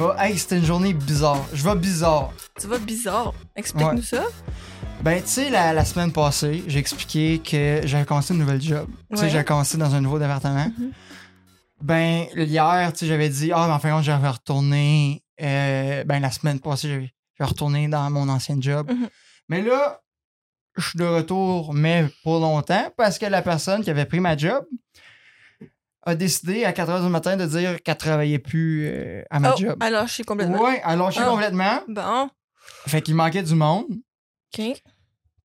Vais. Hey, c'était une journée bizarre. Je vais bizarre. Tu vas bizarre. Explique-nous Ouais. ça. Ben, tu sais, la, la semaine passée, j'ai expliqué que j'avais commencé une nouvelle job. Tu sais, j'avais commencé dans un nouveau département. Mhm. Ben, hier, tu sais, j'avais dit, ah, mais en fin de compte, j'avais retourné. euh, ben, la semaine passée, j'avais j'avais retourné dans mon ancien job. Mhm. Mais là, je suis de retour, mais pour longtemps, parce que la personne qui avait pris ma job a décidé à 4 h du matin de dire qu'elle travaillait plus euh, à ma Oh, job. alors je suis complètement. Ouais, elle a lâché Ah. complètement. Bon, Fait qu'il manquait du monde. OK.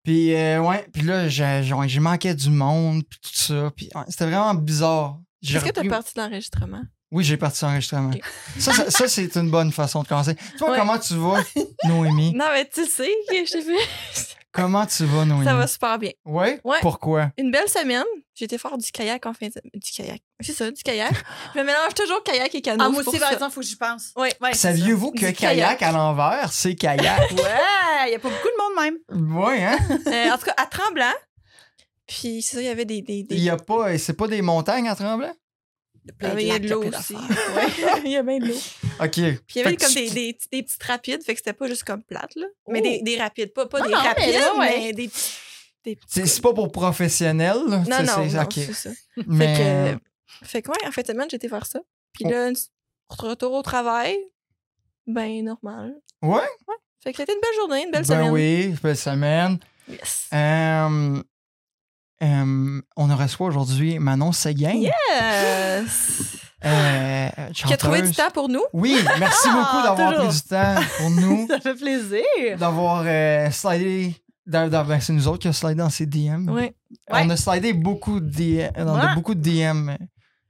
Puis, euh, ouais, puis là, j'ai manqué du monde, puis tout ça. Puis, ouais, c'était vraiment bizarre. Est-ce que t'as repris- parti de l'enregistrement? Oui, j'ai parti l'enregistrement. Ça, ça, ça, c'est une bonne façon de commencer. Toi, Ouais. comment tu vas, Noémie? Non, mais tu sais que je t'ai fait. Comment tu vas, Noémie? Ça va super bien. Ouais? Ouais. Pourquoi? Une belle semaine. J'ai été faire du kayak en fin de Du kayak. C'est ça, du kayak. je me mélange toujours kayak et canot. Ah, moi aussi, par exemple, faut que j'y pense. Oui. Ouais, Saviez-vous que kayak, kayak. à l'envers, c'est kayak? Ouais, il y a pas beaucoup de monde même. ouais, hein? Euh, en tout cas, à Tremblant. Puis c'est ça, il y avait des. des, des... Il y a pas... C'est pas des montagnes à Tremblant? Ah, il y a de l'eau aussi. Ouais. il y a bien de l'eau. OK. Puis il y avait comme tu- des, des, des petites rapides, fait que c'était pas juste comme plate, là. Mais Oh. des, des rapides, pas, pas Non, des non, mais rapides, là, ouais. mais des petits. Des C'est c'est pas pour professionnels, là? Non, non, c'est- non, OK. c'est ça. Mais... Fait que, fait que ouais, en fait, semaine, j'étais faire ça. Puis Oh. là, retour au travail, ben normal. Ouais? Fait que c'était une belle journée, une belle ben semaine. oui, belle semaine. Yes. Euh, euh, on a reçu aujourd'hui Manon Séguin. Yes! euh, Qui a trouvé du temps pour nous. Oui, merci Ah, beaucoup d'avoir pris du temps pour nous, Ça fait plaisir. d'avoir euh, slidé. ben, c'est nous autres qui a slidé dans ses DM. Ouais, On a slidé beaucoup de DM, dans de- beaucoup de DM euh,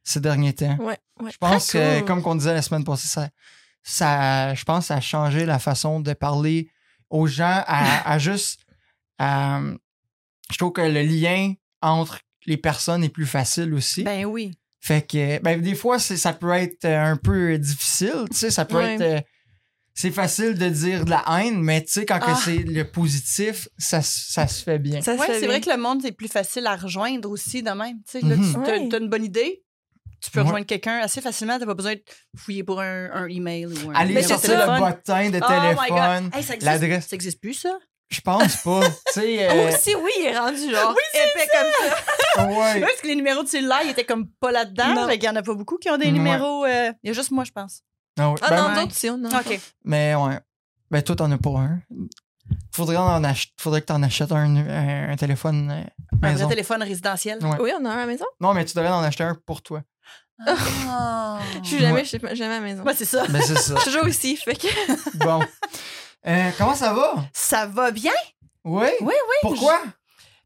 ces derniers temps. ouais, ouais. Je pense que, cool. comme on disait la semaine passée, ça, ça, je pense ça a changé la façon de parler aux gens à, à juste. à- je trouve que le lien entre les personnes est plus facile aussi. Ben oui. Fait que, ben, des fois, c'est- ça peut être euh, un peu difficile, tu sais, ça peut être. euh, c'est facile de dire de la haine, mais tu sais, quand que Ah. c'est le positif, ça, ça se fait bien. Ça se Ouais, fait c'est bien. vrai que le monde, c'est plus facile à rejoindre aussi de même. Tu sais, là, Mhm. tu t'as une bonne idée, tu peux Ouais. rejoindre quelqu'un assez facilement, t'as pas besoin de fouiller pour un, un email ou un sortir ça. le bottin de Oh my téléphone. God. Hey, ça existe, l'adresse. ça existe plus, ça? Je pense pas. tu sais, Oh, euh, si, oui, il est rendu genre épais comme ça. ouais. Oui, parce que les numéros de cellulaire, ils étaient comme pas là-dedans. Qu'il y en a pas beaucoup qui ont des Ouais. numéros. euh, Il y a juste moi, je pense. Ah ouais. Ah Ben, non, ouais. d'autres, si, on en a OK. Mais ouais. Ben, toi, t'en as pas un. Faudrait, en ach- Faudrait que t'en achètes un, un, un téléphone euh, Un maison. vrai téléphone résidentiel. Ouais. Oui, on en a un à la maison. Non, mais tu devrais en acheter un pour toi. Ah. Je suis jamais, Ouais. je suis jamais à la maison. Ouais, c'est ça. Ben, c'est ça. Je suis toujours ici, fait que. bon. Euh, comment ça va? Ça va bien? Oui? Oui, Pourquoi?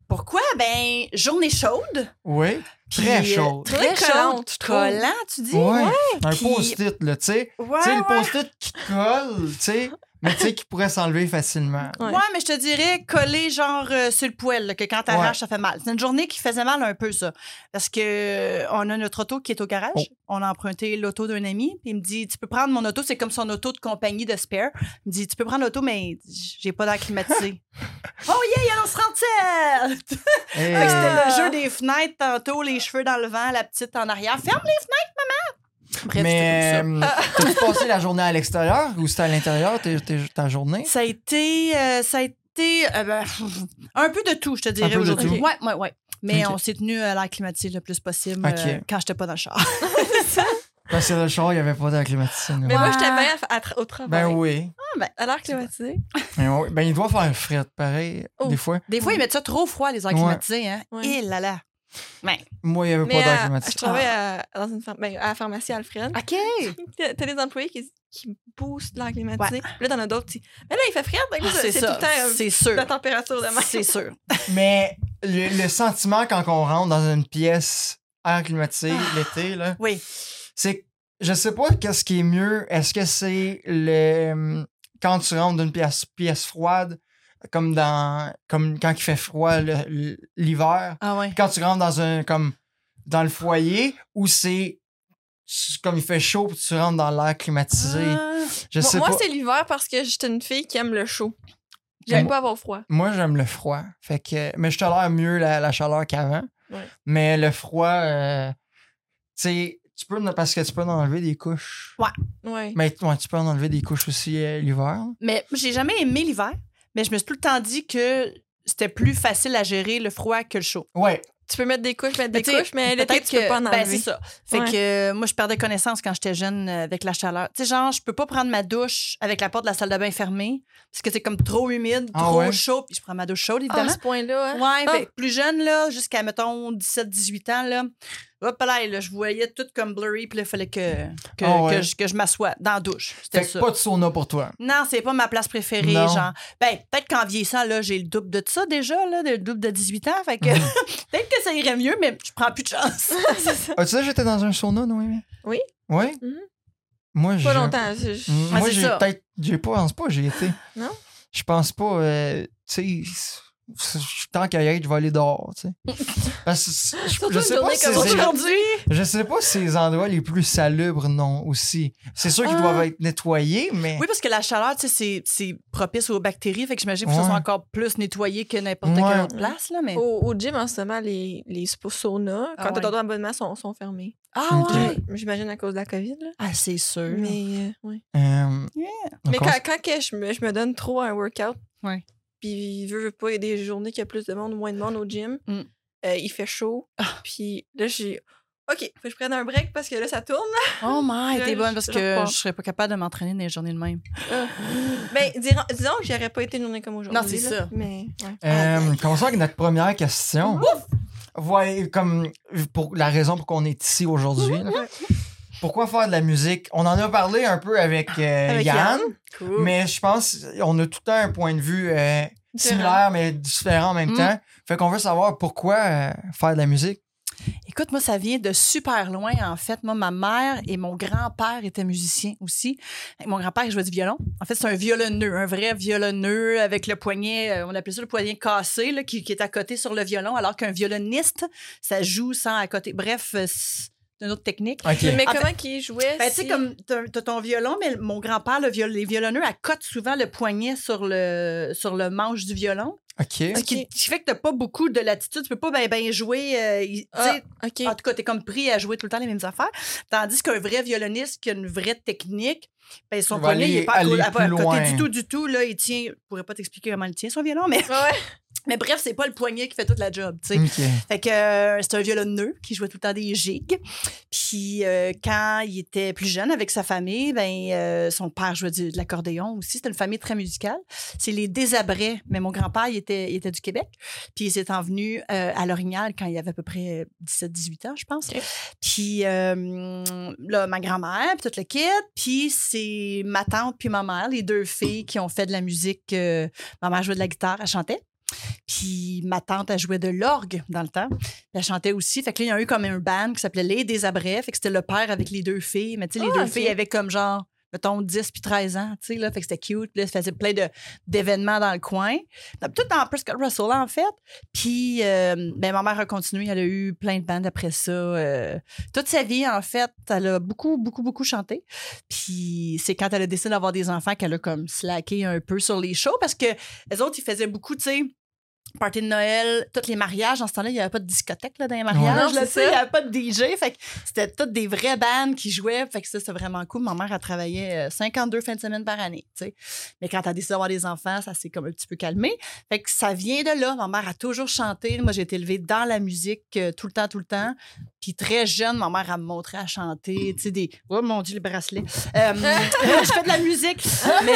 Pourquoi? Ben, journée chaude. Oui. Très Puis, euh, chaud. Très Très collante, chaude. Collant, tu dis? Ouais. Un puis- post-it, là, tu sais. Ouais, tu sais, le post-it qui colle, tu sais, mais tu sais, qui pourrait s'enlever facilement. Ouais. Ouais, mais je te dirais coller genre euh, sur le poêle, là, que quand t'arraches, Ouais. ça fait mal. C'est une journée qui faisait mal un peu, ça. Parce que euh, on a notre auto qui est au garage. Oh. On a emprunté l'auto d'un ami. Puis il me dit Tu peux prendre mon auto, c'est comme son auto de compagnie de spare. Il me dit Tu peux prendre l'auto, mais j'ai pas d'air climatisé. oh yeah, il rentelle! Et- Fait que C'était le jeu des fenêtres tantôt, les cheveux dans le vent, la petite en arrière. Ferme les fenêtres, maman! Bref, mais ça. euh, t'as-tu passé la journée à l'extérieur ou c'était à l'intérieur ta journée? Ça a été. euh, ça a été. euh, ben, un peu de tout, je te dirais aujourd'hui. tout. Ouais, ouais, ouais. Mais on s'est tenu à l'air climatisé le plus possible euh, quand j'étais pas dans le char. Parce que le char, il n'y avait pas d'air climatisé. Mais moi, j'étais bien à- à tra- au travail. Ben oui. À l'air climatisé. Ben, oui. Ben, il doit faire fret, pareil, Oh. des fois. Des fois, ils mettent ça trop froid, les airs Ouais. climatisés, hein. Ouais. Et là là. Mais. Moi, il n'y avait Mais pas d'air euh, climatisé. je travaille à, dans une ben, à la pharmacie Alfred. OK. T'as des employés qui, qui boostent l'air climatisé. Puis là, t'en as d'autres qui. Mais là, il fait frais. Ben, Ah, c'est tout le temps euh, C'est sûr. la température de même. C'est sûr. Mais le, le sentiment quand on rentre dans une pièce air climatisé Ah. l'été, là, Oui. c'est je sais pas qu'est-ce qui est mieux. Est-ce que c'est le quand tu rentres dans une pièce, pièce froide, comme dans comme quand il fait froid l'hiver, Ah ouais. quand tu rentres dans un comme dans le foyer, ou c'est comme il fait chaud puis tu rentres dans l'air climatisé. Ah. Je Moi, sais moi, c'est l'hiver parce que j'étais une fille qui aime le chaud. J'aime pas avoir froid. Moi, j'aime le froid. Fait que, mais je tolère mieux la, la chaleur qu'avant. Ouais. Mais le froid, euh, tu peux, parce que tu peux en enlever des couches. Ouais. Mais ouais, tu peux en enlever des couches aussi euh, l'hiver. Mais j'ai jamais aimé l'hiver, mais je me suis tout le temps dit que c'était plus facile à gérer le froid que le chaud. Ouais. Tu peux mettre des couches, mettre Mais des couches, mais l'été, Peut-être tu peux pas en ben, enlever. c'est ça. Fait Ouais. que euh, moi, je perdais connaissance quand j'étais jeune euh, avec la chaleur. Tu sais, genre, je peux pas prendre ma douche avec la porte de la salle de bain fermée parce que c'est comme trop humide, Ah trop ouais? chaud. Puis je prends ma douche chaude, Ah, à évidemment. ce point-là, hein? Ouais, fait que plus jeune, là, jusqu'à, mettons, 17-18 ans, là, hop là, là, je voyais tout comme blurry, puis là, il fallait que, que, Ah ouais. que je, que je m'assoie dans la douche. C'était ça. pas de sauna pour toi. Non, c'est pas ma place préférée, Non. genre. Ben, peut-être qu'en vieillissant, là, j'ai le double de ça déjà, là, le double de 18 ans, fait que Mhm. peut-être que ça irait mieux, mais je prends plus de chance. ça. As-tu déjà j'étais dans un sauna, Noémie? Oui. Oui? Mhm. Moi, j'ai. Pas longtemps. je- Ah, Moi, c'est j'ai ça. peut-être. J'ai pas, pense pas, j'ai été. Non? Je pense pas. euh, tu sais, tant qu'à y être, je vais aller dehors, tu sais. Parce que c- je, je sais pas si comme c'est- Aujourd'hui, je sais pas si c'est les endroits les plus salubres, non, aussi. C'est sûr qu'ils Ah. doivent être nettoyés, mais. oui, parce que la chaleur, tu sais, c'est- c'est propice aux bactéries, fait que j'imagine que ça Ouais. soit encore plus nettoyé que n'importe Ouais. quelle autre place, là, mais... Au, au gym, en ce moment, les, les saunas, Ah quand ouais. t'as ton abonnement, sont, sont fermés. Ah Ok. ouais? J'im- J'imagine à cause de la COVID. Là. Ah, c'est sûr. Mais, euh, ouais. Euh, Yeah. Mais quand, quand que je, me, je me donne trop à un workout, Ouais. Puis veux, veux pas, il y a des journées qu'il y a plus de monde ou moins de monde au gym, Mm. euh, il fait chaud, Ah. puis là, j'ai... OK, faut que je prenne un break parce que là, ça tourne. Oh my, Je- t'es bonne parce que je serais pas capable de m'entraîner dans les journées de même. ben, disons que j'aurais pas été une journée comme aujourd'hui. Non, c'est ça. Mais, ouais. Euh, commençons avec notre première question. Voyez, comme pour la raison pour qu'on est ici aujourd'hui. Pourquoi faire de la musique? On en a parlé un peu avec, euh, Avec Yann, Yann. Cool. mais je pense qu'on a tout le temps un point de vue euh, similaire, mais différent en même Mm. temps. Fait qu'on veut savoir pourquoi euh, faire de la musique. Écoute, moi, ça vient de super loin, en fait. Moi, ma mère et mon grand-père étaient musiciens aussi. Mon grand-père, il jouait du violon. En fait, c'est un violonneux, un vrai violonneux avec le poignet, on appelait ça le poignet cassé, là, qui, qui est à côté sur le violon, alors qu'un violoniste, ça joue sans à côté. Bref, c'est une autre technique. Mais En comment qu'il jouait? Ben, tu sais, comme t'as ton violon, mais mon grand-père, le viol- les violonneux, accotent souvent le poignet sur le, sur le manche du violon. OK. Ce qui, qui fait que t'as pas beaucoup de latitude. Tu peux pas ben, ben jouer. euh, Ah, en tout cas, t'es comme pris à jouer tout le temps les mêmes affaires. Tandis qu'un vrai violoniste qui a une vraie technique, ben son poignet, il est pas à, côté- du tout, du tout. Là, il tient. Je pourrais pas t'expliquer comment il tient son violon, mais, Ouais. Mais bref, c'est pas le poignet qui fait toute la job, tu sais. Fait que euh, c'est un violonneux qui jouait tout le temps des gigs. Puis euh, quand il était plus jeune avec sa famille, ben euh, son père jouait du- de l'accordéon aussi. C'était une famille très musicale. C'est les Désabrets. Mais mon grand-père, il était, il était du Québec. Puis il s'est envenu euh, à L'Orignal quand il avait à peu près 17-18 ans, je pense. Puis euh, là, ma grand-mère, puis toute le kit. Puis c'est ma tante puis ma mère, les deux filles qui ont fait de la musique. euh, ma mère jouait de la guitare, elle chantait. Puis ma tante, elle jouait de l'orgue dans le temps. Puis elle chantait aussi. Fait que là, il y a eu comme un band qui s'appelait Les Désabrets. Fait que c'était le père avec les deux filles. Mais tu sais, les Ah, deux filles avaient comme genre, mettons, 10 puis 13 ans. Tu sais, là. Fait que c'était cute. Puis là, ça faisait plein d'événements dans le coin. Tout dans Prescott Russell, en fait. Puis, euh, ben, ma mère a continué. Elle a eu plein de bandes après ça. euh, toute sa vie, en fait, elle a beaucoup, beaucoup, beaucoup chanté. Puis c'est quand elle a décidé d'avoir des enfants qu'elle a comme slacké un peu sur les shows parce que les autres, ils faisaient beaucoup, tu sais, party de Noël, tous les mariages. En ce temps-là, il n'y avait pas de discothèque là, dans les mariages. C'est tu sais, ça. Il n'y avait pas de DJ. Fait c'était toutes des vraies bandes qui jouaient. Fait que ça, c'était vraiment cool. Ma mère, elle travaillait euh, 52 fins de semaine par année. tu sais. Mais quand elle a décidé d'avoir des enfants, ça s'est comme un petit peu calmé. Fait que ça vient de là. Ma mère a toujours chanté. Moi, j'ai été élevée dans la musique euh, tout le temps, tout le temps. Puis très jeune, ma mère, elle me montrait à chanter. Tu sais, des. Oh mon Dieu, le bracelet. Euh, je fais de la musique. Mais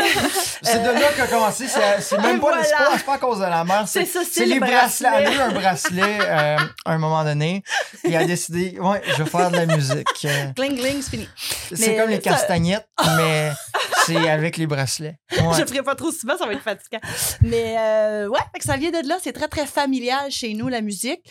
C'est de là qu'a commencé. C'est c'est même pas, c'est voilà. pas, c'est pas à cause de la mère. c'est ça, C'est les bracelets. Elle a eu un bracelet euh, à un moment donné. Et elle a décidé, ouais, je vais faire de la musique. Gling, gling, c'est fini. C'est comme les ça- castagnettes, mais c'est avec les bracelets. Ouais. Je le ferai pas trop souvent, ça va être fatigant. Mais euh, ouais, que ça vient de là. C'est très, très familial chez nous, la musique.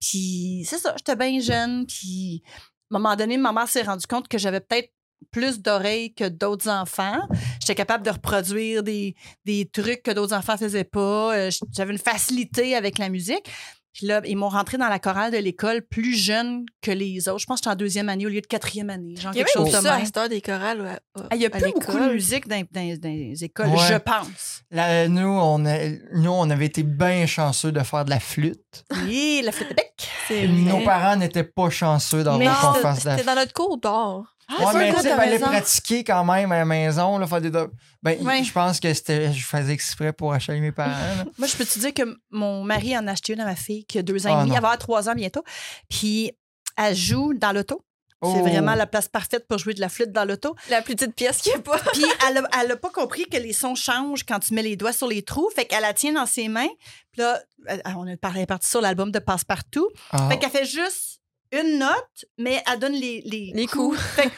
Puis c'est ça, j'étais bien jeune. Puis à un moment donné, ma mère s'est rendue compte que j'avais peut-être plus d'oreilles que d'autres enfants. J'étais capable de reproduire des, des trucs que d'autres enfants faisaient pas. Euh, J'avais une facilité avec la musique. Puis là, ils m'ont rentré dans la chorale de l'école plus jeune que les autres. Je pense que j'étais en deuxième année au lieu de quatrième année. Genre Il y a quelque chose de ça à même. heure des chorales. à- à- Ah, Il y a à plus beaucoup de musique dans, dans- dans les écoles, Ouais. je pense. Là, nous, on a- nous, on avait été bien chanceux de faire de la flûte. Oui, la flûte de bec. Nos parents n'étaient pas chanceux d'avoir qu'on c'était- fasse de la c'était dans notre cours d'or. Ah, Ouais, c'est mais tu fallait pratiquer quand même à la maison, là, faire des do- Ben, Ouais. je pense que c'était, je faisais exprès pour achaler mes parents. Moi, je peux te dire que mon mari en a acheté une à ma fille qui a deux ans Ah, et demi. non. Elle va avoir trois ans bientôt. Puis, elle joue dans l'auto. C'est Oh. vraiment la place parfaite pour jouer de la flûte dans l'auto. La plus petite pièce qu'il n'y a pas. Puis elle a, elle a pas compris que les sons changent quand tu mets les doigts sur les trous. Fait qu'elle la tient dans ses mains. Puis là, on est parti sur l'album de Passepartout. Ah. Fait qu'elle fait juste une note, mais elle donne les, les, Les coups. Fait que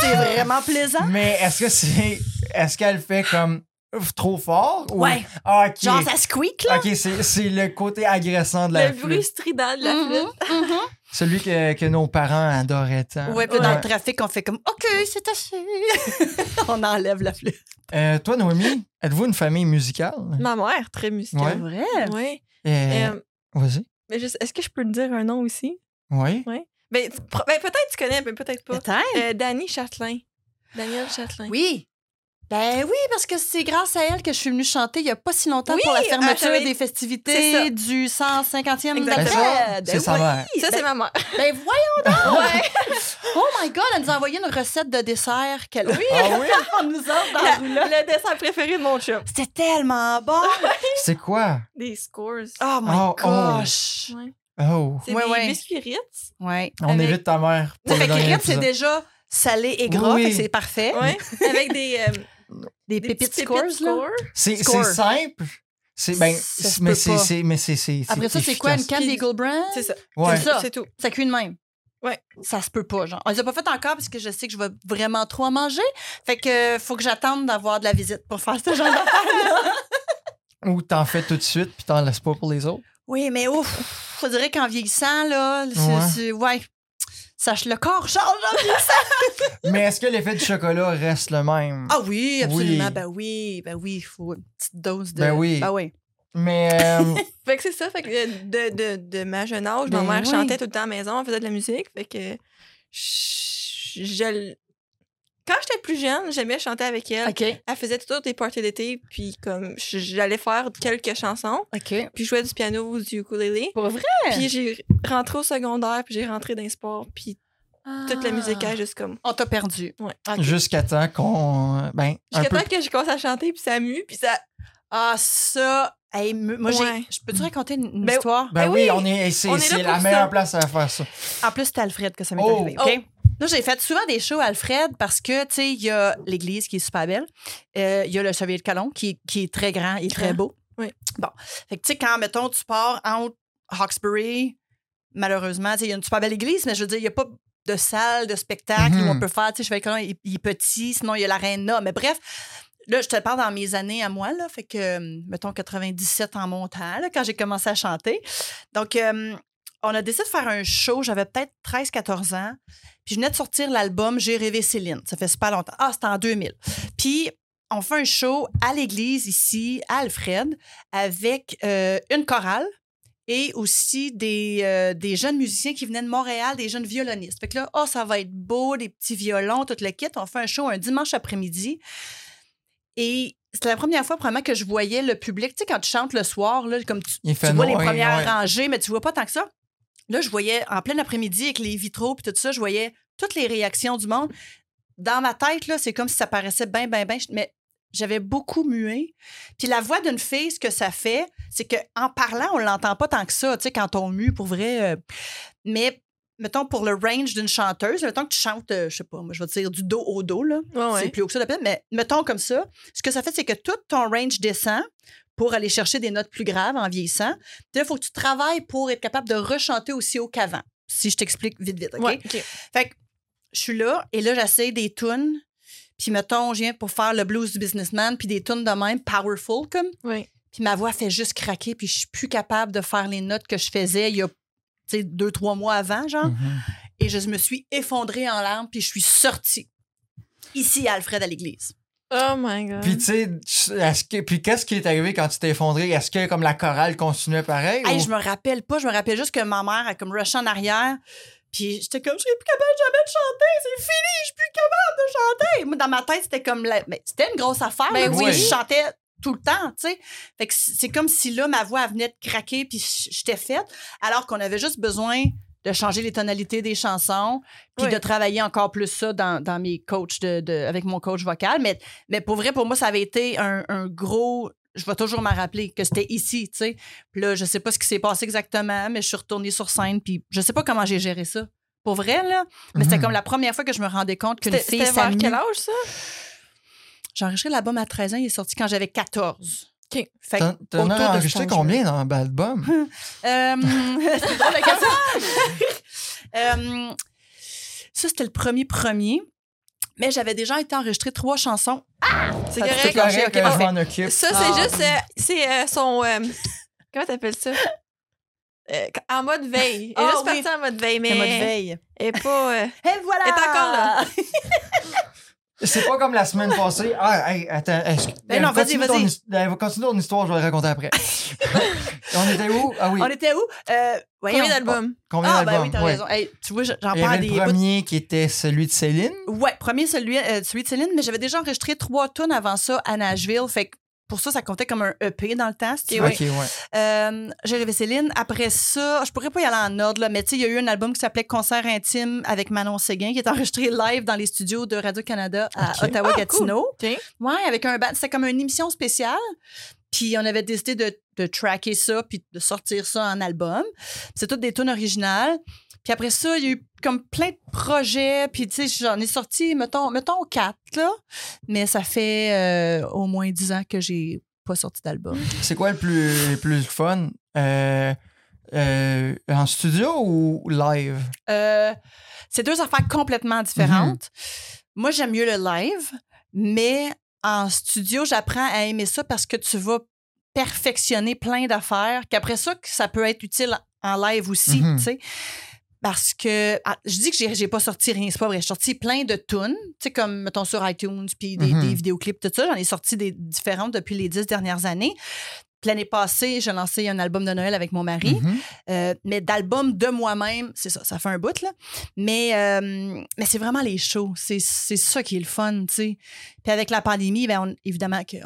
c'est vraiment plaisant. Mais est-ce que c'est. Est-ce qu'elle fait comme trop fort? ou- Ouais. Ah, ok. Genre, ça squeak, là. Ok, c'est, c'est le côté agressant de la Le flûte. bruit strident de la Mhm, flûte. mhm. Celui que, que nos parents adoraient tant. Ouais, puis dans Ouais. le trafic, on fait comme OK, c'est assez. on enlève la flûte. Euh, toi, Noémie, êtes-vous une famille musicale? Ma mère, très musicale. Vrai? Oui. Euh, Euh, Vas-y. mais je- est-ce que je peux te dire un nom aussi? Oui. Ben, tu- pro- ben, peut-être tu connais, mais peut-être pas. Peut-être. Euh, Danny Châtelain. Daniel Châtelain. Oui. Ben oui, parce que c'est grâce à elle que je suis venue chanter il n'y a pas si longtemps Oui, pour la ah, fermeture des festivités du 150e Exactement. Ben, Ben c'est sa oui. mère. Ça, c'est ma mère. Ben voyons donc! Ouais. Oh my God, elle nous a envoyé une recette de dessert qu'elle oui. Ah oui? nous dans La- la roulotte. le dessin préféré de mon chum. C'était tellement bon! C'est quoi? Des scores. Oh my Oh, oh. gosh! Ouais. Oh. C'est Ouais, des ouais. biscuits Ritz. Ouais. On Avec- évite ta mère. pour Fait le que Ritz, c'est déjà salé et gras, Oui. c'est parfait. Ouais. Avec des, euh, Des, des pépites pépites là? scores? C'est simple. C'est ben, mais c'est c'est mais c'est c'est Après ça, c'est quoi? Une canne Puis- Eagle Brand? C'est ça. Ouais. C'est ça. C'est tout. Ça cuit de même. Ouais. Ça se peut pas, genre. On les a pas fait encore parce que je sais que je vais vraiment trop en manger. Fait que faut que j'attende d'avoir de la visite pour faire ce genre d'affaires. Ou t'en fais tout de suite puis t'en laisses pas pour les autres. Oui, mais ouf, faut dire qu'en vieillissant, là, c'est, Ouais. c'est- ouais. Sache le corps change en mais est-ce que l'effet du chocolat reste le même? Ah oui, absolument. Oui. Ben oui, ben oui, il faut une petite dose de. Ben oui. Ben oui. Mais euh, Fait que c'est ça. Fait que euh, de, de, de ma jeune âge, Ben ma mère oui. chantait tout le temps à la maison, elle faisait de la musique. Fait que je, je- quand j'étais plus jeune, j'aimais chanter avec elle. Elle faisait toujours des parties d'été, puis comme j'allais faire quelques chansons, puis je jouais du piano ou du ukulélé. Pour vrai? Puis j'ai rentré au secondaire, puis j'ai rentré dans le sport, puis toute la musique Ah. a juste comme... On t'a perdu. Ouais. Jusqu'à temps qu'on ben Jusqu'à peu temps que je commence à chanter, puis ça mue, puis ça... Ah, ça. hey, me- moi. Ouais. Je peux-tu raconter une, une Ben- histoire? ben Ben oui, oui, on est c'est on est c'est là la meilleure ça. place à faire ça. En plus, c'est Alfred que ça m'est Oh. arrivé. OK? Là, j'ai fait souvent des shows à Alfred parce que, tu sais, il y a l'église qui est super belle. Euh, Il y a le Chevalier de Calon qui, est- qui est très grand et très Grand. beau. Oui. Bon. Fait que, tu sais, quand, mettons, tu pars entre Hawkesbury, malheureusement, tu sais, il y a une super belle église, mais je veux dire, il n'y a pas de salle de spectacle Mhm. où on peut faire, tu sais, Chevalier de Calon, il, il est petit, sinon il y a l'aréna. Mais bref, là, je te parle dans mes années à moi, là. Fait que, mettons, 97 en montant, là, quand j'ai commencé à chanter. Donc, euh, on a décidé de faire un show. J'avais peut-être 13-14 ans. Puis je venais de sortir l'album J'ai rêvé Céline. Ça fait super longtemps. Ah, c'était en 2000. Puis on fait un show à l'église ici, à Alfred, avec euh, une chorale et aussi des, euh, des jeunes musiciens qui venaient de Montréal, des jeunes violonistes. Fait que là, oh, ça va être beau, des petits violons, tout le kit. On fait un show un dimanche après-midi. Et c'était la première fois, probablement, que je voyais le public. Tu sais, quand tu chantes le soir, là, comme tu, vois les premières ouais. rangées, mais tu vois pas tant que ça. Là, je voyais, en plein après-midi, avec les vitraux puis tout ça, je voyais toutes les réactions du monde. Dans ma tête, là, c'est comme si ça paraissait bien, bien, bien. Mais j'avais beaucoup mué. Puis la voix d'une fille, ce que ça fait, c'est qu'en parlant, on l'entend pas tant que ça, tu sais, quand on mue, pour vrai. euh, mais, mettons, pour le range d'une chanteuse, mettons que tu chantes, euh, je sais pas, moi, je vais te dire du dos au dos, là. Ouais. C'est plus haut que ça, mais mettons comme ça. Ce que ça fait, c'est que tout ton range descend pour aller chercher des notes plus graves en vieillissant. Il faut que tu travailles pour être capable de rechanter aussi haut qu'avant. Si je t'explique vite, vite, OK? Ouais. Fait que je suis là et là, j'essaie des tunes. Puis mettons, je viens pour faire le blues du businessman, puis des tunes de même, powerful comme. Oui. Puis ma voix fait juste craquer, puis je suis plus capable de faire les notes que je faisais il y a, tu sais, deux, trois mois avant, genre. Mhm. Et je me suis effondrée en larmes, puis je suis sortie ici à Alfred à l'église. Oh my god. Puis, tu sais, est-ce que- puis qu'est-ce qui est arrivé quand tu t'es effondré? Est-ce que, comme la chorale continuait pareil? Hey, ou- je me rappelle pas, je me rappelle juste que ma mère a comme rushé en arrière. Puis j'étais comme, je serais plus capable jamais de chanter, c'est fini, je suis plus capable de chanter. Moi, dans ma tête, c'était comme, la- mais c'était une grosse affaire. Ben parce que oui. Je chantais tout le temps, tu sais. Fait que c'est comme si là, ma voix elle venait de craquer, puis j'étais faite, alors qu'on avait juste besoin de changer les tonalités des chansons, puis Oui. de travailler encore plus ça dans, dans mes coachs, de, de- avec mon coach vocal. Mais, mais pour vrai, pour moi, ça avait été un, un gros... Je vais toujours m'en rappeler que c'était ici, tu sais. Puis là, je sais pas ce qui s'est passé exactement, mais je suis retournée sur scène, puis je sais pas comment j'ai géré ça. Pour vrai, là. Mais c'était Mhm. comme la première fois que je me rendais compte qu'une C'était fille c'était vers quel âge, ça? J'ai enregistré l'album à 13 ans, il est sorti quand j'avais 14. OK. Fait T'en autour as enregistré combien dans l'album? Euh, c'est drôle de question. Euh, ça, c'était le premier premier. Mais j'avais déjà été enregistré trois chansons. C'est Ça te correct. C'est correct, ok, que je parfait. m'en occupe. Ça, Ah. c'est juste. euh, c'est euh, son. euh, comment t'appelles ça? Euh, en mode veille. Elle est Ah, juste oui. partie en mode veille, mais. C'est mode veille. Est pas. euh, Et voilà! Elle est encore là. C'est pas comme la semaine passée. Ah, hey, attends. est-ce Ben non, vas-y, continue vas-y. va continuer ton histoire, je vais la raconter après. On était où? Ah oui. On était où? Euh, voyons. Combien d'albums? Combien Ah, ben oui, t'as Ouais. raison. Hey, tu vois, j'en parle des le premier qui était celui de Céline. Ouais, premier celui, euh, celui de Céline, mais j'avais déjà enregistré trois tonnes avant ça à Nashville. Fait que pour ça, ça comptait comme un EP dans le temps. si tu Ok, veux. oui. Ouais. Euh, J'avais Céline. Après ça, je pourrais pas y aller en ordre, là, mais tu sais, il y a eu un album qui s'appelait Concert intime avec Manon Séguin, qui est enregistré live dans les studios de Radio-Canada à. Ottawa-Gatineau. OK. Ouais, avec un band. C'était comme une émission spéciale. Puis on avait décidé de, de tracker ça puis de sortir ça en album. C'est toutes des tunes originales. Puis après ça, il y a eu comme plein de projets. Puis tu sais, j'en ai sorti, mettons, mettons quatre, là. Mais ça fait euh, au moins dix ans que j'ai pas sorti d'album. C'est quoi le plus, le plus fun? Euh, euh, en studio ou live? C'est deux affaires complètement différentes. Moi, j'aime mieux le live, mais en studio, j'apprends à aimer ça parce que tu vas perfectionner plein d'affaires, qu'après ça, que ça peut être utile en live aussi, Mhm. tu sais. Parce que ah, je dis que j'ai, j'ai pas sorti rien, c'est pas vrai. J'ai sorti plein de tunes, tu sais, comme mettons sur iTunes, puis des, Mhm. des vidéoclips, tout ça. J'en ai sorti des différentes depuis les dix dernières années. L'année passée, j'ai lancé un album de Noël avec mon mari. Mhm. Euh, mais d'album de moi-même, c'est ça, ça fait un bout, là. Mais, euh, mais c'est vraiment les shows. C'est, c'est ça qui est le fun, tu sais. Puis avec la pandémie, ben, on- évidemment que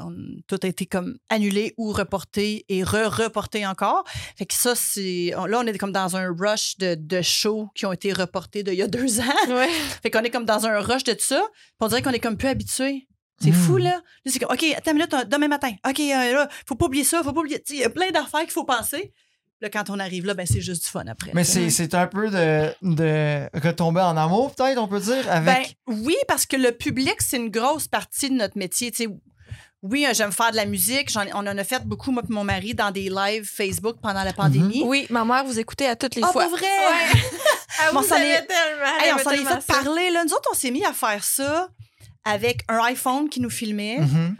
tout a été comme annulé ou reporté et re-reporté encore. Fait que ça, c'est. là, on est comme dans un rush de, de shows qui ont été reportés d'il y a deux ans. Ouais. Fait qu'on est comme dans un rush de tout ça. On dirait qu'on est comme plus habitué. C'est fou, là. Là, c'est comme, OK, attends une minute, euh, demain matin. OK, euh, là, faut pas oublier ça, faut pas oublier. Il y a plein d'affaires qu'il faut penser. Là, quand on arrive là, ben, c'est juste du fun après. Mais c'est c'est un peu de, de retomber en amour, peut-être, on peut dire, Ben, avec. oui, parce que le public, c'est une grosse partie de notre métier. Tu sais, oui, euh, j'aime faire de la musique. On en a fait beaucoup, moi et mon mari, dans des lives Facebook pendant la pandémie. Oui, ma mère vous écoutait à toutes les Ah, fois. pour vrai? Ouais. Elle Bon, vous ça aimait l'est- tellement. elle Hey, on s'en est fait ça. parler. Là. Nous autres, on s'est mis à faire ça avec un iPhone qui nous filmait. Mhm.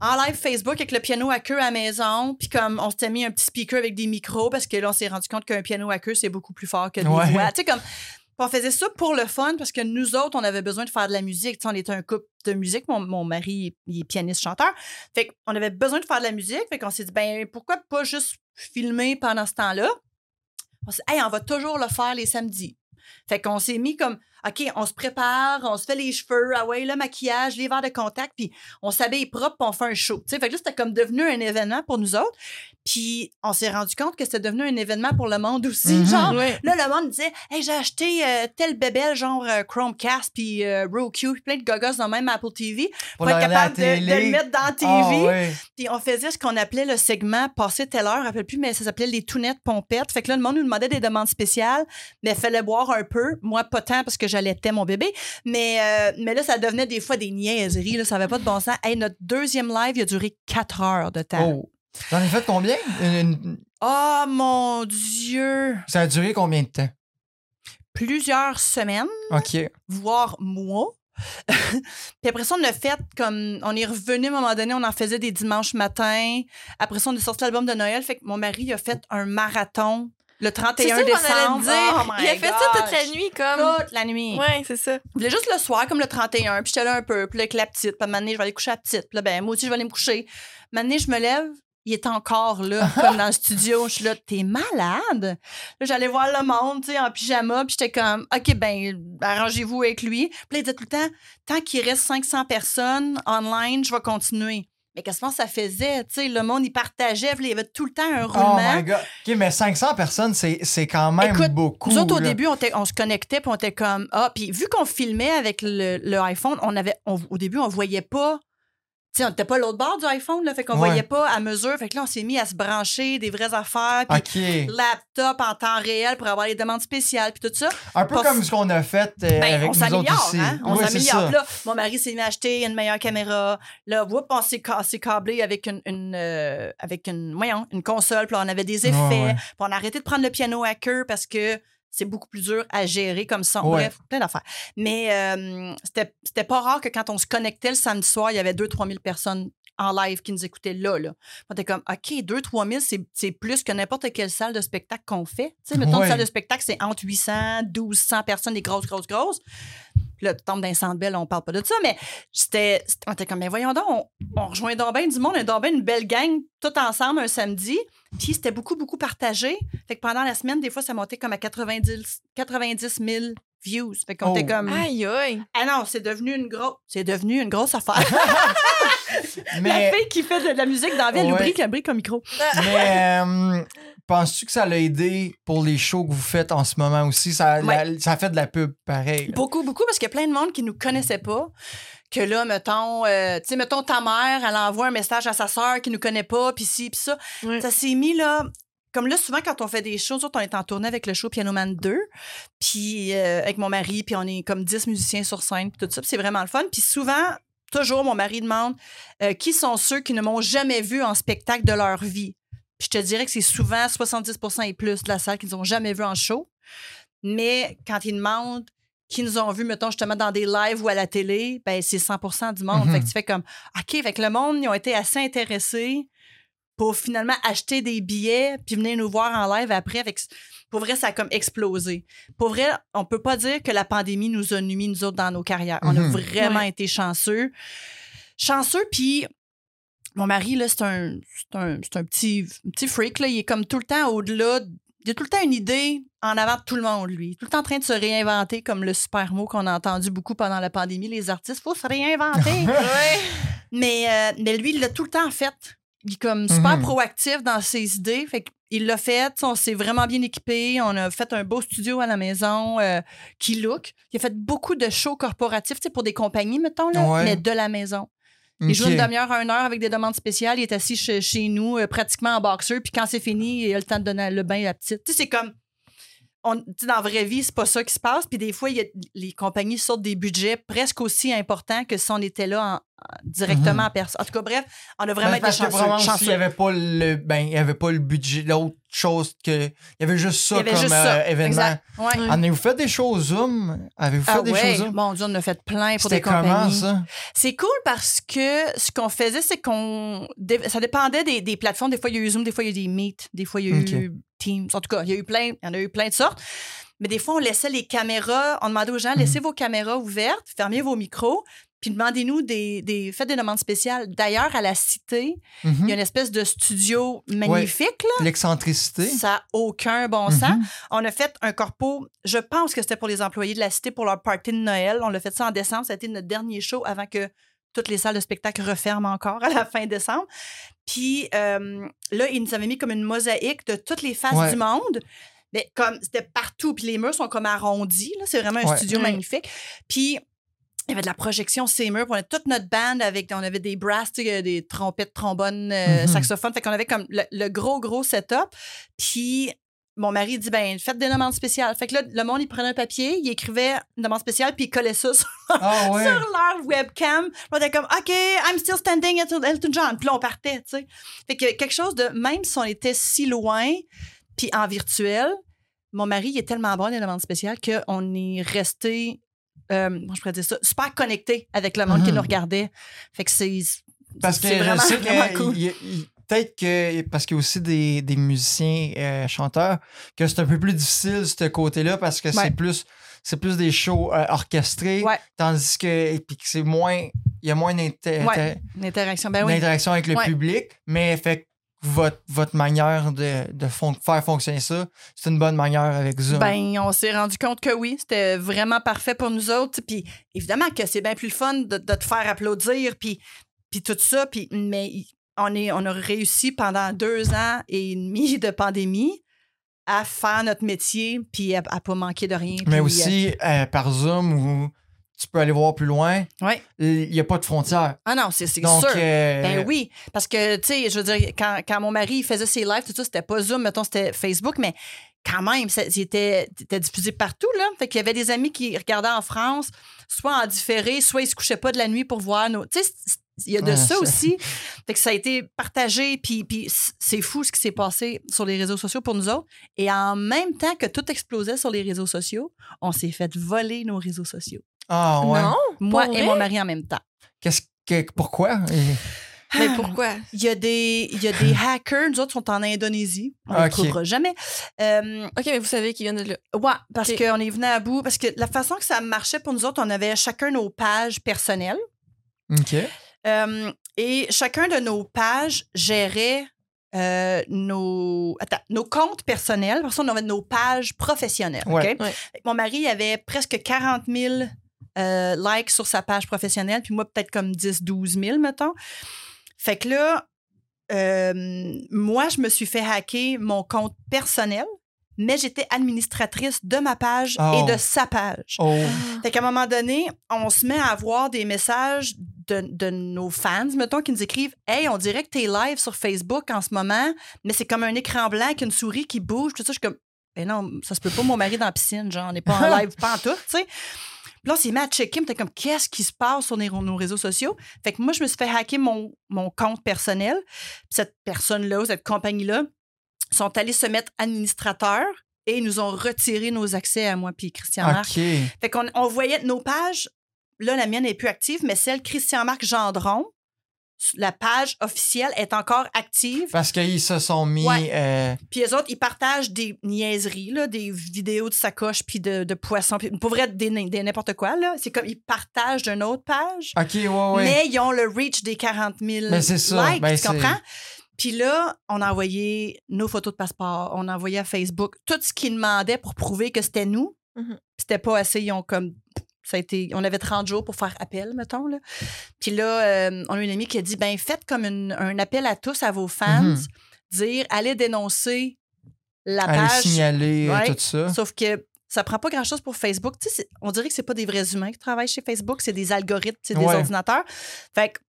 en live Facebook avec le piano à queue à la maison. Puis comme on s'était mis un petit speaker avec des micros parce que là, on s'est rendu compte qu'un piano à queue, c'est beaucoup plus fort que voix. Tu sais, comme. On faisait ça pour le fun parce que nous autres, on avait besoin de faire de la musique. Tu sais, on était un couple de musique. Mon, mon mari, il est pianiste-chanteur. Fait qu'on avait besoin de faire de la musique. Fait qu'on s'est dit, ben, pourquoi pas juste filmer pendant ce temps-là? On s'est dit, hey, on va toujours le faire les samedis. Fait qu'on s'est mis comme, OK, on se prépare, on se fait les cheveux, ah ouais, le maquillage, les verres de contact, puis on s'habille propre, puis on fait un show. Tu sais, fait que là, c'était comme devenu un événement pour nous autres. Puis on s'est rendu compte que c'était devenu un événement pour le monde aussi. Mhm. Genre, là, le monde disait, hey, j'ai acheté euh, tel bébel, genre euh, Chromecast, puis euh, Roku, puis plein de gogos dans même Apple TV, pour, être capable de, le mettre dans la TV. Ah, ouais. Puis on faisait ce qu'on appelait le segment passer telle heure, je me rappelle plus, mais ça s'appelait les tounettes pompettes. Fait que là, le monde nous demandait des demandes spéciales, mais il fallait boire un peu. Moi, pas tant parce que j'allaitais mon bébé. Mais, euh, mais là, ça devenait des fois des niaiseries. Là, ça avait pas de bon sens. Hey, notre deuxième live, il a duré quatre heures de temps. Oh. J'en ai fait combien? Une- Oh mon Dieu! Ça a duré combien de temps? Plusieurs semaines, OK. voire mois. Puis après ça, on a fait comme. On est revenu à un moment donné, on en faisait des dimanches matins. Après ça, on a sorti l'album de Noël. Fait que mon mari a fait un marathon Le C'est 31 ça décembre. dire. oh il a fait ça toute la nuit, comme. Toute la nuit. Ouais, c'est ça. Je voulais juste le soir, comme le 31, puis j'étais là un peu, puis là, avec la petite, puis à un moment donné, je vais aller coucher la petite, puis là, ben, moi aussi, je vais aller me coucher. Donné, je me lève, il est encore là, comme dans le studio. Je suis là, t'es malade? Là, j'allais voir le monde, tu sais, en pyjama, puis j'étais comme, OK, ben, arrangez-vous avec lui. Puis là, il disait tout le temps, tant qu'il reste 500 personnes online, je vais continuer. Mais qu'est-ce que ça faisait? Le monde, il partageait, il y avait tout le temps un Oh roulement. my god. OK, mais 500 personnes, c'est c'est quand même Écoute, beaucoup. Nous autres, au début, on, se connectait, puis on était comme Ah, puis vu qu'on filmait avec le, le iPhone, on avait, on- au début, on voyait pas. Sais, on n'était pas l'autre bord du iPhone, là, fait qu'on Ouais. voyait pas à mesure. Fait que là, on s'est mis à se brancher des vraies affaires, puis laptop en temps réel pour avoir les demandes spéciales, puis tout ça. Un peu pas- comme ce qu'on a fait euh, Ben, avec on nous autres hein? On s'améliore. Là, mon mari s'est mis à acheter une meilleure caméra. Là, whoop, on s'est câblé avec une, une, euh, avec une, voyons, une console. Puis là, on avait des effets. Puis on a arrêté de prendre le piano à queue parce que c'est beaucoup plus dur à gérer comme ça. Ouais. Bref, plein d'affaires. Mais euh, c'était pas rare que quand on se connectait le samedi soir, il y avait 2-3 000 personnes en live qui nous écoutaient là. là. On était comme, OK, 2-3 000, c'est- c'est plus que n'importe quelle salle de spectacle qu'on fait. Tu sais, mettons, Ouais. une salle de spectacle, c'est entre 800, 1200 personnes, des grosses, grosses, grosses. Puis Là, tu tombes dans les centres belles, on parle pas de ça, mais c'était, c'était- on était comme, mais voyons donc, on, on rejoint donc du monde, on est donc une belle gang, tout ensemble un samedi. Puis c'était beaucoup, beaucoup partagé. Fait que pendant la semaine, des fois, ça montait comme à 90, 90 000 views. Fait qu'on Oh. était comme, Aïe, aïe. ah non, c'est devenu une grosse, c'est devenu une grosse affaire. La Mais, fille qui fait de la musique dans la vie, elle Ouais. oublie qu'elle brique un micro. mais euh, penses-tu que ça l'a aidé pour les shows que vous faites en ce moment aussi? Ça, Ouais. la- ça fait de la pub pareil. là. Beaucoup, beaucoup, parce qu'il y a plein de monde qui nous connaissait pas. Que là, mettons, euh, tu sais, mettons ta mère, elle envoie un message à sa sœur qui nous connaît pas, puis ci, puis ça. Ouais. Ça s'est mis là. Comme là, souvent, quand on fait des shows, on est en tournée avec le show Piano Man 2, puis euh, avec mon mari, puis on est comme 10 musiciens sur scène, puis tout ça, c'est vraiment le fun. Puis souvent, toujours, mon mari demande euh, qui sont ceux qui ne m'ont jamais vu en spectacle de leur vie? Puis je te dirais que c'est souvent 70% et plus de la salle qui nous ont jamais vu en show. Mais quand ils demandent qui nous ont vus, mettons, justement, dans des lives ou à la télé, ben c'est 100% du monde. Mhm. Fait que tu fais comme, OK, que le monde, ils ont été assez intéressés pour finalement acheter des billets puis venir nous voir en live après. Pour vrai, ça a comme explosé. Pour vrai, on peut pas dire que la pandémie nous a nuit, nous autres, dans nos carrières. On a Mhm. vraiment Ouais. été chanceux. Chanceux, puis mon mari, là, c'est un, c'est un, c'est un petit, petit freak, là. Il est comme tout le temps au-delà. Il a tout le temps une idée en avant de tout le monde, lui. Tout le temps en train de se réinventer, comme le super mot qu'on a entendu beaucoup pendant la pandémie. Les artistes, faut se réinventer. Ouais. mais, euh, mais lui, il l'a tout le temps fait. Il est comme super Mhm. proactif dans ses idées. Fait il l'a fait. On s'est vraiment bien équipé. On a fait un beau studio à la maison euh, qui look. Il a fait beaucoup de shows corporatifs pour des compagnies, mettons, là, Ouais. mais de la maison. Il joue une demi-heure à une heure avec des demandes spéciales. Il est assis chez, chez nous, euh, pratiquement en boxeur. Puis quand c'est fini, il a le temps de donner le bain à la petite. Tu sais, c'est comme. On, dans la vraie vie, c'est pas ça qui se passe. Puis des fois, il y a- les compagnies sortent des budgets presque aussi importants que si on était là en- directement Mhm. en personne. En tout cas, bref, on a vraiment Ben, été chanceux. chanceux. il n'y avait pas le ben il y avait pas le budget l'autre chose que il y avait juste ça avait comme juste euh, ça. événement. Ouais. En avez-vous fait des shows Zoom? Avez-vous fait Ah des ouais, shows Zoom? mon Dieu, on a fait plein pour C'était des comment compagnies. ça? C'est cool parce que ce qu'on faisait, c'est qu'on. Ça dépendait des, des plateformes. Des fois, il y a eu Zoom, des fois, il y a eu des Meet, des fois, il y a eu Teams. En tout cas, il y a eu plein, il y en a eu plein de sortes. Mais des fois, on laissait les caméras, on demandait aux gens, laissez vos caméras ouvertes, fermez vos micros, puis demandez-nous des, des. Faites des demandes spéciales. D'ailleurs, à la Cité, il y a une espèce de studio magnifique, là. L'excentricité. Ça n'a aucun bon sens. Mhm. On a fait un corpo, je pense que c'était pour les employés de la cité pour leur party de Noël. On l'a fait ça en décembre. Ça a été notre dernier show avant que toutes les salles de spectacle referment encore à la fin décembre. Puis euh, là, ils nous avaient mis comme une mosaïque de toutes les faces Ouais. du monde. Mais comme c'était partout, puis les murs sont comme arrondis. là. C'est vraiment un Ouais. studio Ouais. magnifique. Puis il y avait de la projection ces murs. On avait toute notre band avec, on avait des brass, des trompettes, trombones, euh, Mhm. saxophones. Fait qu'on avait comme le, le gros, gros setup. Puis mon mari dit, ben, faites des demandes spéciales. Fait que là, le monde, il prenait un papier, il écrivait une demande spéciale, puis il collait ça sur, Ah ouais. sur leur webcam. On était comme, OK, I'm still standing at Elton John. Puis là, on partait, tu sais. Fait que quelque chose de, même si on était si loin, puis en virtuel, mon mari, il est tellement bon dans les demandes spéciales qu'on est resté, euh, comment je pourrais dire ça, super connecté avec le monde qui Mhm. nous regardait. Fait que c'est. Parce que je sais que cool. il- il- peut-être que, parce qu'il y a aussi des, des musiciens, euh, chanteurs, que c'est un peu plus difficile, ce côté-là, parce que Ouais. c'est plus. C'est plus des shows euh, orchestrés, Ouais. tandis que, puis que c'est moins, il y a moins d'inter- Ouais. L'interaction, ben oui. d'interaction avec le public, mais fait votre, votre manière de, de fon- faire fonctionner ça, c'est une bonne manière avec Zoom. Ben, on s'est rendu compte que oui, c'était vraiment parfait pour nous autres. Puis évidemment que c'est bien plus le fun de, de te faire applaudir, puis, puis tout ça. Puis, mais on, est, on a réussi pendant deux ans et demi de pandémie à faire notre métier, puis à, à pas manquer de rien. mais aussi euh, par Zoom où tu peux aller voir plus loin, ouais. il n'y a pas de frontières. Ah non, c'est sûr. euh, Ben oui, parce que, tu sais, je veux dire, quand, quand mon mari faisait ses lives, tout ça, c'était pas Zoom, mettons, c'était Facebook, mais quand même, c'était diffusé partout, là. Fait qu'il y avait des amis qui regardaient en France, soit en différé, soit ils se couchaient pas de la nuit pour voir nos... Tu sais, il y a de Ah, ça ça. aussi. Fait que ça a été partagé, puis, puis c'est fou ce qui s'est passé sur les réseaux sociaux pour nous autres. Et en même temps que tout explosait sur les réseaux sociaux, on s'est fait voler nos réseaux sociaux. Ah ouais. Non? Moi et vrai? mon mari en même temps. Qu'est-ce que pourquoi? Et- Mais pourquoi? Il y a des, il y a des hackers, nous autres, sont en Indonésie. On ne Ok. les trouvera jamais. Euh, OK, mais vous savez qu'ils viennent de là. ouais, parce qu'on est venu à bout. Parce que la façon que ça marchait pour nous autres, on avait chacun nos pages personnelles. Ok. Euh, et chacun de nos pages gérait euh, nos, attends, nos comptes personnels. Parce qu'on avait nos pages professionnelles. Ouais. OK? Ouais. Mon mari avait presque 40 000 euh, likes sur sa page professionnelle, puis moi, peut-être comme 10, 12 000, mettons. Fait que là, euh, moi, je me suis fait hacker mon compte personnel, mais j'étais administratrice de ma page Oh. et de sa page. Oh. Fait qu'à un moment donné, on se met à avoir des messages de, de nos fans, mettons, qui nous écrivent Hey, on dirait que t'es live sur Facebook en ce moment, mais c'est comme un écran blanc avec une souris qui bouge. Tout ça, je suis comme Ben non, ça se peut pas, mon mari dans la piscine, genre, on n'est pas en live, pas en tout, tu sais. Puis là, on s'est mis à checker, t'es comme Qu'est-ce qui se passe sur nos réseaux sociaux? Fait que moi, je me suis fait hacker mon, mon compte personnel. Puis cette personne-là, cette compagnie-là, sont allés se mettre administrateurs et ils nous ont retiré nos accès à moi puis Christian Marc. Fait qu'on on voyait nos pages. Là, la mienne n'est plus active, mais celle Christian-Marc Gendron, la page officielle est encore active. Parce qu'ils se sont mis. Ouais. euh, Puis les autres, ils partagent des niaiseries, là, des vidéos de sacoches puis de, de poissons. Puis pour vrai, des, des n'importe quoi. là. C'est comme ils partagent d'une autre page, Ok, ouais, ouais. mais ils ont le reach des 40 000 Ben, c'est ça. likes. Ben, tu c'est- comprends? Puis là, on a envoyé nos photos de passeport, on a envoyé à Facebook tout ce qu'ils demandaient pour prouver que c'était nous. Mhm. Puis C'était pas assez, ils ont comme. Ça a été, on avait 30 jours pour faire appel, mettons. Là. Puis là, euh, on a une amie qui a dit ben faites comme une- un appel à tous, à vos fans, Mhm. dire allez dénoncer la Aller page. signaler euh, Ouais. tout ça. Sauf que ça prend pas grand-chose pour Facebook. Tu sais, on dirait que c'est pas des vrais humains qui travaillent chez Facebook, c'est des algorithmes, c'est des Ouais. ordinateurs. Fait que,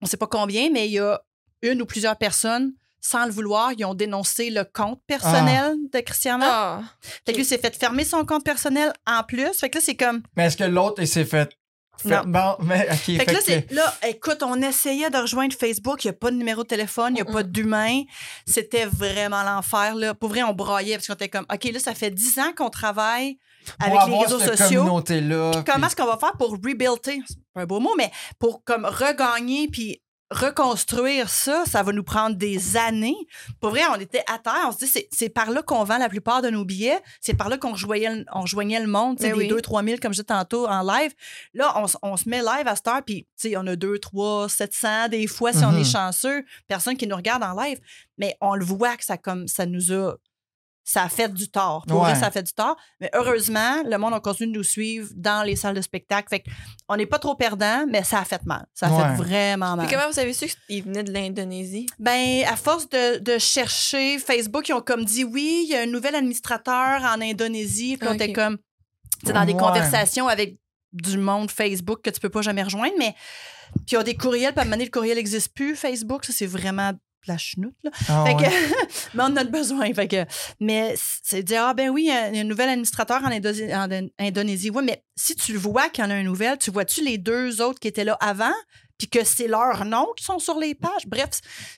on sait pas combien, mais il y a une ou plusieurs personnes, sans le vouloir, ils ont dénoncé le compte personnel de Christian Marc. Ah! Fait que lui s'est fait fermer son compte personnel en plus. Fait que là, c'est comme. Mais est-ce que l'autre, il s'est fait. fait- Non. Bon, mais ok. Fait que là, c'est, là, écoute, on essayait de rejoindre Facebook. Il n'y a pas de numéro de téléphone, il n'y a pas d'humain. C'était vraiment l'enfer. Là. Pour vrai, on broyait parce qu'on était comme, OK, là, ça fait 10 ans qu'on travaille avec les réseaux cette sociaux. communauté-là. Comment puis- est-ce qu'on va faire pour rebuilder? C'est pas un beau mot, mais pour comme regagner puis reconstruire ça, ça va nous prendre des années. Pour vrai, on était à terre. On se dit, c'est, par là qu'on vend la plupart de nos billets. C'est par là qu'on rejoignait, le- on rejoignait le monde, tu sais, Ben des oui. 2-3 000, comme je disais tantôt, en live. Là, on, se met live à cette heure, puis tu sais, on a 2, 3, 700 des fois, si on Mhm. est chanceux, personne qui nous regarde en live. Mais on le voit que ça, comme, ça nous a ça a fait du tort. Pour Ouais. ça a fait du tort. Mais heureusement, le monde a continué de nous suivre dans les salles de spectacle. Fait on n'est pas trop perdant, mais ça a fait mal. Ça a Ouais. fait vraiment mal. Puis comment vous avez su qu'il venait de l'Indonésie? Ben, à force de, de chercher, Facebook, ils ont comme dit oui, il y a un nouvel administrateur en Indonésie. Puis on était comme, tu sais, dans des Ouais. conversations avec du monde Facebook que tu peux pas jamais rejoindre, mais puis ils ont des courriels, puis à un moment donné, le courriel n'existe plus, Facebook. Ça, c'est vraiment la chenoute, là. Ah, Fait ouais. que, mais on en a besoin. Fait que, mais c'est dire, ah ben oui, il y a un nouvel administrateur en, Indo- en Indonésie. Oui, mais si tu le vois qu'il y en a un nouvel, tu vois-tu les deux autres qui étaient là avant? Puis que c'est leurs noms qui sont sur les pages? Bref,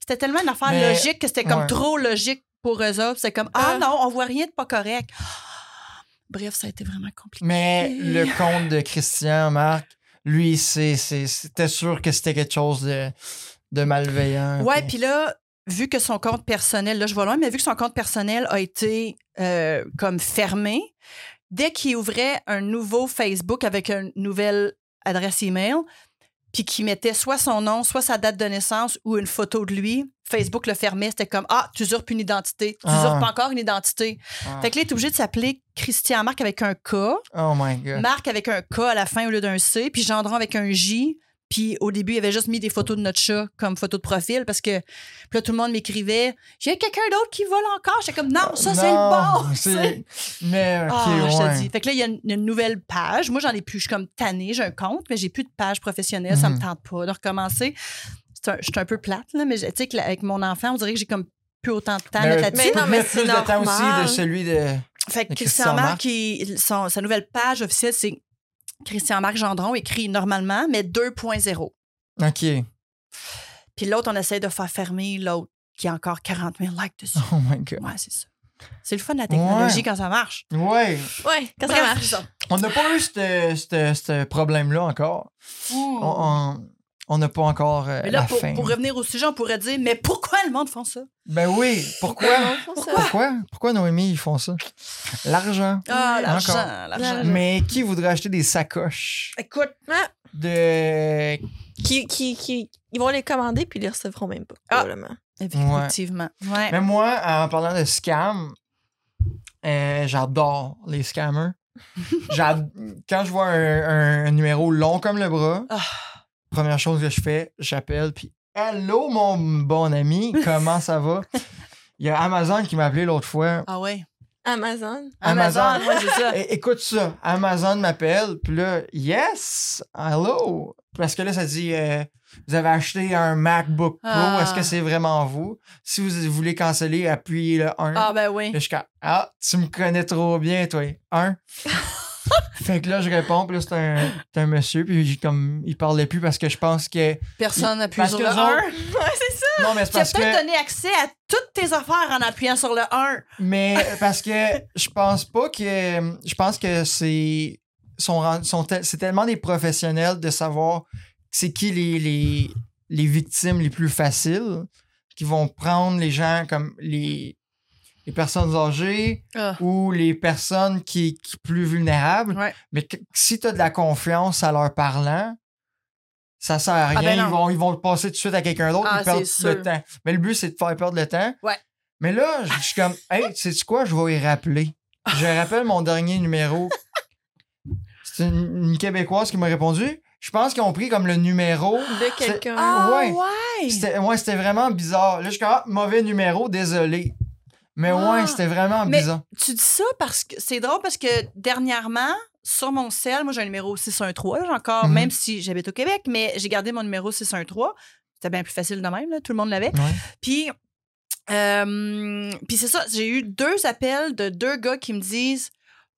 c'était tellement une affaire Mais- logique que c'était comme ouais. trop logique pour eux autres. C'est comme, ah Ah. non, on voit rien de pas correct. Bref, ça a été vraiment compliqué. Mais le compte de Christian, Marc, lui, c'était sûr que c'était quelque chose de, de malveillant. Ouais, puis- puis là, vu que son compte personnel, là je vois loin, mais vu que son compte personnel a été euh, comme fermé, dès qu'il ouvrait un nouveau Facebook avec une nouvelle adresse email, puis qu'il mettait soit son nom, soit sa date de naissance ou une photo de lui, Facebook le fermait. C'était comme Ah, tu usurpes une identité. Tu Ah. usurpes encore une identité. Ah. Fait que là, il est obligé de s'appeler Christian Marc avec un K, Oh my god. Marc avec un K à la fin au lieu d'un C, puis Gendron avec un J. Puis au début, il avait juste mis des photos de notre chat comme photo de profil parce que puis là, tout le monde m'écrivait J'ai quelqu'un d'autre qui vole encore. J'étais comme Non, ça, c'est le bon. Mais, ok, Ah, je te dis. Fait que là, il y a une, une nouvelle page. Moi, j'en ai plus. Je suis comme tannée. J'ai un compte, mais j'ai plus de page professionnelle. Ça me Mhm. tente pas de recommencer. C'est un- Je suis un peu plate, là, mais tu sais, avec mon enfant, on dirait que j'ai comme plus autant de temps Mais là-dessus. Mais non, mais c'est plus de temps aussi de celui de. Fait que de Christian, Christian Marc, Marc. il- son- sa nouvelle page officielle, c'est Christian Marc Gendron, écrit normalement, mais 2.0. Ok. Puis l'autre, on essaie de faire fermer l'autre qui a encore 40 000 likes dessus. Oh my god. Ouais, c'est ça. C'est le fun de la technologie Ouais. quand ça marche. Ouais. Ouais, quand ça marche. On n'a pas eu ce- problème-là encore. On- On on n'a pas encore euh, Mais là, la pour, fin. pour revenir au sujet, on pourrait dire, mais pourquoi le monde font ça? Ben oui. Pourquoi? Pourquoi? Pourquoi Noémie, ils font ça? L'argent. Ah, l'argent, l'argent. Mais qui voudrait acheter des sacoches? Écoute, de. Qui, qui, qui, ils vont les commander puis ils les recevront même pas, Ah. probablement. effectivement. Ouais. Mais moi, en parlant de scam, euh, j'adore les scammers. J'ad- Quand je vois un, un- un numéro long comme le bras, Ah. Première chose que je fais, j'appelle, puis Hello, mon bon ami, comment ça va? Il y a Amazon qui m'a appelé l'autre fois. Ah ouais. Amazon. Amazon. ouais, c'est ça. É- écoute ça, Amazon m'appelle, puis là, yes, hello. Parce que là, ça dit, euh, vous avez acheté un MacBook Pro, Ah. est-ce que c'est vraiment vous? Si vous voulez canceller, appuyez le 1. Ah ben oui. Là, je suis comme, ah, tu me connais trop bien, toi. Un. fait que là, je réponds, puis là, c'est un, c'est un monsieur, puis comme, il parlait plus parce que je pense que. Personne n'appuie sur que le eux 1. autres- Ouais, c'est ça. Non, mais c'est Tu as parce peut-être que. donné accès à toutes tes affaires en appuyant sur le 1. Mais parce que je pense pas que. Je pense que c'est. Sont, sont tel- c'est tellement des professionnels de savoir c'est qui les, les, les victimes les plus faciles qui vont prendre les gens comme les, les personnes âgées Ah. ou les personnes qui, qui plus vulnérables. Ouais. Mais que- si tu as de la confiance à leur parlant, ça sert à rien. Ah ben non. ils, vont, ils vont le passer tout de suite à quelqu'un d'autre Ah, ils perdent le temps. Mais le but, c'est de faire perdre le temps. Ouais. Mais là, je suis comme, hey, sais-tu quoi, je vais y rappeler. Je rappelle mon dernier numéro. C'est une, une Québécoise qui m'a répondu. Je pense qu'ils ont pris comme le numéro. De quelqu'un. Ah Ouais. ouais. C'était ouais, c'était vraiment bizarre. Là, je suis comme, ah, mauvais numéro, désolé. Mais Ah. ouais, c'était vraiment Mais- bizarre. Tu dis ça parce que c'est drôle parce que dernièrement, sur mon cell, moi j'ai un numéro 613, là, j'ai encore, Mhm. même si j'habite au Québec, mais j'ai gardé mon numéro 613. C'était bien plus facile de même, là, tout le monde l'avait. Ouais. Puis, euh, puis c'est ça, j'ai eu deux appels de deux gars qui me disent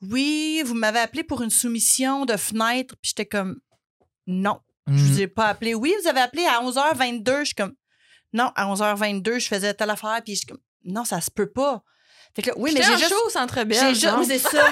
Oui, vous m'avez appelé pour une soumission de fenêtre. Puis j'étais comme Non, je Mm. vous ai pas appelé. Oui, vous avez appelé à 11h22. Je suis comme Non, à 11h22, je faisais telle affaire. Puis je suis comme Non, ça se peut pas. Fait que là, oui, mais j'ai juste. au Centre J'ai juste, ça.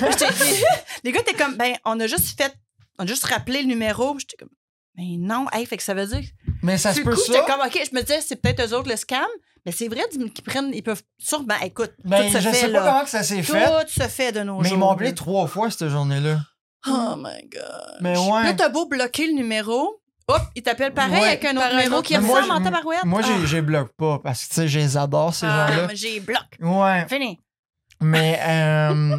Les, gars étaient comme, ben, on a juste fait, on a juste rappelé le numéro. J'étais comme, mais non, hey, fait que ça veut dire. Mais ça se Du coup, peut j'étais ça. comme, OK, je me disais, c'est peut-être eux autres le scam, mais c'est vrai qu'ils prennent, ils peuvent sûrement, écoute, Ben, tout se je fait, sais là. pas comment que ça s'est Tout fait. se fait de nos Mais jours. ils m'ont appelé trois fois cette journée-là. Oh my God. Mais ouais. Là, t'as beau bloquer le numéro, hop, il t'appelle pareil Ouais. avec un autre numéro qui ressemble en tabarouette. Moi, j'ai, Ah. j'ai bloque pas parce que, tu sais, je les adore, ces Ah, gens-là. j'ai bloc. Ouais. Fini. Mais, euh,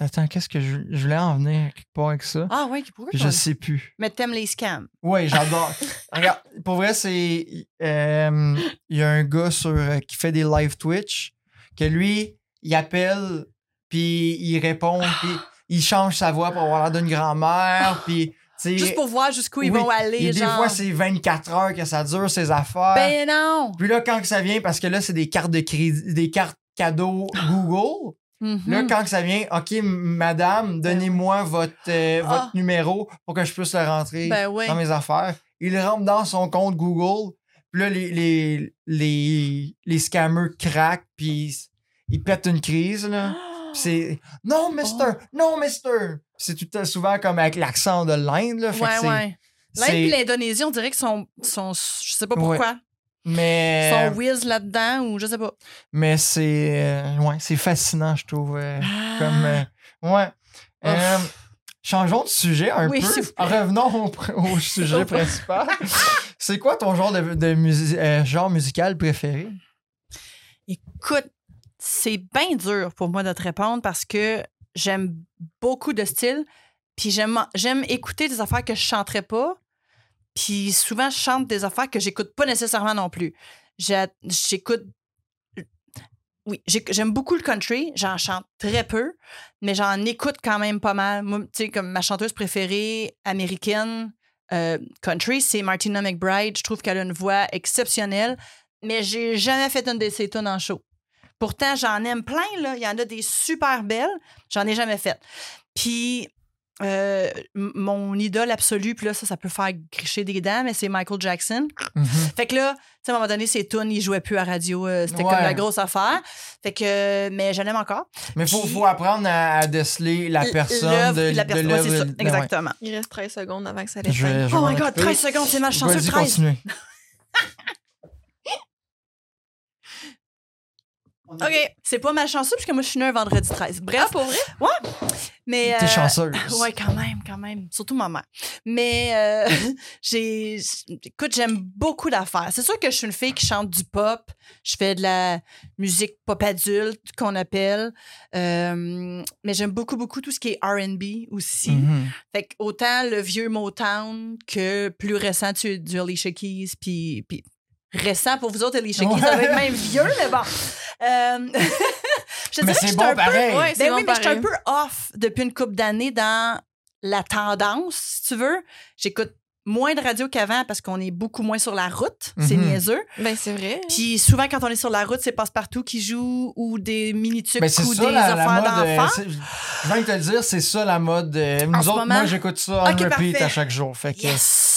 attends, qu'est-ce que je, je voulais en venir quelque part avec ça? Ah, ouais, pourquoi? Je sais plus. Mais t'aimes les scams. Ouais, j'adore. Regarde, pour vrai, c'est. euh, Il y a un gars sur, euh, qui fait des live Twitch que lui, il appelle, puis il répond, puis il change sa voix pour avoir l'air d'une grand-mère, puis. Juste pour voir jusqu'où ils vont aller. et des genre. fois, c'est 24 heures que ça dure, ces affaires. Ben non! Puis là, quand que ça vient, parce que là, c'est des cartes de crédit, des cartes cadeaux Google. Là, quand que ça vient, OK, madame, donnez-moi votre, euh, votre Ah. numéro pour que je puisse le rentrer Ben oui. dans mes affaires. Il rentre dans son compte Google. Puis là, les, les, les, les scammers craquent, puis ils pètent une crise, là. C'est Non, mister! Oh. Non, mister! C'est tout le temps souvent comme avec l'accent de l'Inde, là. Fait Ouais, ouais. L'Inde et l'Indonésie, on dirait qu'ils sont, sont. Je sais pas pourquoi. Mais, son whiz là-dedans ou je sais pas. mais c'est euh, ouais, c'est fascinant, je trouve. euh, Ah. comme, euh, ouais. Changeons de sujet un Oui, peu. s'il vous plaît. Revenons au, au sujet principal. c'est quoi ton genre de, de genre musical préféré? Écoute, c'est bien dur pour moi de te répondre parce que j'aime beaucoup de styles, puis j'aime écouter des affaires que je chanterais pas, puis souvent je chante des affaires que j'écoute pas nécessairement non plus. J'écoute oui, j'ai- j'aime beaucoup le country, j'en chante très peu, mais j'en écoute quand même pas mal. Tu sais, comme ma chanteuse préférée américaine euh, country, c'est Martina McBride. Je trouve qu'elle a une voix exceptionnelle, mais j'ai jamais fait une de ses tunes en show. Pourtant, j'en aime plein, là. Il y en a des super belles. J'en ai jamais fait. Puis, euh, mon idole absolue, puis là, ça, ça peut faire gricher des dents, mais c'est Michael Jackson. Mhm. Fait que là, tu sais, à un moment donné, ses tunes, il jouait plus à radio. euh, C'était Ouais. comme la grosse affaire. Fait que, euh, mais je l'aime encore. Mais il faut, apprendre à, à déceler la personne L'œuvre, de, la de personne. Ouais, c'est ça, ouais. exactement. Il reste 13 secondes avant que ça vais Oh my God, occuper. 13 secondes, c'est ma chance sur Vas-y, 13. continue. OK. C'est pas ma chanson, puisque moi, je suis née un vendredi 13. Bref, Ah, pour vrai? mais. T'es euh, chanceuse. Ouais, quand même, quand même. Surtout ma mère. Mais euh, j'ai. Écoute, j'aime beaucoup d'affaires. C'est sûr que je suis une fille qui chante du pop. Je fais de la musique pop adulte, qu'on appelle. Euh, mais j'aime beaucoup, beaucoup tout ce qui est RB aussi. Mhm. Fait que autant le vieux Motown que plus récent tu, du Alicia Keys, puis, puis récent pour vous autres, Alicia Keys, ça va être même vieux, mais bon. Euh, je te Mais dirais que c'est bon un peu- pareil. Ouais, c'est ben bon oui, mais je suis un peu off depuis une couple d'années dans la tendance, si tu veux. J'écoute moins de radio qu'avant parce qu'on est beaucoup moins sur la route. C'est Mhm. niaiseux. Ben, c'est vrai. Puis souvent, quand on est sur la route, c'est Passe-Partout qui joue ou des mini-tubes Ben, c'est ou ça des la, mode. euh, d'enfants. c'est- je viens de te le dire, c'est ça la mode. euh, nous ce autres, moment? moi, j'écoute ça en Ok, repeat parfait. à chaque jour. Fait que, Yes!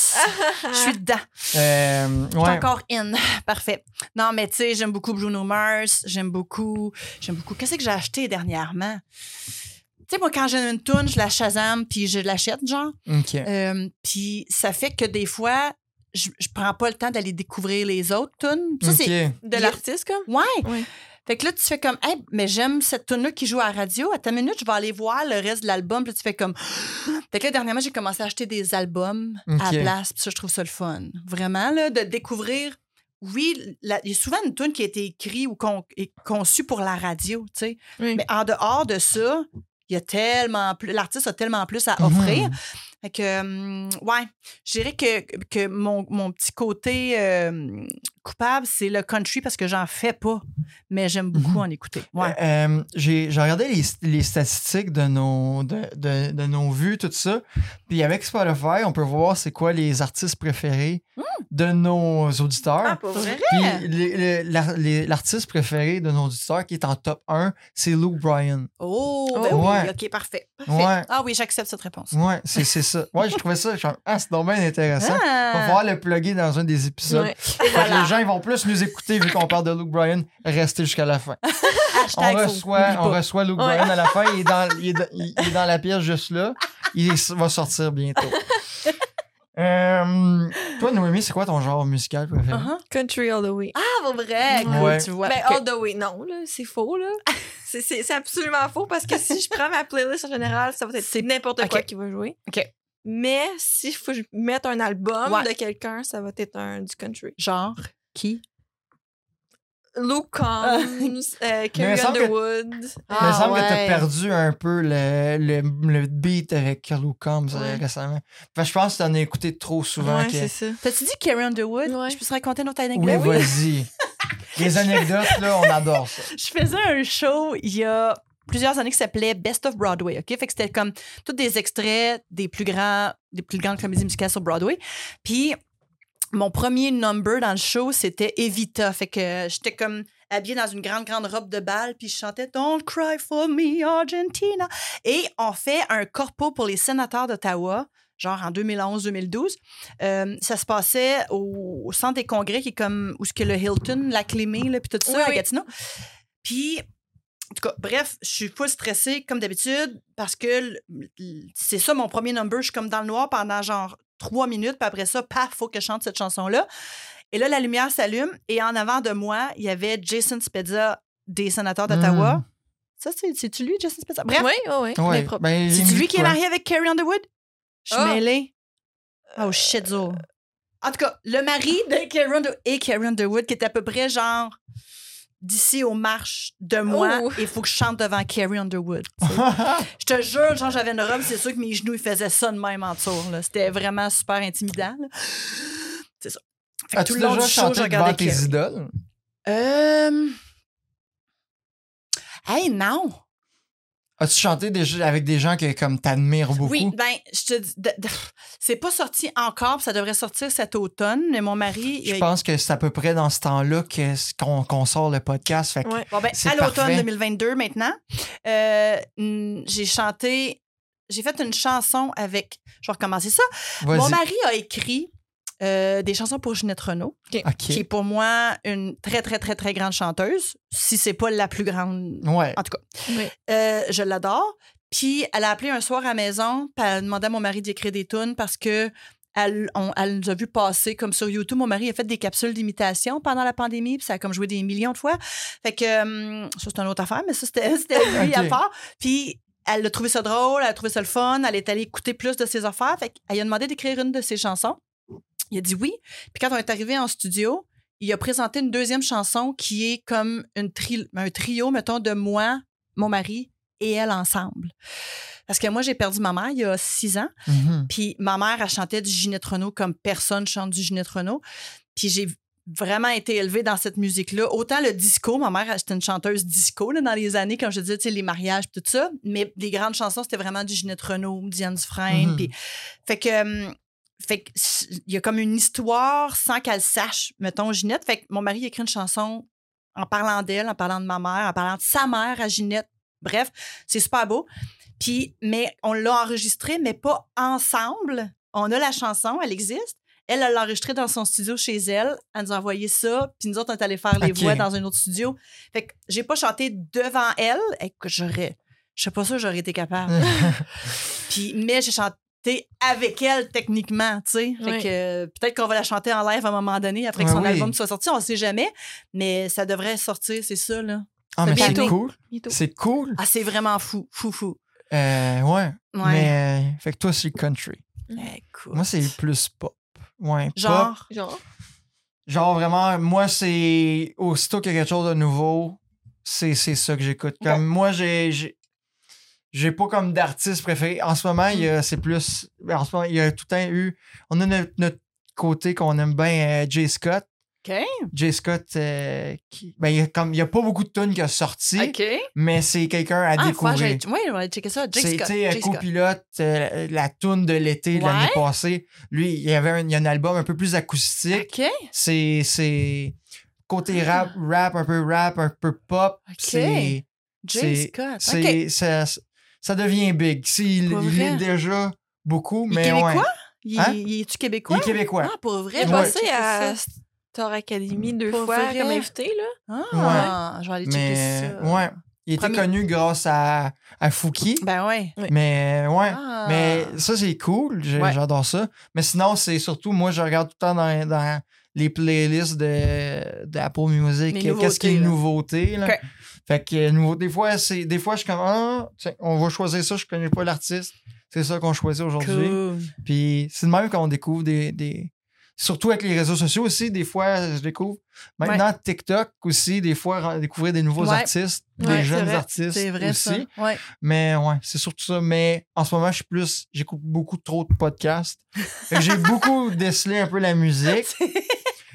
Je suis dedans. euh, Je suis ouais. encore in. Parfait. Non, mais tu sais, j'aime beaucoup Bruno Mars. J'aime beaucoup. J'aime beaucoup. Qu'est-ce que j'ai acheté dernièrement? Tu sais, moi, quand j'ai une toune, je la Shazam puis je l'achète, genre. OK. Euh, puis ça fait que des fois, je, je prends pas le temps d'aller découvrir les autres tunes. Ça, c'est. OK. De l'artiste, comme? Ouais. Ouais. Fait que là, tu fais comme, hey, mais j'aime cette tune-là qui joue à la radio. À ta minute, je vais aller voir le reste de l'album. Puis là, tu fais comme. Fait que là, dernièrement, j'ai commencé à acheter des albums à la place. Puis ça, je trouve ça le fun. Vraiment, là, de découvrir. Oui, la- il y a souvent une tune qui a été écrite ou con- conçue pour la radio, tu sais. Oui. Mais en dehors de ça, il y a tellement plus. L'artiste a tellement plus à offrir. Mhm. Fait que, hum, ouais, je dirais que, que mon, mon petit côté euh, coupable, c'est le country parce que j'en fais pas, mais j'aime beaucoup Mhm. en écouter. Ouais. Euh, j'ai j'ai regardé les, les statistiques de nos, de, de- de nos vues, tout ça. Puis avec Spotify, on peut voir c'est quoi les artistes préférés Hmm. de nos auditeurs. Ah, pour vrai? Puis l'artiste préféré de nos auditeurs qui est en top 1, c'est Luke Bryan. Oh, Oh. ben oui, Ouais. OK, parfait. parfait. Ouais. Ah oui, j'accepte cette réponse. Ouais, c'est c'est ça. Ouais, je trouvais ça. Ah, c'est bien intéressant. On va Ah. pouvoir le plugger dans un des épisodes. Ouais. Gens ils vont plus nous écouter vu qu'on parle de Luke Bryan. Restez jusqu'à la fin. On reçoit, on reçoit Luke Ouais. Bryan à la fin. Il est, dans, il, est dans, il est dans la pièce juste là. Il va sortir bientôt. Euh, toi, Noémie, c'est quoi ton genre musical préféré? Uh-huh. Country all the way. Ah, pour vrai? Ouais. tu vois. Ben, all the way, non, c'est faux, là. C'est- absolument faux parce que si je prends ma playlist en général, ça va être C'est- n'importe quoi Ok. qui va jouer. OK. Mais si faut que je mette un album Ouais. de quelqu'un, ça va être un du country. Genre, qui? Luke Combs, euh, Carrie que- Underwood. Il me Ah, semble que ouais. t'as perdu un peu le, le, le beat avec Luke Combs euh, Ouais. récemment. Que je pense que t'en as écouté trop souvent. Ouais, que- c'est ça. T'as-tu dit Carrie Underwood? Ouais. Je peux te raconter une autre Oui, anecdote? vas-y. Les anecdotes, là, on adore ça. je faisais un show il y a plusieurs années qui s'appelait Best of Broadway, OK? Fait que c'était comme tous des extraits des plus grands, des plus grandes comédies musicales sur Broadway. Puis mon premier number dans le show, c'était Evita. Fait que j'étais comme habillée dans une grande, grande robe de bal, puis je chantais Don't cry for me, Argentina. Et on fait un corpo pour les sénateurs d'Ottawa, genre en 2011-2012. Euh, ça se passait au, au centre des congrès, qui est comme où ce que le Hilton, la Clémé, là, puis tout ça, Oui, à oui. Gatineau. Puis, en tout cas, bref, je suis full stressée comme d'habitude parce que c'est ça mon premier number. Je suis comme dans le noir pendant genre trois minutes, puis après ça, paf, faut que je chante cette chanson-là. Et là, la lumière s'allume et en avant de moi, il y avait Jason Spezza des sénateurs d'Ottawa. Mm. Ça, c'est- c'est-tu lui, Jason Spezza? Bref, Oui, oui, oui. Pro- ben, j'ai c'est vu lui qui est marié avec Carrie Underwood? Je suis Ah. mêlée. Oh shit, Zo. En tout cas, le mari de Carrie Underwood et Carrie Underwood, qui est à peu près genre d'ici aux marches de moi, Oh. il faut que je chante devant Carrie Underwood. je te jure, genre, j'avais une robe, c'est sûr que mes genoux, ils faisaient ça de même en là. C'était vraiment super intimidant. C'est ça. Fait que As-tu tout le long déjà du show, chanté je devant regardais tes idoles? Euh... Hey, non! As-tu chanté déjà avec des gens que comme t'admires beaucoup? Oui, ben, je te dis, c'est pas sorti encore, puis ça devrait sortir cet automne, mais mon mari. Je il- pense que c'est à peu près dans ce temps-là qu'on sort le podcast. Fait Ouais. Bon, ben, C'est à l'automne parfait. 2022 maintenant, euh, j'ai chanté, j'ai fait une chanson avec. Je vais recommencer ça. Mon mari a écrit euh, des chansons pour Ginette Renault, qui est pour moi une très, très, très, très grande chanteuse, si c'est pas la plus grande. Ouais. En tout cas, Oui. Euh, je l'adore. Puis elle a appelé un soir à la maison, puis elle a demandé à mon mari d'écrire des tunes parce que elle, on- elle nous a vu passer comme sur YouTube. Mon mari a fait des capsules d'imitation pendant la pandémie, puis ça a comme joué des millions de fois. Fait que hum, ça, c'est une autre affaire, mais ça, c'était c'était lui à Ok. part. Puis elle a trouvé ça drôle, elle a trouvé ça le fun, elle est allée écouter plus de ses affaires. Fait qu'elle lui a demandé d'écrire une de ses chansons. Il a dit oui. Puis quand on est arrivé en studio, il a présenté une deuxième chanson qui est comme une tri- un trio, mettons, de moi, mon mari et elle ensemble. Parce que moi, j'ai perdu ma mère il y a six ans. Mhm. Puis ma mère, elle chantait du Ginette Renault comme personne chante du Ginette Renault. Puis j'ai vraiment été élevée dans cette musique-là. Autant le disco, ma mère, c'était une chanteuse disco là, dans les années, comme je disais, tu sais, les mariages, tout ça. Mais les grandes chansons, c'était vraiment du Ginette Renault, Diane Dufresne. Mhm. Puis, fait que, hum, fait que s- il y a comme une histoire sans qu'elle sache, mettons, Ginette. Fait que mon mari écrit une chanson en parlant d'elle, en parlant de ma mère, en parlant de sa mère à Ginette. Bref, c'est super beau. Puis, mais on l'a enregistré, mais pas ensemble. On a la chanson, elle existe. Elle, elle l'a enregistrée dans son studio chez elle. Elle nous a envoyé ça. Puis nous autres, on est allés faire les voix dans un autre studio. Fait que j'ai pas chanté devant elle. Et que j'aurais. Je sais pas ça, j'aurais été capable. Puis, mais j'ai chanté avec elle techniquement, tu sais. Fait Oui. que euh, peut-être qu'on va la chanter en live à un moment donné après que Ah son oui. album soit sorti. On sait jamais. Mais ça devrait sortir, c'est ça, là. Ah, mais c'est cool. C'est cool. Ah, c'est vraiment fou. Fou, fou. Euh, ouais. Ouais. Mais, euh, fait que toi, c'est country. Écoute. Moi, c'est plus pop. Ouais. pop. Genre? Genre? Genre, vraiment, moi, c'est. Aussitôt qu'il y a quelque chose de nouveau, c'est c'est ça que j'écoute. Comme moi, j'ai. J'ai- pas comme d'artiste préféré. En ce moment, il y a- c'est plus. ben, En ce moment, il y a tout le temps eu. On a notre, notre côté qu'on aime bien, euh, Jay Scott. OK. Jay Scott, euh, qui, ben, il y a a pas beaucoup de tunes qui a sorti, OK. mais c'est quelqu'un à Ah, découvrir. Oui, on va checker ça. Tu Scott. Jake Scott. copilote, euh, la tune de l'été de Ouais. l'année passée. Lui, il y avait un, il y a un album un peu plus acoustique. OK. C'est, c'est côté rap, rap, un peu rap, un peu pop. Ok. C'est- Scott. c'est, OK. ça, ça devient big. S'il, il vrai? est déjà beaucoup, Il est mais québécois? ouais. Il, Hein? il est-tu Il québécois? est québécois. Ah, pour vrai? Vais passé à. Star Academy deux Pour fois vrai? comme invité, là. Ah, je vais aller checker mais, ça. ouais. Il était Premier- connu grâce à, à Fouki. Ben ouais. Oui. Mais, ouais. Ah. Mais ça, c'est cool. Ouais. J'adore ça. Mais sinon, c'est surtout, moi, je regarde tout le temps dans, dans les playlists de, d'Apple Music. Qu'est-ce qui est nouveautés, nouveauté, là. là. Fait que, euh, nouveau, des fois, c'est, des fois, je suis comme, ah, tiens, on va choisir ça, je connais pas l'artiste. C'est ça qu'on choisit aujourd'hui. Cool. Puis c'est de même qu'on découvre des, des. Surtout avec les réseaux sociaux aussi, des fois, je découvre. Maintenant, TikTok aussi, des fois, découvrir des nouveaux Ouais. artistes, des jeunes vrai. artistes C'est vrai, aussi. ça. Mais ouais, c'est surtout ça. Mais en ce moment, je suis plus. J'écoute beaucoup trop de podcasts. J'ai beaucoup décelé un peu la musique.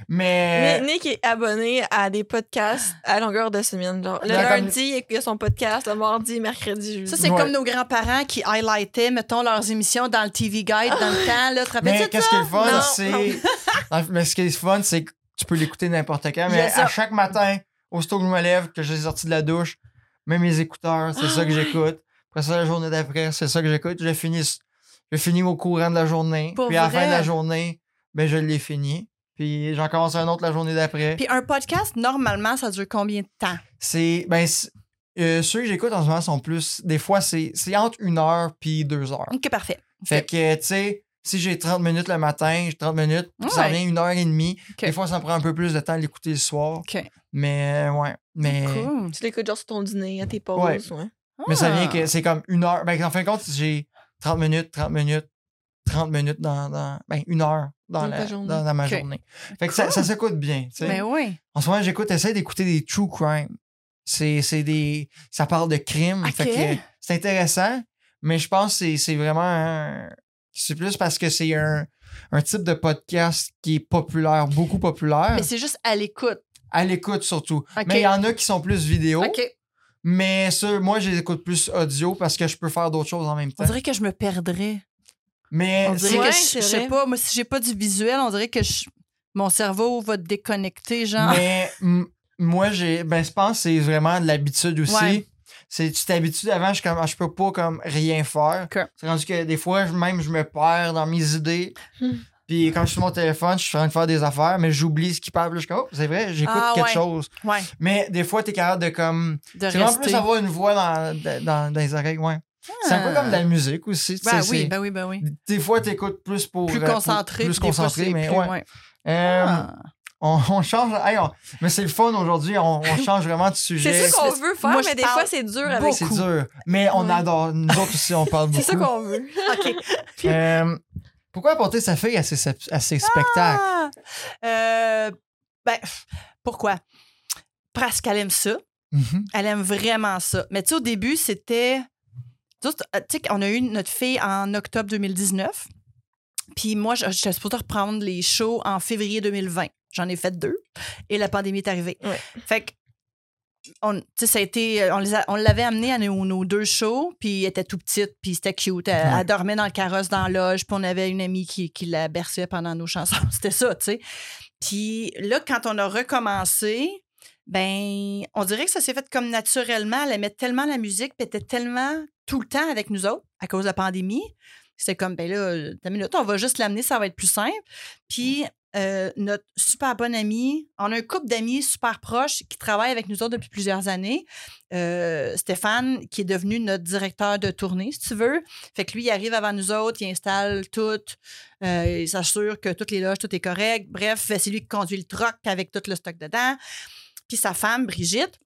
Mais. Mais Nick est abonné à des podcasts à longueur de semaine. Genre, le lundi, il y a son podcast. Le mardi, mercredi, jeudi. Ça, c'est Ouais. comme nos grands-parents qui highlightaient, mettons, leurs émissions dans le TV Guide dans le temps. Là, te Mais qu'est-ce qui est fun, c'est. Mais ce qui est fun, c'est que tu peux l'écouter n'importe quand. Mais à chaque matin, aussitôt que je me lève, que j'ai sorti de la douche, mets mes écouteurs, c'est ça que j'écoute. Après ça, la journée d'après, c'est ça que j'écoute. Je finis, je finis au courant de la journée. Pour puis à la fin de la journée, ben, je l'ai fini. Puis j'en commence un autre la journée d'après. Puis un podcast, normalement, ça dure combien de temps? C'est. Ben, euh, ceux que j'écoute en ce moment sont plus. Des fois, c'est c'est entre une heure puis deux heures. OK, parfait. Fait que, tu sais, si j'ai 30 minutes le matin, j'ai 30 minutes, puis ça Ouais. revient une heure et demie. Des fois, ça me prend un peu plus de temps à l'écouter le soir. OK. Mais, euh, ouais. Mais, Cool. Tu l'écoutes genre sur ton dîner, à tes pauses. Ouais. Ouais. mais ça vient Ah. que c'est comme une heure. Ben, en fin de compte, j'ai 30 minutes, 30 minutes, 30 minutes dans, dans ben, une heure dans, Dans la, ta journée. dans, dans ma journée. Fait que ça, Cool. ça s'écoute bien. tu sais. Ben oui. En ce moment, j'écoute, essaie d'écouter des true crime. C'est, c'est des. Ça parle de crime. Ok. Fait que c'est intéressant, mais je pense que c'est, c'est vraiment. un- C'est plus parce que c'est un, un type de podcast qui est populaire, beaucoup populaire. Mais c'est juste à l'écoute. À l'écoute surtout. Mais il y en a qui sont plus vidéo. OK. Mais ça, moi, je les écoute plus audio parce que je peux faire d'autres choses en même temps. On dirait que je me perdrais. Mais On dirait c'est- Ouais, que je, je sais pas, moi, si j'ai pas du visuel, on dirait que je- mon cerveau va déconnecter, genre. Mais moi, j'ai. Ben, je pense que c'est vraiment de l'habitude aussi. Ouais. C'est, tu t'habitues avant, je, comme, ah, je peux pas comme rien faire. Ok. C'est rendu que des fois, je- même, je me perds dans mes idées. Hmm. Puis quand je suis sur mon téléphone, je suis en train de faire des affaires, mais j'oublie ce qui parle. Je suis comme, oh, c'est vrai, j'écoute Ah, quelque ouais. chose. Ouais, Mais des fois, t'es capable de comme. de C'est vraiment plus avoir une voix dans, dans, dans les oreilles, ouais. C'est un peu comme de la musique aussi. tu Ben sais, oui, ben oui, ben oui. Des fois, t'écoutes plus pour. Plus euh, pour- concentré. Plus fois, concentré, c'est mais plus- ouais. ouais. Euh, Ah. on, on change. hey, on- mais c'est le fun aujourd'hui. On, on change vraiment de sujet. C'est ça qu'on veut faire, Moi, mais des fois, c'est dur avec C'est dur. Mais on Ouais. adore. Nous autres aussi, on parle beaucoup. C'est ça qu'on veut. OK. Euh, pourquoi apporter sa fille à ses, à ses spectacles? Ah! Euh, ben, pourquoi? Parce qu'elle aime ça. Mhm. Elle aime vraiment ça. Mais tu sais, au début, c'était. Tu sais, on a eu notre fille en octobre 2019. Puis moi, je- j'étais supposée reprendre les shows en février 2020. J'en ai fait deux. Et la pandémie est arrivée. Ouais. Fait que. On, ça a été, on, les a- on l'avait amenée à nos, nos deux shows, puis elle était tout petite, puis c'était cute. Elle, Ouais. elle dormait dans le carrosse, dans la loge, puis on avait une amie qui, qui la berçait pendant nos chansons. C'était ça, tu sais. Puis là, quand on a recommencé, ben, on dirait que ça s'est fait comme naturellement. Elle aimait tellement la musique, puis était tellement tout le temps avec nous autres à cause de la pandémie. C'était comme, ben là, ta minute, on va juste l'amener, ça va être plus simple. Puis euh, notre super bonne amie, on a un couple d'amis super proches qui travaillent avec nous autres depuis plusieurs années. Euh, Stéphane, qui est devenu notre directeur de tournée, si tu veux. Fait que lui, il arrive avant nous autres, il installe tout, euh, il s'assure que toutes les loges, tout est correct. Bref, c'est lui qui conduit le truck avec tout le stock dedans. Puis sa femme, Brigitte,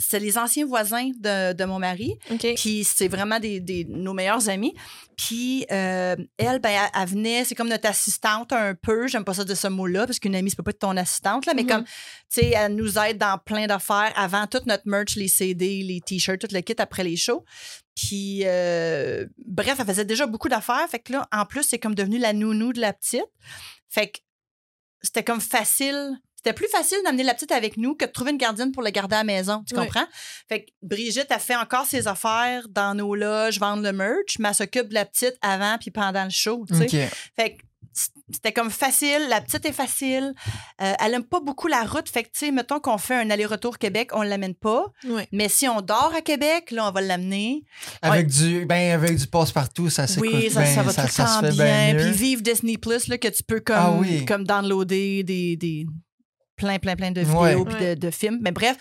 c'est les anciens voisins de, de mon mari. Puis c'est vraiment des, des- nos meilleurs amis. Puis euh, elle, ben, elle, elle venait, c'est comme notre assistante un peu. J'aime pas ça de ce mot-là, parce qu'une amie, peut pas être ton assistante, là, mais Mhm. comme, tu sais, elle nous aide dans plein d'affaires avant toute notre merch, les CD, les t-shirts, tout le kit après les shows. Puis, euh, bref, elle faisait déjà beaucoup d'affaires. Fait que là, en plus, c'est comme devenu la nounou de la petite. Fait que c'était comme facile. C'était plus facile d'amener la petite avec nous que de trouver une gardienne pour la garder à la maison. Tu comprends? Fait que Brigitte a fait encore ses affaires dans nos loges, vendre le merch, mais elle s'occupe de la petite avant puis pendant le show. tu sais. OK. Fait que c'était comme facile. La petite est facile. Euh, elle aime pas beaucoup la route. Fait que, tu sais, mettons qu'on fait un aller-retour Québec, on l'amène pas. Mais si on dort à Québec, là, on va l'amener. Avec du ben avec du passe-partout, ça s'écoute Oui, ça, bien, ça va ça, tout le temps bien. bien Puis vive Disney Plus, là, que tu peux comme, Ah oui. comme downloader des, des plein, plein, plein de vidéos Ouais. de, de films. Mais bref,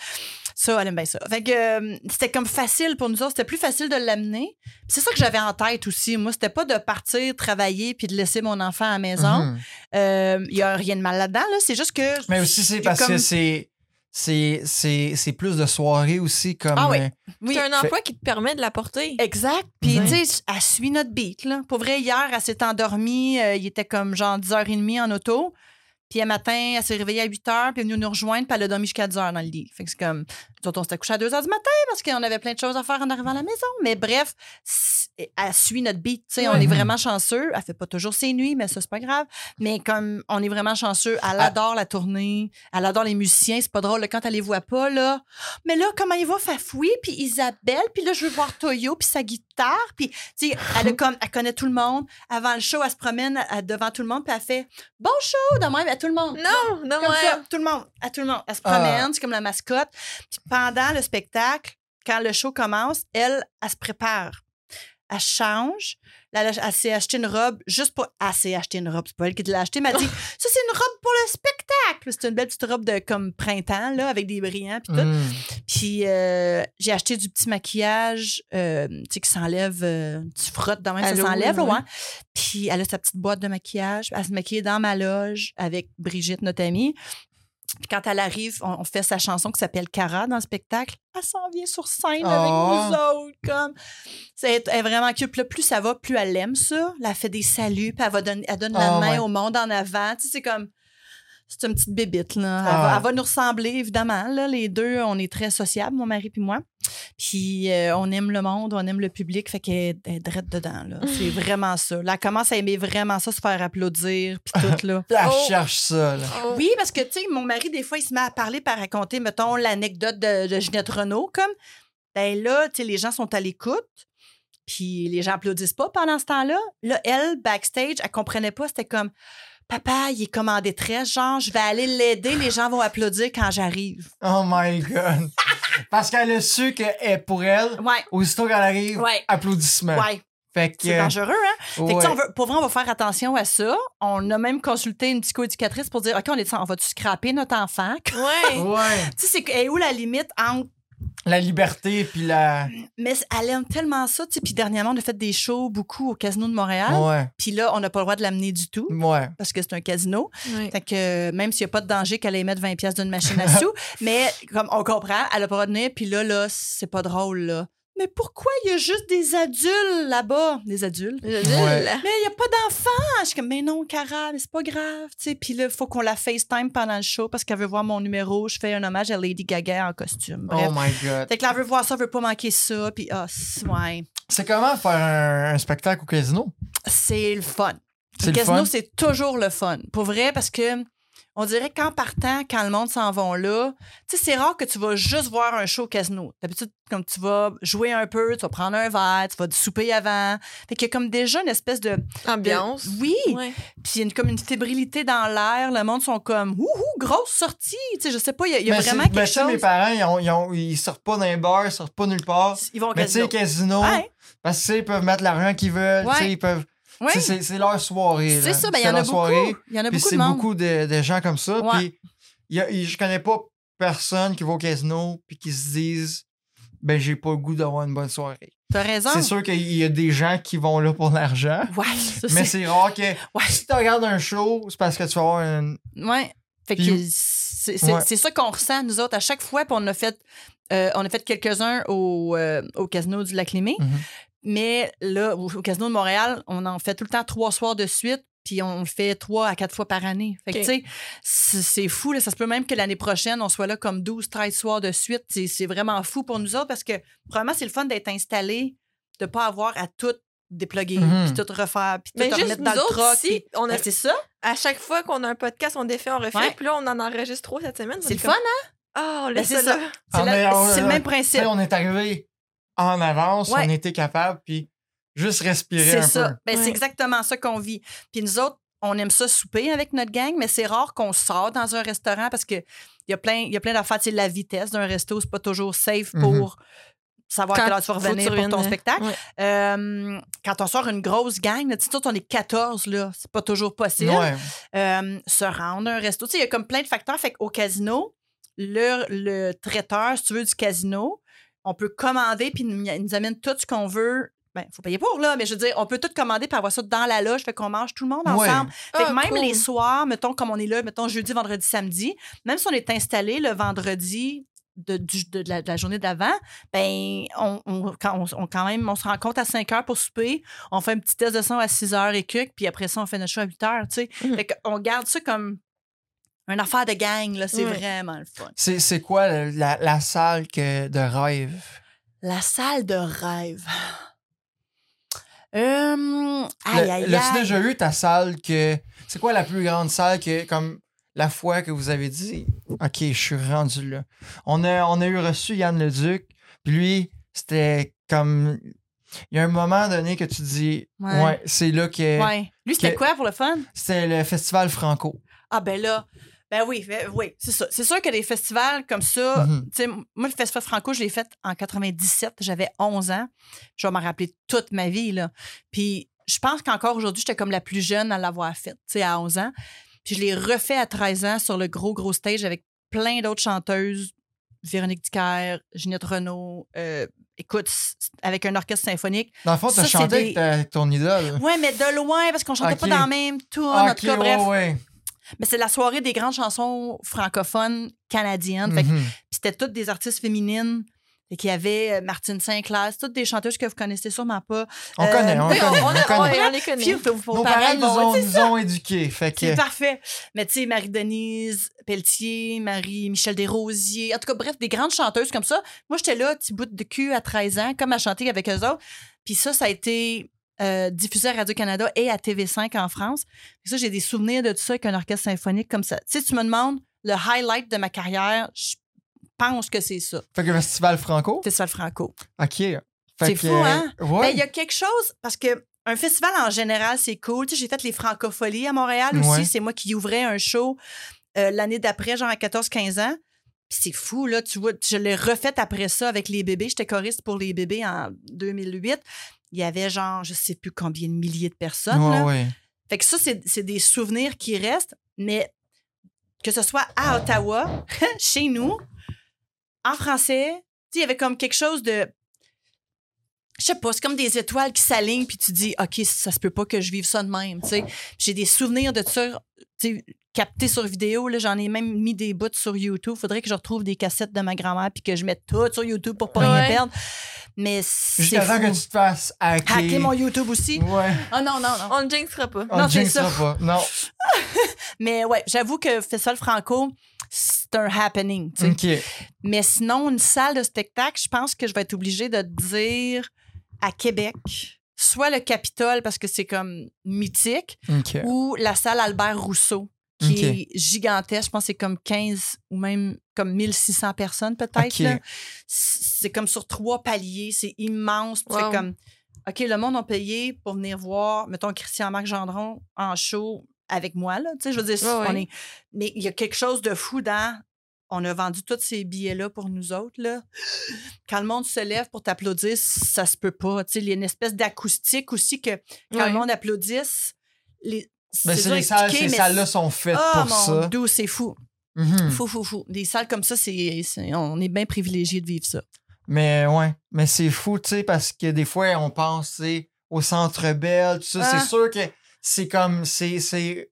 ça, elle aime bien ça. Fait que euh, c'était comme facile pour nous autres. C'était plus facile de l'amener. Puis C'est ça que j'avais en tête aussi. Moi, c'était pas de partir travailler puis de laisser mon enfant à la maison. Mhm. Euh, Il y a rien de mal là-dedans. Là. C'est juste que. Mais aussi c'est parce que comme- c'est c'est c'est c'est plus de soirées aussi comme Ah oui. euh, Oui. C'est un emploi qui te permet de la porter. Exact. Puis, tu sais, elle suit notre beat. Là. Pour vrai, hier, elle s'est endormie. euh, il était comme genre 10h30 en auto. Puis, un matin, elle s'est réveillée à 8h, puis elle est venue nous rejoindre, puis elle a dormi jusqu'à 10h dans le lit. Fait que c'est comme. On s'était couché à 2h du matin parce qu'on avait plein de choses à faire en arrivant à la maison. Mais bref, elle suit notre beat. On est vraiment chanceux. Elle fait pas toujours ses nuits, mais ça, c'est pas grave. Mais comme on est vraiment chanceux, elle Ah. adore la tournée, elle adore les musiciens. C'est pas drôle là, quand elle les voit pas, là. Mais là, comment il va, Fafoui, puis Isabelle, puis là, je veux voir Toyo, puis sa guitare, puis, tu sais, elle, a comme, elle connaît tout le monde. Avant le show, elle se promène à- devant tout le monde, puis elle fait « Bon show! » de même à tout le monde. Non, non, Comme ouais. ça, tout le monde, à tout le monde. Elle se Ah. promène, c'est comme la mascotte. Puis pendant le spectacle, quand le show commence, elle, elle se prépare. Elle change. Là, elle, a- elle s'est acheté une robe juste pour. Elle s'est acheté une robe. C'est pas elle qui te l'a acheté. Elle m'a dit Ça, c'est une robe pour le spectacle. C'est une belle petite robe de comme printemps, là, avec des brillants. Puis tout. Mm. Puis euh, j'ai acheté du petit maquillage, euh, tu sais, qui s'enlève. euh, tu frottes dans même, ça s'enlève, ouais. Puis elle a sa petite boîte de maquillage. Elle se maquille dans ma loge avec Brigitte, notre amie. Puis quand elle arrive, on, on fait sa chanson qui s'appelle Cara dans le spectacle. Elle s'en vient sur scène Oh. avec nous autres. Comme. C'est elle est vraiment cute. Puis là, plus ça va, plus elle aime ça. Là, elle fait des saluts, puis elle, va donner, elle donne la Oh, main ouais. au monde en avant. Tu sais, c'est comme. C'est une petite bébite, là. Elle, Ah va, elle va nous ressembler, évidemment. Là, les deux, on est très sociables, mon mari puis moi. Puis euh, on aime le monde, on aime le public, fait qu'elle est drette dedans, là. C'est vraiment ça. Là, elle commence à aimer vraiment ça, se faire applaudir, puis tout, là. Elle Oh. cherche ça, là. Oh. Oui, parce que, tu sais, mon mari, des fois, il se met à parler, par raconter, mettons, l'anecdote de, de Ginette Renault, comme, ben là, tu sais, les gens sont à l'écoute, puis les gens applaudissent pas pendant ce temps-là. Là, elle, backstage, elle comprenait pas, c'était comme, papa, il est comme en détresse, genre, je vais aller l'aider, les gens vont applaudir quand j'arrive. Oh my God. Parce qu'elle a su que eh, pour elle, Ouais, aussitôt qu'elle arrive, Ouais. applaudissements. ouais, Fait que. c'est dangereux, hein? Fait que, tu sais, ouais. on veut, pour vrai, on va faire attention à ça. On a même consulté une psychoéducatrice pour dire, OK, on, est, on va-tu scraper notre enfant? tu Ouais. Ouais. sais, c'est est où la limite entre La liberté, puis la. Mais elle aime tellement ça, tu sais. Puis dernièrement, on a fait des shows beaucoup au Casino de Montréal. Ouais. Puis là, on n'a pas le droit de l'amener du tout Ouais. parce que c'est un casino. Ouais. Fait que euh, même s'il n'y a pas de danger qu'elle aille mettre 20 pièces d'une machine à sous, mais comme on comprend, elle n'a pas le droit de venir. Puis là, là, c'est pas drôle, là. Mais pourquoi il y a juste des adultes là-bas? Des adultes? Ouais. là. Mais il n'y a pas d'enfants! Je suis comme, mais non, Cara, mais c'est pas grave, tu sais. Puis là, il faut qu'on la FaceTime pendant le show parce qu'elle veut voir mon numéro. Je fais un hommage à Lady Gaga en costume. Bref. Oh my God. Fait que là, elle veut voir ça, elle veut pas manquer ça. Puis, ah, c'est- ouais. C'est comment faire un, un spectacle au casino? C'est le fun. C'est Le le casino, c'est toujours le fun. Pour vrai, parce que on dirait qu'en partant, quand le monde s'en va là, tu sais, c'est rare que tu vas juste voir un show au casino. D'habitude, comme tu vas jouer un peu, tu vas prendre un verre, tu vas te souper avant. Fait qu'il y a comme déjà une espèce de. de- Ambiance. oui! Puis il y a une, comme une fébrilité dans l'air. Le monde sont comme, ouhou, grosse sortie! Tu sais, je sais pas, il y a, y vraiment quelque mais ça, chose. mes parents, ils, ont- ils, ont- ils sortent pas d'un bar, ils sortent pas nulle part. Ils vont au Mais tu sais, casino. casino, Ouais, parce que tu sais, ils peuvent mettre l'argent qu'ils veulent, tu sais, Ouais. ils peuvent. C'est leur soirée. C'est ça, ben il y en a beaucoup. Il y en a beaucoup de monde. beaucoup de, de gens comme ça. Ouais. Puis y a- je connais pas personne qui va au casino puis qui se disent ben j'ai pas le goût d'avoir une bonne soirée. T'as raison. C'est sûr qu'il y a des gens qui vont là pour l'argent, Ouais, ça, mais c'est. rare que Ouais. si tu regardes un show, c'est parce que tu vas avoir une Ouais. Fait que Puis- c'est Ouais. ça qu'on ressent, nous autres, à chaque fois. Puis on a fait, euh, on a fait quelques-uns au, euh, au Casino du Lac-Lémé. Mhm. Mais là, au, au Casino de Montréal, on en fait tout le temps trois soirs de suite. Puis on le fait trois à quatre fois par année. Fait que, tu sais, c'est fou. Là. Ça se peut même que l'année prochaine, on soit là comme 12, 13 soirs de suite. C'est vraiment fou pour nous autres parce que, probablement, c'est le fun d'être installé, de pas avoir à tout déploguer, Mhm. puis tout refaire, puis tout Mais juste remettre nous dans le on a, Ben, c'est ça. à chaque fois qu'on a un podcast, on défait, on refait. Puis là, on en enregistre trop cette semaine. C'est le fun, hein? Ah, on Ben, c'est ça. C'est Ah, le même principe. on est arrivé en avance, Ouais. on était capable puis juste respirer C'est un ça. peu. Ben, Ouais. C'est exactement ça qu'on vit. Puis nous autres, on aime ça souper avec notre gang, mais c'est rare qu'on sort dans un restaurant parce que il y a plein, il y a plein d'affaires. Tu sais, la vitesse d'un resto, c'est pas toujours safe pour savoir Quand à quelle heure tu vas tu revenir pour ton reviennes, spectacle. ouais. Euh, quand on sort une grosse gang, tu sais, nous autres, on est 14, là. C'est pas toujours possible. Ouais. Euh, se rendre à un resto. Tu sais, il y a comme plein de facteurs. Fait qu'au casino, le, le traiteur, si tu veux, du casino, on peut commander puis il nous, nous amène tout ce qu'on veut. Ben, faut payer pour, là, mais je veux dire, on peut tout commander puis avoir ça dans la loge, fait qu'on mange tout le monde Ouais. ensemble. Fait que Ah, même cool. les soirs, mettons, comme on est là, mettons, jeudi, vendredi, samedi, même si on est installé le vendredi de, du- de la, de la journée d'avant, ben, on, on- quand, on, on- quand même, on se rencontre à 5 heures pour souper, on fait un petit test de son à 6 heures et quelques, puis après ça, on fait notre show à 8 heures, tu sais. Mhm. Fait qu'on garde ça comme une affaire de gang, là. C'est vraiment le fun. C'est c'est quoi le- la, la salle que, de rêve? La salle de rêve. Euh, aïe, Le- aïe, L'as-tu aïe. déjà eu ta salle que. C'est quoi la plus grande salle que, comme la fois que vous avez dit, OK, je suis rendu là? On a, on a eu reçu Yann Leduc, puis lui, c'était comme. Il y a un moment donné que tu dis, Ouais. ouais, c'est là que. Ouais. Lui, c'était que- quoi pour le fun? C'était le Festival Franco. Ah, ben là, Ben oui, ben oui, c'est ça. C'est sûr que des festivals comme ça, sais, moi, le Festival Franco, je l'ai fait en 97, j'avais 11 ans. Je vais m'en rappeler toute ma vie, là. Puis je pense qu'encore aujourd'hui, j'étais comme la plus jeune à l'avoir fait, tu sais, à 11 ans. Puis je l'ai refait à 13 ans sur le gros, gros stage avec plein d'autres chanteuses. Véronique Dicker, Ginette Renault, euh, écoute, avec un orchestre symphonique. Dans le fond, tu as chanté des- avec, ton idole. Ouais, mais de loin, parce qu'on chantait pas dans la même tour, en ok, tout cas, bref. ouais. Mais c'est la soirée des grandes chansons francophones canadiennes. Mhm. puis c'était toutes des artistes féminines. Et qu'il y avait euh, Martine Sinclair, c'est toutes des chanteuses que vous connaissez sûrement pas. On Euh, connaît, on oui, connaît. on, on a- connaît. ouais, on les connaît. Puis, vos- vos Nos parents nous ont, nous ont éduqués. Que... C'est parfait. Mais tu sais, Marie-Denise Pelletier, Marie-Michel Desrosiers, en tout cas, bref, des grandes chanteuses comme ça. Moi, j'étais là, petit bout de cul à 13 ans, comme à chanter avec eux autres. Puis ça, ça a été euh, diffusé à Radio-Canada et à TV5 en France. Ça, j'ai des souvenirs de tout ça avec un orchestre symphonique comme ça. Tu sais, tu me demandes le highlight de ma carrière, je pense que c'est ça. Fait que le Festival Franco? Festival Franco. OK. C'est fou, hein? euh, Ben, Ouais. il y a quelque chose, parce que un festival en général, c'est cool. Tu sais, j'ai fait les Francopholies à Montréal aussi. Ouais. C'est moi qui ouvrais un show euh, l'année d'après, genre à 14-15 ans. C'est fou, là. Tu vois, je l'ai refait après ça avec les bébés. J'étais choriste pour les bébés en 2008. Il y avait genre, je sais plus combien de milliers de personnes. Ouais, là. ouais. Fait que ça, c'est des souvenirs qui restent, mais que ce soit à Ottawa, chez nous, en français, il y avait comme quelque chose de. Je sais pas, c'est comme des étoiles qui s'alignent, puis tu dis, OK, ça se peut pas que je vive ça de même, tu sais. J'ai des souvenirs de ça, captés sur vidéo, là, j'en ai même mis des bouts sur YouTube. Faudrait que je retrouve des cassettes de ma grand-mère, puis que je mette tout sur YouTube pour pas rien perdre. Mais c'est temps fou. que tu te fasses hacker. Hacker mon YouTube aussi? Ouais. Oh non, non, non. On ne jinxera pas. On Non, jinxera ça. pas. Non. Mais ouais, j'avoue que Festival Franco, c'est un happening. tu sais. OK. Mais sinon, une salle de spectacle, je pense que je vais être obligée de te dire à Québec, soit le Capitole parce que c'est comme mythique, ou la salle Albert Rousseau qui est gigantesque. Je pense que c'est comme 15 ou même comme 1600 personnes peut-être. C'est comme sur trois paliers, c'est immense. Wow. C'est comme, OK, le monde a payé pour venir voir, mettons, Christian-Marc Gendron en show avec moi. Là, tu sais, je veux dire, on est... mais il y a quelque chose de fou dans... On a vendu tous ces billets-là pour nous autres. Là. Quand le monde se lève pour t'applaudir, ça se peut pas. Tu sais, il y a une espèce d'acoustique aussi que quand le monde applaudisse, les... Ben, c'est les salles, ces salles-là sont faites ah, pour mon ça. Dieu, c'est fou. Mhm. Fou, fou, fou. Des salles comme ça, c'est, on est bien privilégié de vivre ça. Mais ouais, mais c'est fou, tu sais, parce que des fois, on pense au centre belle, tout ça. Ah. C'est sûr que c'est comme, c'est, c'est,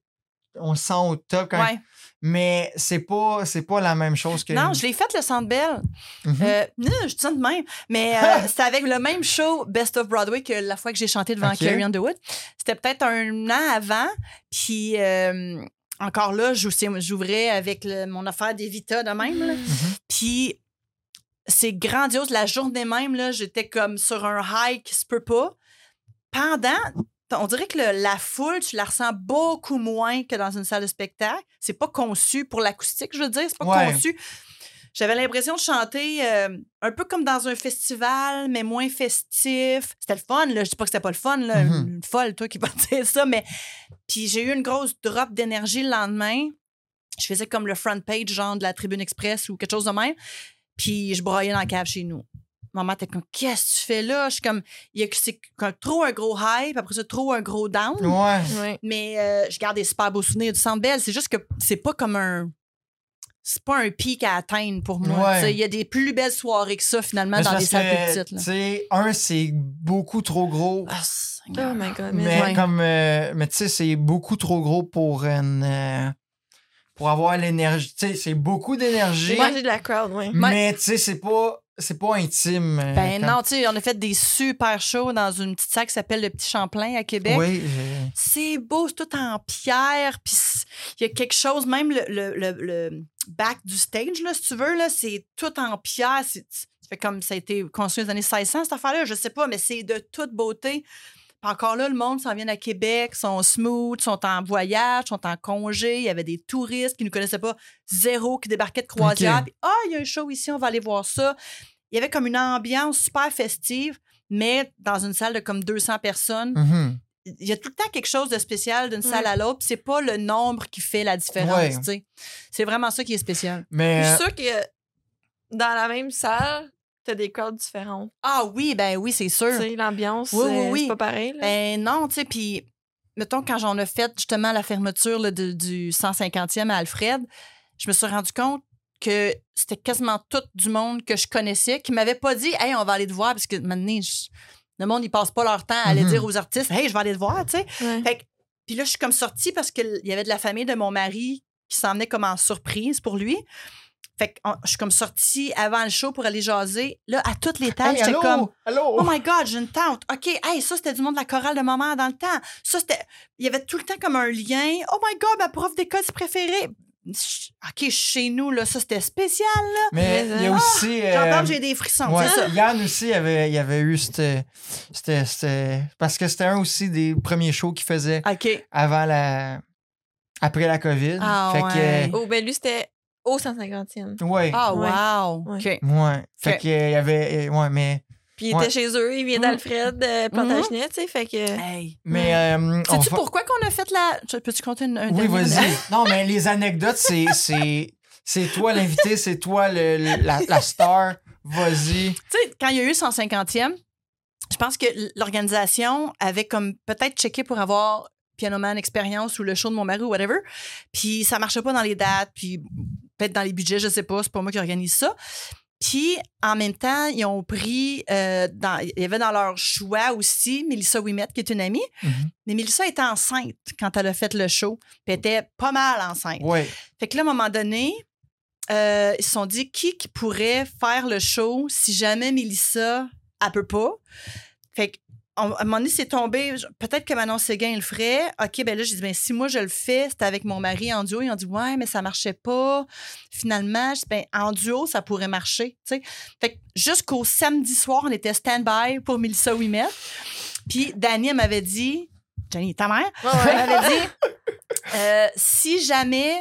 on se sent au top quand Ouais. Mais c'est pas, c'est pas la même chose que. Non, je l'ai fait le Centre Bell. Mhm. Euh, non, je dis ça de même. Mais euh, c'était avec le même show Best of Broadway que la fois que j'ai chanté devant. Carrie Underwood. C'était peut-être un an avant. Puis euh, encore là, j'ou- j'ouvrais avec le- mon affaire d'Evita de même. là. Mhm. Puis c'est grandiose. La journée même, là, j'étais comme sur un high qui se peut pas. Pendant, on dirait que le- la foule, tu la ressens beaucoup moins que dans une salle de spectacle. C'est pas conçu pour l'acoustique, je veux dire. C'est pas Ouais. conçu. J'avais l'impression de chanter euh, un peu comme dans un festival, mais moins festif. C'était le fun, là. Je dis pas que c'était pas le fun, là. Mhm. Une folle, toi, qui va dire ça, mais. Puis j'ai eu une grosse drop d'énergie le lendemain. Je faisais comme le front page, genre de la Tribune Express ou quelque chose de même. Puis je broyais dans la cave chez nous. Maman était comme, qu'est-ce que tu fais là? Je suis comme, il y a que c'est comme trop un gros hype, après ça, trop un gros down. Ouais. Ouais. Mais euh, je garde des super beaux souvenirs du Centre Bell. C'est juste que c'est pas comme un. C'est pas un pic à atteindre pour moi. Ouais. Il y a des plus belles soirées que ça, finalement, Mais dans parce salles plus petites. là. Tu sais, un, c'est beaucoup trop gros. Ah. Oh my god. mais Mais, ouais. comme. euh, mais tu sais, c'est beaucoup trop gros pour une. euh, pour avoir l'énergie. Tu sais, c'est beaucoup d'énergie. Moi, j'ai de la crowd, ouais. Mais tu sais, c'est pas. C'est pas intime. euh, Ben quand- non, tu sais, on a fait des super shows dans une petite salle qui s'appelle le Petit Champlain à Québec. Oui. je- C'est beau, c'est tout en pierre. Puis il y a quelque chose, même le, le, le- le back du stage, là, si tu veux, là, c'est tout en pierre. C'est, ça fait comme ça a été construit dans les années 1600, cette affaire-là, je sais pas, mais c'est de toute beauté. Puis encore là, le monde s'en vient à Québec, sont smooth, sont en voyage, sont en congé. Il y avait des touristes qui ne connaissaient pas, zéro, qui débarquaient de croisière. Puis, ah, il y a un show ici, on va aller voir ça. Il y avait comme une ambiance super festive, mais dans une salle de comme 200 personnes Mhm. il y a tout le temps quelque chose de spécial d'une salle à l'autre. C'est pas le nombre qui fait la différence. Ouais. tu sais. C'est vraiment ça qui est spécial. Mais Je euh, suis sûre que dans la même salle, t'as des cordes différentes. Ah oui, ben oui, c'est sûr. L'ambiance, Oui, oui, euh, oui. c'est pas pareil. là. Ben non, tu sais, puis mettons, quand j'en ai fait justement la fermeture là, de- du 150e à Alfred, je me suis rendu compte que c'était quasiment tout du monde que je connaissais qui m'avait pas dit « Hey, on va aller te voir », parce que maintenant, je- le monde, ils passent pas leur temps à aller Mhm. dire aux artistes « Hey, je vais aller te voir », tu sais. Ouais. Fait que- puis là, je suis comme sortie parce qu'il y avait de la famille de mon mari qui s'en venait comme en surprise pour lui. Fait que on- je suis comme sortie avant le show pour aller jaser. Là, à toutes les tables, hey, j'étais allô, comme allô? Oh my God, j'ai une tante. OK, hey, ça, c'était du monde de la chorale de ma mère dans le temps. Ça, c'était. Il y avait tout le temps comme un lien. Oh my God, ma prof d'école préférée. OK, chez nous, là, ça, c'était spécial, là. Mais il y a euh, aussi. J'en euh, j'ai des frissons. ouais, c'est ça. Yann aussi, il avait, il avait eu cette, c'était- c'était- Parce que c'était un aussi des premiers shows qu'il faisait OK. avant la. Après la COVID. Ah, fait ouais. que. Oh, ben lui, c'était au 150e. Ouais. Ah, wow. Ouais. OK. Ouais. Fait Ok. que, il y avait. Ouais, mais. Puis il Ouais. était chez eux, il vient Mm. d'Alfred, euh, Plantagenet, tu sais, fait que... Hey. Mais. euh, on Sais-tu pourquoi qu'on a fait la. Peux-tu compter une, un Oui, vas-y. non, mais les anecdotes, c'est. c'est... C'est toi l'invité, c'est toi le, le- la, la star. Vas-y. Tu sais, quand il y a eu 150e, je pense que l'organisation avait comme peut-être checké pour avoir Pianoman Expérience ou le show de mon mari ou whatever. Puis ça marchait pas dans les dates, puis peut-être dans les budgets, je sais pas, c'est pas moi qui organise ça. Puis en même temps, ils ont pris, euh, dans, il y avait dans leur choix aussi Mélissa Ouimet, qui est une amie. Mhm. Mais Mélissa était enceinte quand elle a fait le show. Puis elle était pas mal enceinte. Ouais. Fait que là, à un moment donné, euh, ils se sont dit qui, qui pourrait faire le show si jamais Mélissa, elle peut pas? Fait que, on- à un moment donné, c'est tombé. Peut-être que Manon Séguin le ferait. OK, ben là, j'ai dit, ben, si moi je le fais, c'était avec mon mari en duo. Ils ont dit, ouais, mais ça marchait pas. Finalement, je dis, ben, en duo, ça pourrait marcher. tu sais. Fait que jusqu'au samedi soir, on était stand-by pour Mélissa Ouimet. Puis Dani, m'avait dit, Jenny, ta mère, elle m'avait dit, euh, si jamais,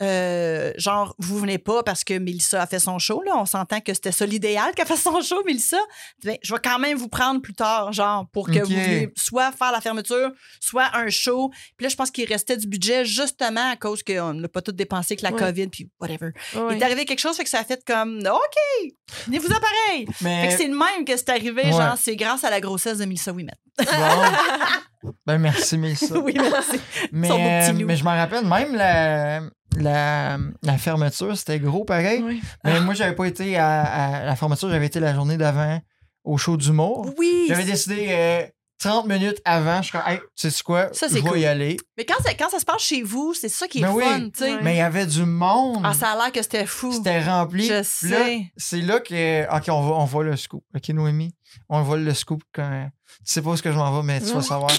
euh, genre, vous venez pas parce que Mélissa a fait son show, là, on s'entend que c'était ça l'idéal qu'elle fasse son show, Mélissa. Ben, je vais quand même vous prendre plus tard, genre, pour que vous veniez soit faire la fermeture, soit un show. Puis là, je pense qu'il restait du budget justement à cause qu'on n'a pas tout dépensé avec la Ouais. COVID, puis whatever. Ouais. Il est arrivé quelque chose, fait que ça a fait comme, OK, venez-vous à pareil. Fait Mais. que c'est le même que c'est arrivé, Ouais. genre, c'est grâce à la grossesse de Mélissa Ouimet. Bon. ben, merci, Mélissa. oui, merci. Mais, euh, mais je me rappelle, même la, la, la fermeture, c'était gros pareil. Mais moi, j'avais pas été à, à la fermeture, j'avais été la journée d'avant au show d'humour. Oui. J'avais décidé euh, 30 minutes avant, je suis comme, hey, tu sais quoi, Ça, je c'est vais cool. y aller. Mais quand ça, quand ça se passe chez vous, c'est ça qui est Ben oui. fun, tu sais. Mais il y avait du monde. Ah, ça a l'air que c'était fou. C'était rempli. Je sais. c'est là que. OK, on, va, on voit le scoop. OK, Noémie, on voit le scoop quand. Tu sais pas où est-ce que je m'en vais, mais tu vas savoir.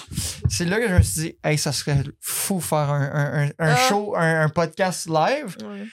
C'est là que je me suis dit, hey, ça serait fou faire un, un, un, un Ah. show, un, un podcast live. Ouais.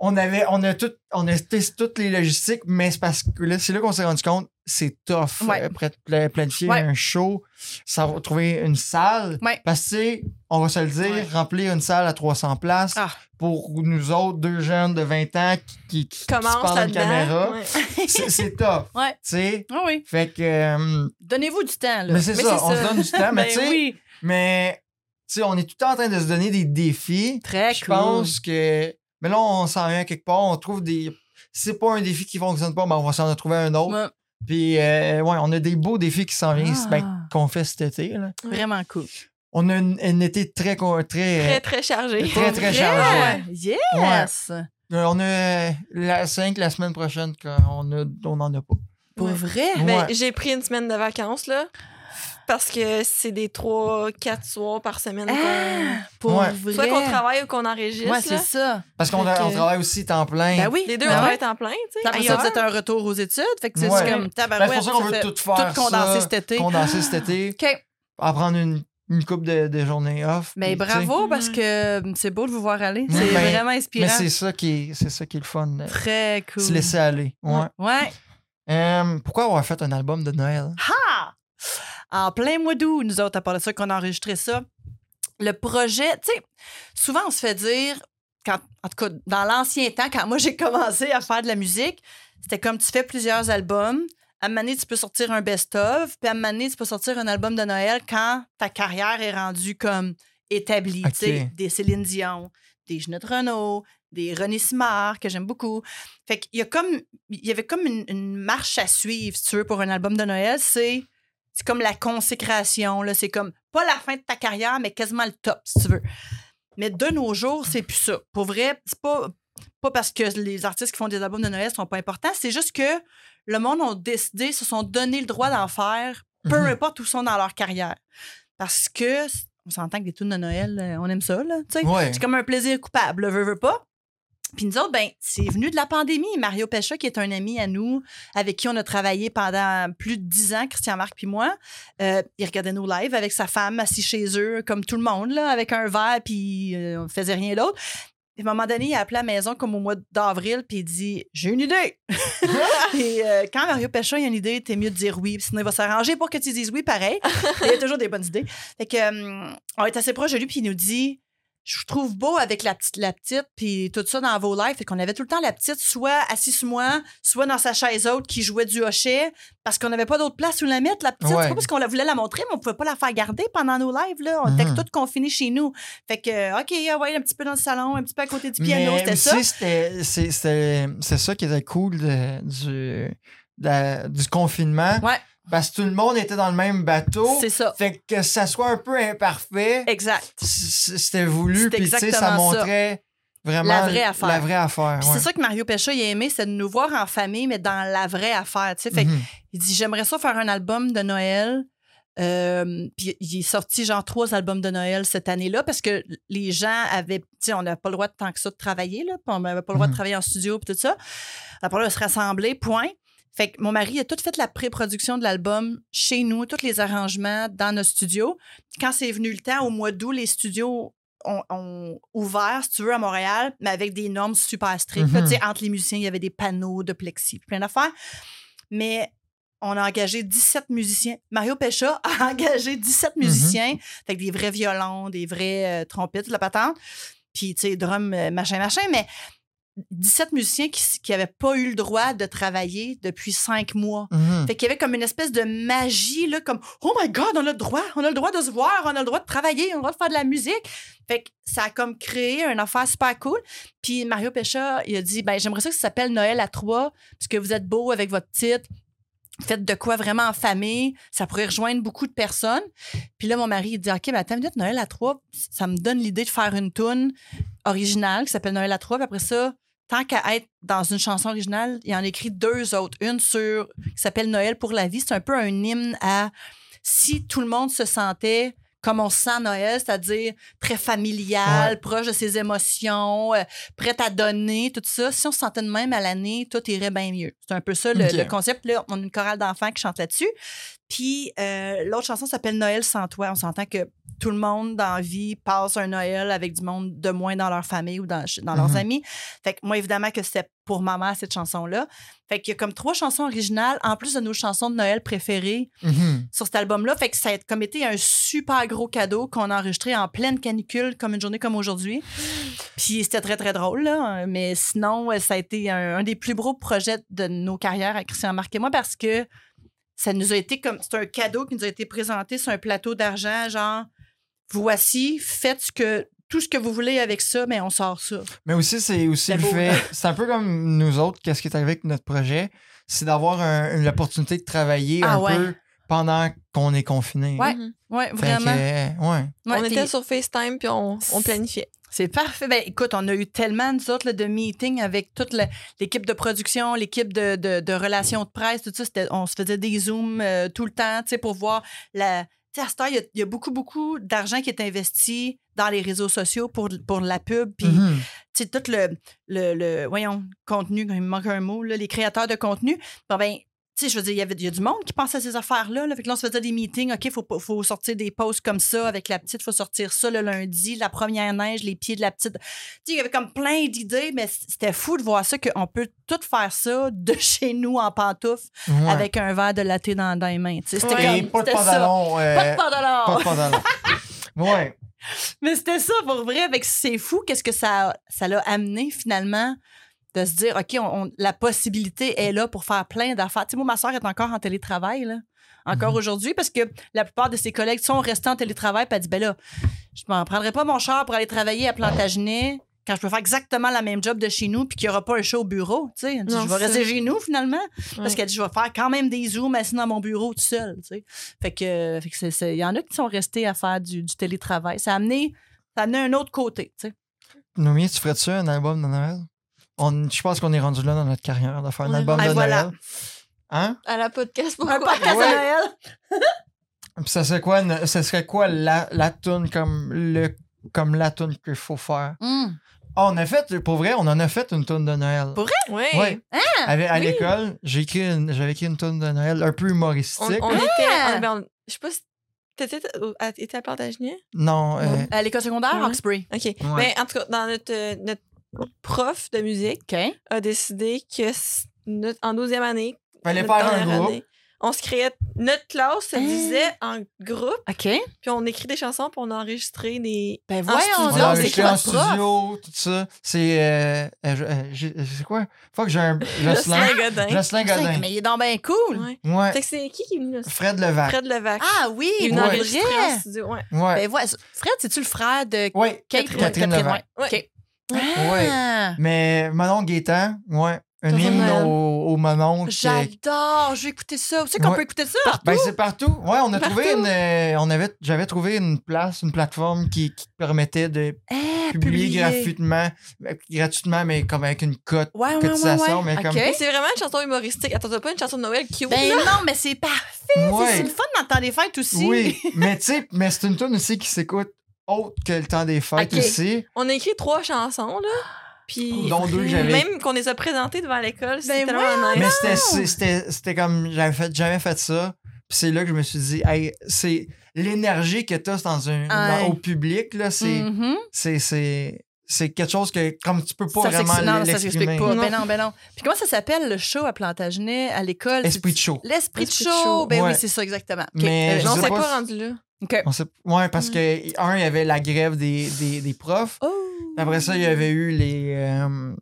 On avait, on a tout, on a testé toutes les logistiques, mais c'est parce que là, c'est là qu'on s'est rendu compte, c'est tough. Ouais. euh, prêt- pla- planifier Ouais. un show, ça va trouver une salle. Ouais. Parce que, on va se le dire, remplir une salle à 300 places Ah. pour nous autres, deux jeunes de 20 ans qui, parlent à une caméra, c'est tough. Ouais. Tu sais, Ah oui. fait que. euh, Donnez-vous du temps, là. mais c'est Mais ça, on ça. se donne du temps, mais Ben tu sais, oui. mais tu sais, on est tout le temps en train de se donner des défis. Très Je cool. pense que. Mais là, on s'en vient quelque part, on trouve des. Si c'est pas un défi qui fonctionne pas, ben on va s'en trouver un autre. Puis, euh, ouais, on a des beaux défis qui s'en viennent, Ah. ben, qu'on fait cet été. Là. Vraiment cool. On a une- un été très. très, Très, très chargé. Très, très chargé. Yes! euh, on a euh, la 5 la semaine prochaine, qu'on a, on n'en a pas. Pour Ouais. vrai? Ben, Ouais. j'ai pris une semaine de vacances, là. Parce que c'est des 3-4 soirs par semaine. Ah, pour Ouais. vrai? Soit qu'on travaille ou qu'on enregistre. Ouais, c'est ça. Parce qu'on que- travaille aussi temps plein. Ben oui. Les deux, Ben on travaille en plein, tu sais. Après ça, ailleurs. vous êtes un retour aux études. Fait que c'est Ouais. comme Ben, tabarouette. c'est pour ça qu'on veut tout faire. tout condenser ça, cet été. Condenser cet été. OK. En prendre une, une coupe de, de journées off. Mais puis, sais. bravo, parce que c'est beau de vous voir aller. C'est ben, vraiment Mais inspirant. c'est ça qui est, c'est ça qui est le fun. euh, Très cool. Se laisser aller. Ouais. Ouais. Euh, pourquoi avoir fait un album de Noël? Ah! En plein mois d'août, nous autres, à part de ça qu'on a enregistré ça, le projet, tu sais, souvent on se fait dire, quand, en tout cas, dans l'ancien temps, quand moi j'ai commencé à faire de la musique, c'était comme tu fais plusieurs albums, À un moment donné, tu peux sortir un best-of, puis à un moment donné, tu peux sortir un album de Noël quand ta carrière est rendue comme établie. Ok. Tu sais, des Céline Dion, des Ginette Renault, des René Simard, que j'aime beaucoup. Fait qu'il y a comme, il y avait comme une, une marche à suivre, si tu veux, pour un album de Noël. C'est, c'est comme la consécration, là. C'est comme, pas la fin de ta carrière, mais quasiment le top, si tu veux. Mais de nos jours, c'est plus ça. Pour vrai, c'est pas, pas parce que les artistes qui font des albums de Noël sont pas importants, c'est juste que le monde a décidé, se sont donné le droit d'en faire, peu Mhm. importe où ils sont dans leur carrière. Parce que, on s'entend que des tunes de Noël, euh, on aime ça, là. Ouais. C'est comme un plaisir coupable, veux, veux pas. Puis nous autres, ben, c'est venu de la pandémie. Mario Pecha, qui est un ami à nous, avec qui on a travaillé pendant plus de dix ans, Christian Marc puis moi, euh, il regardait nos lives avec sa femme assis chez eux, comme tout le monde, là, avec un verre, puis euh, on faisait rien d'autre. Et à un moment donné, il a appelé à la maison comme au mois d'avril, puis il dit J'ai une idée. Et euh, quand Mario Pécha a une idée, t'es mieux de dire oui, sinon il va s'arranger pour que tu dises oui pareil. Il y a toujours des bonnes idées. Fait que, euh, on est assez proche de lui, puis il nous dit Je trouve beau avec la petite, la petite, puis tout ça dans vos lives. Fait qu'on avait tout le temps la petite, soit assise sur moi, soit dans sa chaise haute qui jouait du hochet, parce qu'on n'avait pas d'autre place où la mettre, la petite. Ouais. C'est pas parce qu'on la voulait la montrer, mais on pouvait pas la faire garder pendant nos lives. Là. On était Mhm. tous confinés chez nous. Fait que, OK, ah ouais, un petit peu dans le salon, un petit peu à côté du piano, c'était ça. c'est- ça qui était cool de- du, de- du confinement. Ouais. Parce que tout le monde était dans le même bateau. C'est ça. Fait que ça soit un peu imparfait, Exact. c'était voulu. Puis, tu sais, ça montrait vraiment La vraie affaire. La vraie affaire. Puis ouais. C'est ça que Mario Pécha il a aimé, c'est de nous voir en famille, mais dans la vraie affaire. tu sais. Fait que Mhm. Il dit J'aimerais ça faire un album de Noël. Euh, puis il est sorti genre trois albums de Noël cette année-là parce que les gens avaient, tu sais, on n'a pas le droit de tant que ça de travailler, là, on n'avait pas le droit de Mhm. travailler en studio puis tout ça. On n'a pas le droit de se rassembler, point. Fait que mon mari a tout fait la pré-production de l'album chez nous, tous les arrangements dans nos studios. Quand c'est venu le temps, au mois d'août, les studios ont, ont ouvert, si tu veux, à Montréal, mais avec des normes super strictes. Tu sais, entre les musiciens, il y avait des panneaux de plexi, plein d'affaires. Mais on a engagé 17 musiciens. Mario Pécha a engagé 17 Mhm. musiciens, avec des vrais violons, des vrais euh, trompettes, la patente. Puis, tu sais, drum, euh, machin, machin. Mais 17 musiciens qui n'avaient pas eu le droit de travailler depuis cinq mois. Mhm. Fait qu'il y avait comme une espèce de magie, là, comme Oh my God, on a le droit, on a le droit de se voir, on a le droit de travailler, on a le droit de faire de la musique. Fait que ça a comme créé une affaire super cool. Puis Mario Pécha, il a dit ben j'aimerais ça que ça s'appelle Noël à trois, parce que vous êtes beau avec votre titre. Faites de quoi vraiment en famille, ça pourrait rejoindre beaucoup de personnes. Puis là, mon mari, il dit OK, ben attends une minute, Noël à trois, ça me donne l'idée de faire une tune originale qui s'appelle Noël à trois. Puis après ça, tant qu'à être dans une chanson originale, il en écrit deux autres. Une sur qui s'appelle Noël pour la vie. C'est un peu un hymne à si tout le monde se sentait comme on se sent Noël, c'est-à-dire très familial, Ouais. proche de ses émotions, euh, prête à donner, tout ça. Si on se sentait de même à l'année, tout irait bien mieux. C'est un peu ça le, le concept. Là, on a une chorale d'enfants qui chante là-dessus. Puis euh, l'autre chanson s'appelle Noël sans toi. On s'entend que tout le monde dans la vie passe un Noël avec du monde de moins dans leur famille ou dans, dans leurs Mhm. amis. Fait que moi, évidemment, que c'était pour maman cette chanson-là. Fait qu'il y a comme trois chansons originales, en plus de nos chansons de Noël préférées Mhm. sur cet album-là. Fait que ça a comme été un super gros cadeau qu'on a enregistré en pleine canicule, comme une journée comme aujourd'hui. Puis c'était très, très drôle, là. Mais sinon, ça a été un, un des plus gros projets de nos carrières à Christian Marc et moi parce que ça nous a été comme. C'est un cadeau qui nous a été présenté sur un plateau d'argent, genre, voici, faites ce que. Tout ce que vous voulez avec ça, mais on sort ça. Mais aussi, c'est aussi le beau, fait. hein? C'est un peu comme nous autres, qu'est-ce qui est arrivé avec notre projet, c'est d'avoir un- l'opportunité de travailler Ah un ouais. peu pendant qu'on est confiné. Ouais. Mhm. Ouais, vraiment. que, ouais. Ouais, on était sur FaceTime puis on, on planifiait. C'est parfait. Ben, écoute, on a eu tellement, autres, là, de meetings avec toute l'équipe de production, l'équipe de, de- de relations de presse, tout ça. On se faisait des Zooms euh, tout le temps, tu sais, pour voir la. À cette heure, il y a- il y, a beaucoup, beaucoup d'argent qui est investi dans les réseaux sociaux pour, pour la pub. Puis, Mhm. tu sais, tout le, le, le- voyons, contenu, il me manque un mot, là, les créateurs de contenu. Bon, ben, tu sais, je veux dire, il y y a du monde qui pense à ces affaires-là. Là. Fait que là, on se faisait des meetings. OK, il faut, faut sortir des posts comme ça avec la petite. Il faut sortir ça le lundi, la première neige, les pieds de la petite. Tu sais, il y avait comme plein d'idées, mais c'était fou de voir ça, qu'on peut tout faire ça de chez nous en pantoufles Ouais. avec un verre de latte dans, dans les mains. Tu sais, C'était comme. pas de pantalon. euh, Pas de pantalon. Pas de pantalon. ouais. Mais c'était ça pour vrai. C'est fou qu'est-ce que ça, ça l'a amené finalement de se dire, OK, on- on- la possibilité est là pour faire plein d'affaires. Tu sais, moi, ma soeur est encore en télétravail, là, encore Mhm. aujourd'hui, parce que la plupart de ses collègues sont restés en télétravail, puis elle dit, ben là, je m'en prendrai pas mon char pour aller travailler à Plantagenet quand je peux faire exactement la même job de chez nous, puis qu'il n'y aura pas un show au bureau. Tu sais, Elle dit, Non, je vais rester chez nous, finalement. Parce qu'elle dit, je vais faire quand même des zooms assis dans mon bureau tout seul. Tu sais. Fait que, il y en a qui sont restés à faire du, du télétravail. Ça a amené, ça a amené un autre côté. Tu sais. Noémie, tu ferais-tu un album de Noël? On, je pense qu'on est rendu là dans notre carrière de faire un On album rendu- de Ah, voilà. Noël. Hein? À la podcast, Un pourquoi? podcast Ouais. de Noël. Puis ça serait quoi, ça serait quoi la, la tune comme le comme la tune qu'il faut faire? Hum. Ah, on a fait, pour vrai, on en a fait une tune de Noël. Pour Oui. Ouais. Avec- à oui. l'école, j'ai écrit une- j'avais écrit une tune de Noël un peu On, humoristique. on était. Ah! on- ben, on- je sais pas si. T'étais à, à Plantagenet? Non, euh, À l'école secondaire, Ouais. Hawkesbury. OK. Ben, en tout cas, dans notre, euh, notre prof de musique a décidé que en 12e année, fallait faire un groupe. année, on se créait. Notre classe se Hein? divisait en groupes, OK. puis on écrit des chansons, puis on a enregistré des. Ben En voyons studio, On a c'est enregistré en studio, tout ça. C'est. Euh, euh, je- euh, j'ai- c'est quoi? Faut que j'ai un. Jocelyn. Godin. Jocelyn Godin. Mais il est donc bien cool. Ouais. Ouais. Fait que c'est qui qui est venu là? Fred Levac. Fred Levac. Ah oui, il est venu pour Ouais. enregistrer en studio. Ouais. Ouais. Ben voilà. Fred, c'est-tu le frère de Ouais. Kate? Catherine Levac. ouais. Ouais. OK. Ah. Mais Manon Gaétan, ouais. Un hymne au, au Manon. J'adore, je vais écouter ça. Où c'est qu'on Ouais. peut écouter ça? Ben, c'est partout. Ouais, on a Partout. trouvé une. euh, on avait, j'avais trouvé une place, une plateforme qui, qui permettait de Eh, publier gratuitement, euh, gratuitement, mais comme avec une cote. Ouais, ouais, ouais, cotisation, ouais. mais comme- c'est vraiment une chanson humoristique. Attends, t'as pas une chanson de Noël cute? Ben là? non, mais c'est parfait. Ouais. C'est le fun dans le temps des fêtes aussi. Oui, mais tu sais, mais c'est une tune aussi qui s'écoute autre que le temps des fêtes aussi. On a écrit trois chansons, là. Puis. Dont deux j'avais. Même qu'on les a présentées devant l'école, c'était Ben tellement nice. Mais c'était- c'est- c'était c'était comme j'avais fait jamais fait ça. Puis c'est là que je me suis dit hey, c'est l'énergie que tu as dans un dans- au public là, c'est Mhm. c'est c'est c'est quelque chose que comme tu peux pas Ça vraiment non, ça s'explique pas. Non. Ben non, ben non. Puis comment ça s'appelle le show à Plantagenet à l'école? Esprit de show. L'esprit de L'esprit de show. show. Ben Ouais. oui, c'est ça, exactement. Mais Euh, je non, sais c'est pas pas rendu là. OK. On sait, ouais, parce que un il y avait la grève des, des, des profs. Oh. Après ça, il y avait eu les euh,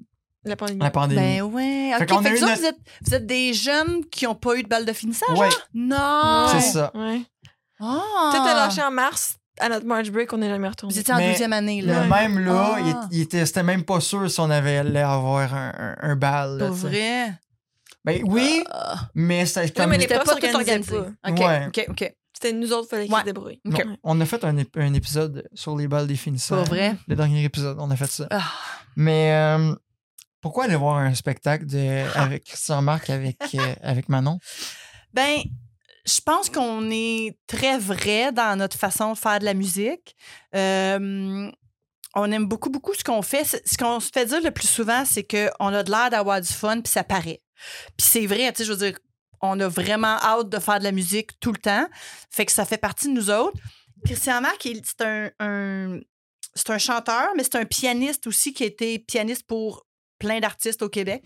La pandémie. la pandémie. Ben ouais. Fait OK. qu'on a Fait que vous, autres, notre- vous, êtes, vous êtes des jeunes qui n'ont pas eu de balle de finissage? Ouais. Non. C'est ça. Ouais. Ah. Tout a lâché en mars à notre March Break, on n'est jamais retourné. Vous étiez en Mais- deuxième année, Mais là. Ouais. même là, Ah. il, était, c'était même pas sûr si on avait allé avoir un, un, un bal. là, Pour tu sais. vrai? Ben oui, Ah. mais c'était comme. mais les profs pas tout s'organisaient organisé. pas. OK, Ouais. OK, OK. C'était nous autres, fallait qu'ils Ouais. se débrouillent. On a fait un, ép- un épisode sur les balles des finissants. Pas vrai? Le dernier épisode, on a fait ça. Ah. Mais euh, pourquoi aller voir un spectacle de, avec Christian Marc avec, euh, avec Manon? Ben, je pense qu'on est très vrai dans notre façon de faire de la musique. Euh, on aime beaucoup, beaucoup ce qu'on fait. Ce ce qu'on se fait dire le plus souvent, c'est qu'on a de l'air d'avoir du fun, puis ça paraît. Puis c'est vrai, tu sais, je veux dire, on a vraiment hâte de faire de la musique tout le temps. Fait que ça fait partie de nous autres. Christian Marc, c'est un, c'est un chanteur, mais c'est un pianiste aussi qui a été pianiste pour plein d'artistes au Québec.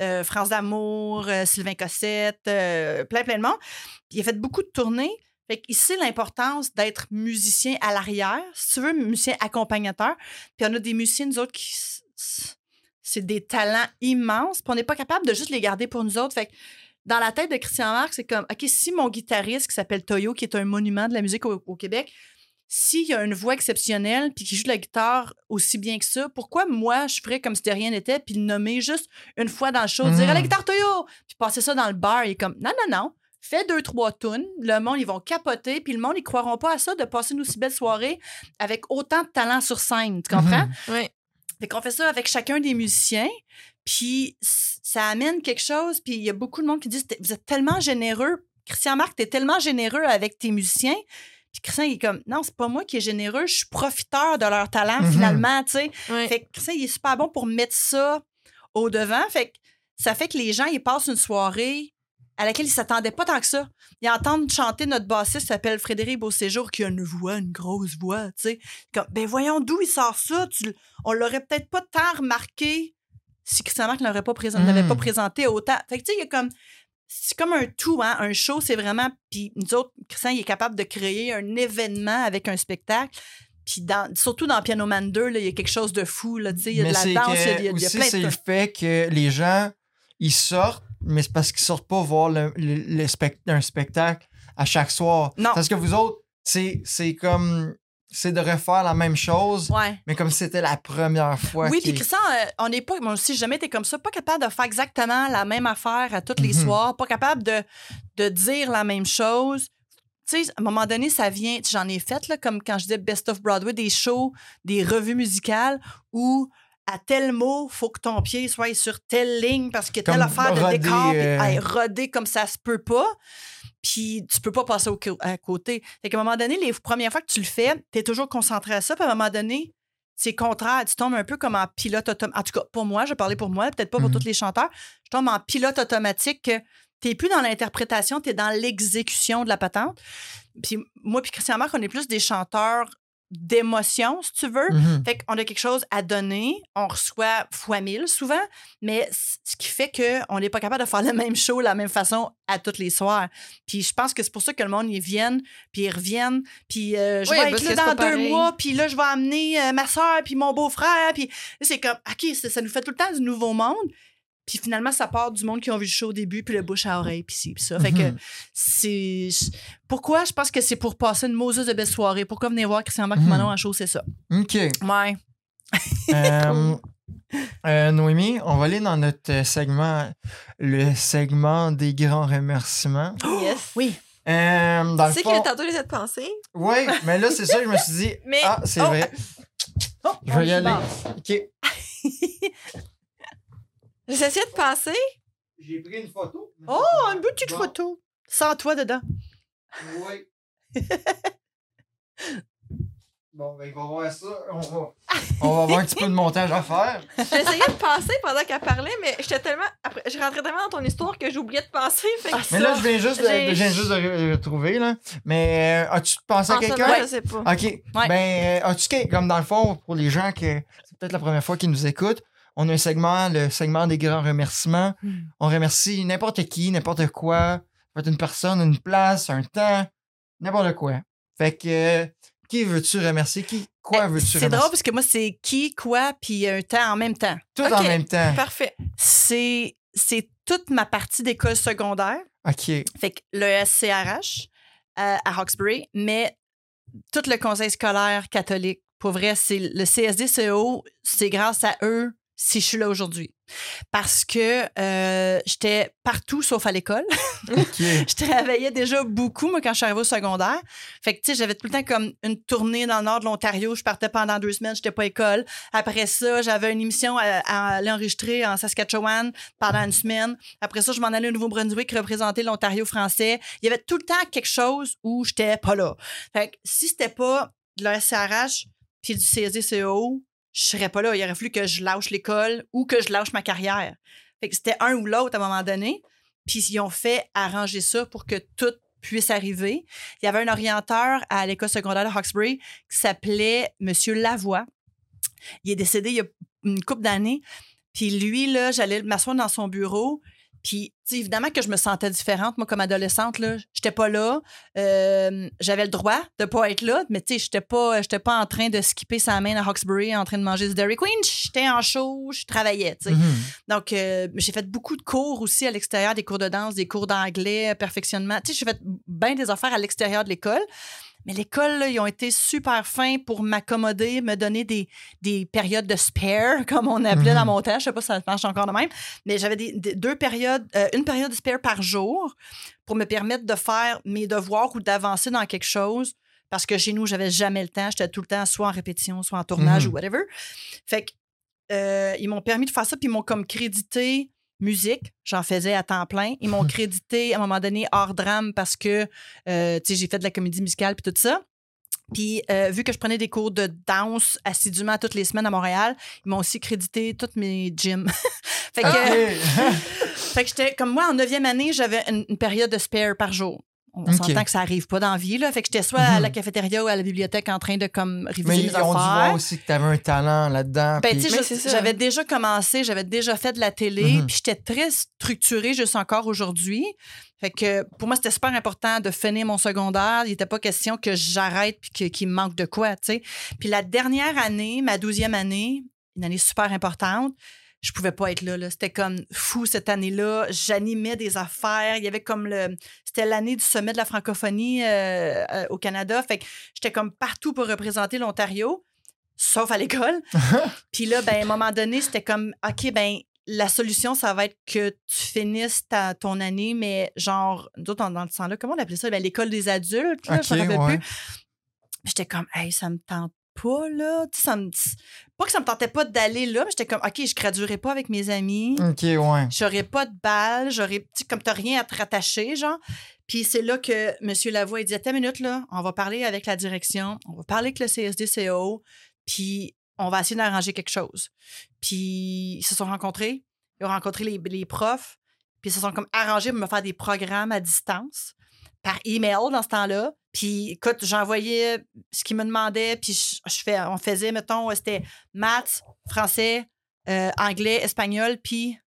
Euh, France d'Amour, euh, Sylvain Cossette, euh, plein, plein de monde. Il a fait beaucoup de tournées. Fait sait l'importance d'être musicien à l'arrière, si tu veux, musicien accompagnateur. Puis on a des musiciens, nous autres, qui. C'est des talents immenses. On n'est pas capable de juste les garder pour nous autres. Dans la tête de Christian Marc, c'est comme, OK, si mon guitariste qui s'appelle Toyo, qui est un monument de la musique au, au Québec, s'il a une voix exceptionnelle puis qu'il joue de la guitare aussi bien que ça, pourquoi moi, je ferais comme si de rien n'était puis le nommer juste une fois dans le show, dire à la guitare Toyo, puis passer ça dans le bar, il est comme, non, non, non, fais deux, trois tunes, le monde, ils vont capoter, puis le monde, ils croiront pas à ça de passer une aussi belle soirée avec autant de talent sur scène, tu comprends? Mhm. Ouais. Fait qu'on fait ça avec chacun des musiciens, puis ça amène quelque chose, puis il y a beaucoup de monde qui disent Vous êtes tellement généreux. Christian Marc, t'es tellement généreux avec tes musiciens. Puis Christian, il est comme Non, c'est pas moi qui est généreux, je suis profiteur de leur talent Mhm. finalement, tu sais. Fait que Christian, il est super bon pour mettre ça au devant. Fait que ça fait que les gens, ils passent une soirée à laquelle ils s'attendaient pas tant que ça. Ils entendent chanter notre bassiste qui s'appelle Frédéric Beauséjour, qui a une voix, une grosse voix, tu sais. Comme, ben voyons d'où il sort ça? Tu on l'aurait peut-être pas tant remarqué si Christian Marc ne l'aurait pas présent- Mm. l'avait pas présenté autant. Fait que tu sais, il y a comme. C'est comme un tout, hein. Un show, c'est vraiment. Puis nous autres, Christian, il est capable de créer un événement avec un spectacle. Puis dans, surtout dans Piano Man 2, là, il y a quelque chose de fou. Là, tu sais, il y a Mais de la c'est danse, que il y a, aussi, plein c'est de le fait que les gens, ils sortent, mais c'est parce qu'ils sortent pas voir le, le- le spec- un spectacle à chaque soir. Non. Parce que vous autres, c'est c'est comme. C'est de refaire la même chose, Ouais. mais comme si c'était la première fois. Oui, puis Christian, euh, on n'est pas, moi aussi, jamais été comme ça, pas capable de faire exactement la même affaire à tous les Mhm. soirs, pas capable de, de dire la même chose. Tu sais, à un moment donné, ça vient, j'en ai fait, là, comme quand je disais Best of Broadway, des shows, des revues musicales où à tel mot, faut que ton pied soit sur telle ligne parce que telle Comme affaire de décor, puis, euh, hey, roder comme ça se peut pas. Puis tu peux pas passer au à côté. Fait qu'à un moment donné, les premières fois que tu le fais, tu es toujours concentré à ça. Puis à un moment donné, c'est contraire. Tu tombes un peu comme en pilote automatique. En tout cas, pour moi, je parlais pour moi, peut-être pas pour Mhm. tous les chanteurs. Je tombe en pilote automatique que tu n'es plus dans l'interprétation, tu es dans l'exécution de la patente. Puis moi, puis Christian Marc, on est plus des chanteurs d'émotion, si tu veux. Mhm. Fait qu'on a quelque chose à donner, on reçoit fois mille souvent, mais ce qui fait qu'on n'est pas capable de faire le même show de la même façon à tous les soirs. Puis je pense que c'est pour ça que le monde, ils viennent, puis ils reviennent, puis euh, je Oui, vais être là dans deux pareil. mois, puis là, je vais amener euh, ma soeur, puis mon beau-frère, puis c'est comme, OK, ça, ça nous fait tout le temps du nouveau monde. Puis finalement, ça part du monde qui ont vu le show au début, puis le bouche à oreille, puis ci, puis ça. Fait que Mhm. c'est. Pourquoi? Je pense que c'est pour passer une Moses de belle soirée. Pourquoi venir voir Christian Marc Mhm. Manon en show, c'est ça. OK. Ouais. Euh, euh, Noémie, on va aller dans notre euh, segment, le segment des grands remerciements. Yes. Oui. Euh, dans Tu le sais fond, que tantôt, j'essaie de penser. oui, mais là, c'est ça, je me suis dit, Mais- ah, c'est oh, vrai. Oh, Je vais y aller. OK. J'essayais de penser. J'ai pris une photo. Oh, une petite Bon. photo. Sans toi dedans. Oui. bon, ben, il va voir ça. On va, on va avoir un petit peu de montage à faire. J'essayais de penser pendant qu'elle parlait, mais j'étais tellement. Après, je rentrais tellement dans ton histoire que j'oubliais de penser. Fait que Ah, Mais là, je viens juste de, J'ai- je viens juste de re- retrouver, là. Mais euh, as-tu pensé à quelqu'un? moment, je sais pas. OK. Ouais. Ben, euh, as-tu comme dans le fond, pour les gens que c'est peut-être la première fois qu'ils nous écoutent, on a un segment, le segment des grands remerciements. Hmm. On remercie n'importe qui, n'importe quoi. Ça peut être une personne, une place, un temps, n'importe quoi. Fait que, euh, qui veux-tu remercier? Qui, quoi veux-tu remercier? C'est drôle parce que moi, c'est qui, quoi, puis un temps en même temps. Tout en même temps. Parfait. C'est c'est toute ma partie d'école secondaire. OK. Fait que le SCRH euh, à Hawkesbury, mais tout le conseil scolaire catholique. Pour vrai, c'est le CSD-CO, c'est grâce à eux si je suis là aujourd'hui. Parce que euh, j'étais partout sauf à l'école. Je travaillais déjà beaucoup, moi, quand je suis arrivée au secondaire. Fait que, tu sais, j'avais tout le temps comme une tournée dans le nord de l'Ontario. Je partais pendant deux semaines, j'étais pas à école. Après ça, j'avais une émission à, à aller enregistrer en Saskatchewan pendant une semaine. Après ça, je m'en allais au Nouveau-Brunswick représenter l'Ontario français. Il y avait tout le temps quelque chose où j'étais pas là. Fait que si c'était pas de la SRH puis du CSD-CO, je serais pas là. Il aurait fallu que je lâche l'école ou que je lâche ma carrière. Fait que c'était un ou l'autre à un moment donné. Puis ils ont fait arranger ça pour que tout puisse arriver. Il y avait un orienteur à l'école secondaire de Hawkesbury qui s'appelait Monsieur Lavoie. Il est décédé il y a une couple d'années. Puis lui, là, j'allais m'asseoir dans son bureau. Puis, évidemment que je me sentais différente. Moi, comme adolescente, là, j'étais pas là. Euh, j'avais le droit de pas être là, mais tu sais, j'étais pas, j'étais pas en train de skipper sa main à Hawkesbury en train de manger du Dairy Queen. J'étais en show, je travaillais, tu sais. Mhm. Donc, euh, j'ai fait beaucoup de cours aussi à l'extérieur, des cours de danse, des cours d'anglais, perfectionnement. Tu sais, j'ai fait bien des affaires à l'extérieur de l'école. Mais l'école, là, ils ont été super fins pour m'accommoder, me donner des, des périodes de spare, comme on appelait Mhm. dans mon temps. Je sais pas si ça marche encore de même. Mais j'avais des, des- deux périodes, euh, une période de spare par jour pour me permettre de faire mes devoirs ou d'avancer dans quelque chose. Parce que chez nous, j'avais jamais le temps. J'étais tout le temps soit en répétition, soit en tournage Mhm. ou whatever. Fait que euh, ils m'ont permis de faire ça, puis ils m'ont comme crédité musique, j'en faisais à temps plein. Ils m'ont crédité à un moment donné hors drame parce que euh, j'ai fait de la comédie musicale puis tout ça. Puis, euh, vu que je prenais des cours de danse assidûment toutes les semaines à Montréal, ils m'ont aussi crédité toutes mes gyms. fait que, OK. fait que j'étais, comme moi, en neuvième année, j'avais une, une période de spare par jour. On Ok. s'entend que ça arrive pas dans la vie, là. Fait que j'étais soit à la Mhm. cafétéria ou à la bibliothèque en train de comme réviser Mais mes ils ont dû voir affaires. aussi que tu avais un talent là-dedans. Ben, puis- j'avais déjà commencé, j'avais déjà fait de la télé, Mhm. puis j'étais très structurée juste encore aujourd'hui. Fait que pour moi, c'était super important de finir mon secondaire. Il n'était pas question que j'arrête puis que- qu'il me manque de quoi, tu sais. Puis la dernière année, ma douzième année, une année super importante, je pouvais pas être là. là. C'était comme fou cette année-là. J'animais des affaires. Il y avait comme le. C'était l'année du sommet de la francophonie euh, euh, au Canada. Fait que j'étais comme partout pour représenter l'Ontario, sauf à l'école. Puis là, ben, à un moment donné, c'était comme OK, ben la solution, ça va être que tu finisses ta, ton année, mais genre, d'autres dans le temps-là, comment on appelait ça? Ben, l'école des adultes, là, je me rappelle ouais. plus. J'étais comme, hey, ça me tente pas, là. Tu sais, ça me... Pas que ça me tentait pas d'aller là, mais j'étais comme, OK, je graduerai pas avec mes amis. Ok, ouais. J'aurais pas de balle, j'aurais, tu sais, comme t'as rien à te rattacher, genre. Puis c'est là que M. Lavoie, il dit, attends une minute, là, on va parler avec la direction, on va parler avec le CSD-CO, puis on va essayer d'arranger quelque chose. Puis ils se sont rencontrés, ils ont rencontré les, les profs, puis ils se sont comme arrangés pour me faire des programmes à distance par email dans ce temps-là. Puis écoute, j'envoyais ce qu'ils me demandaient, puis je, je fais, on faisait, mettons, c'était maths, français, euh, anglais, espagnol, puis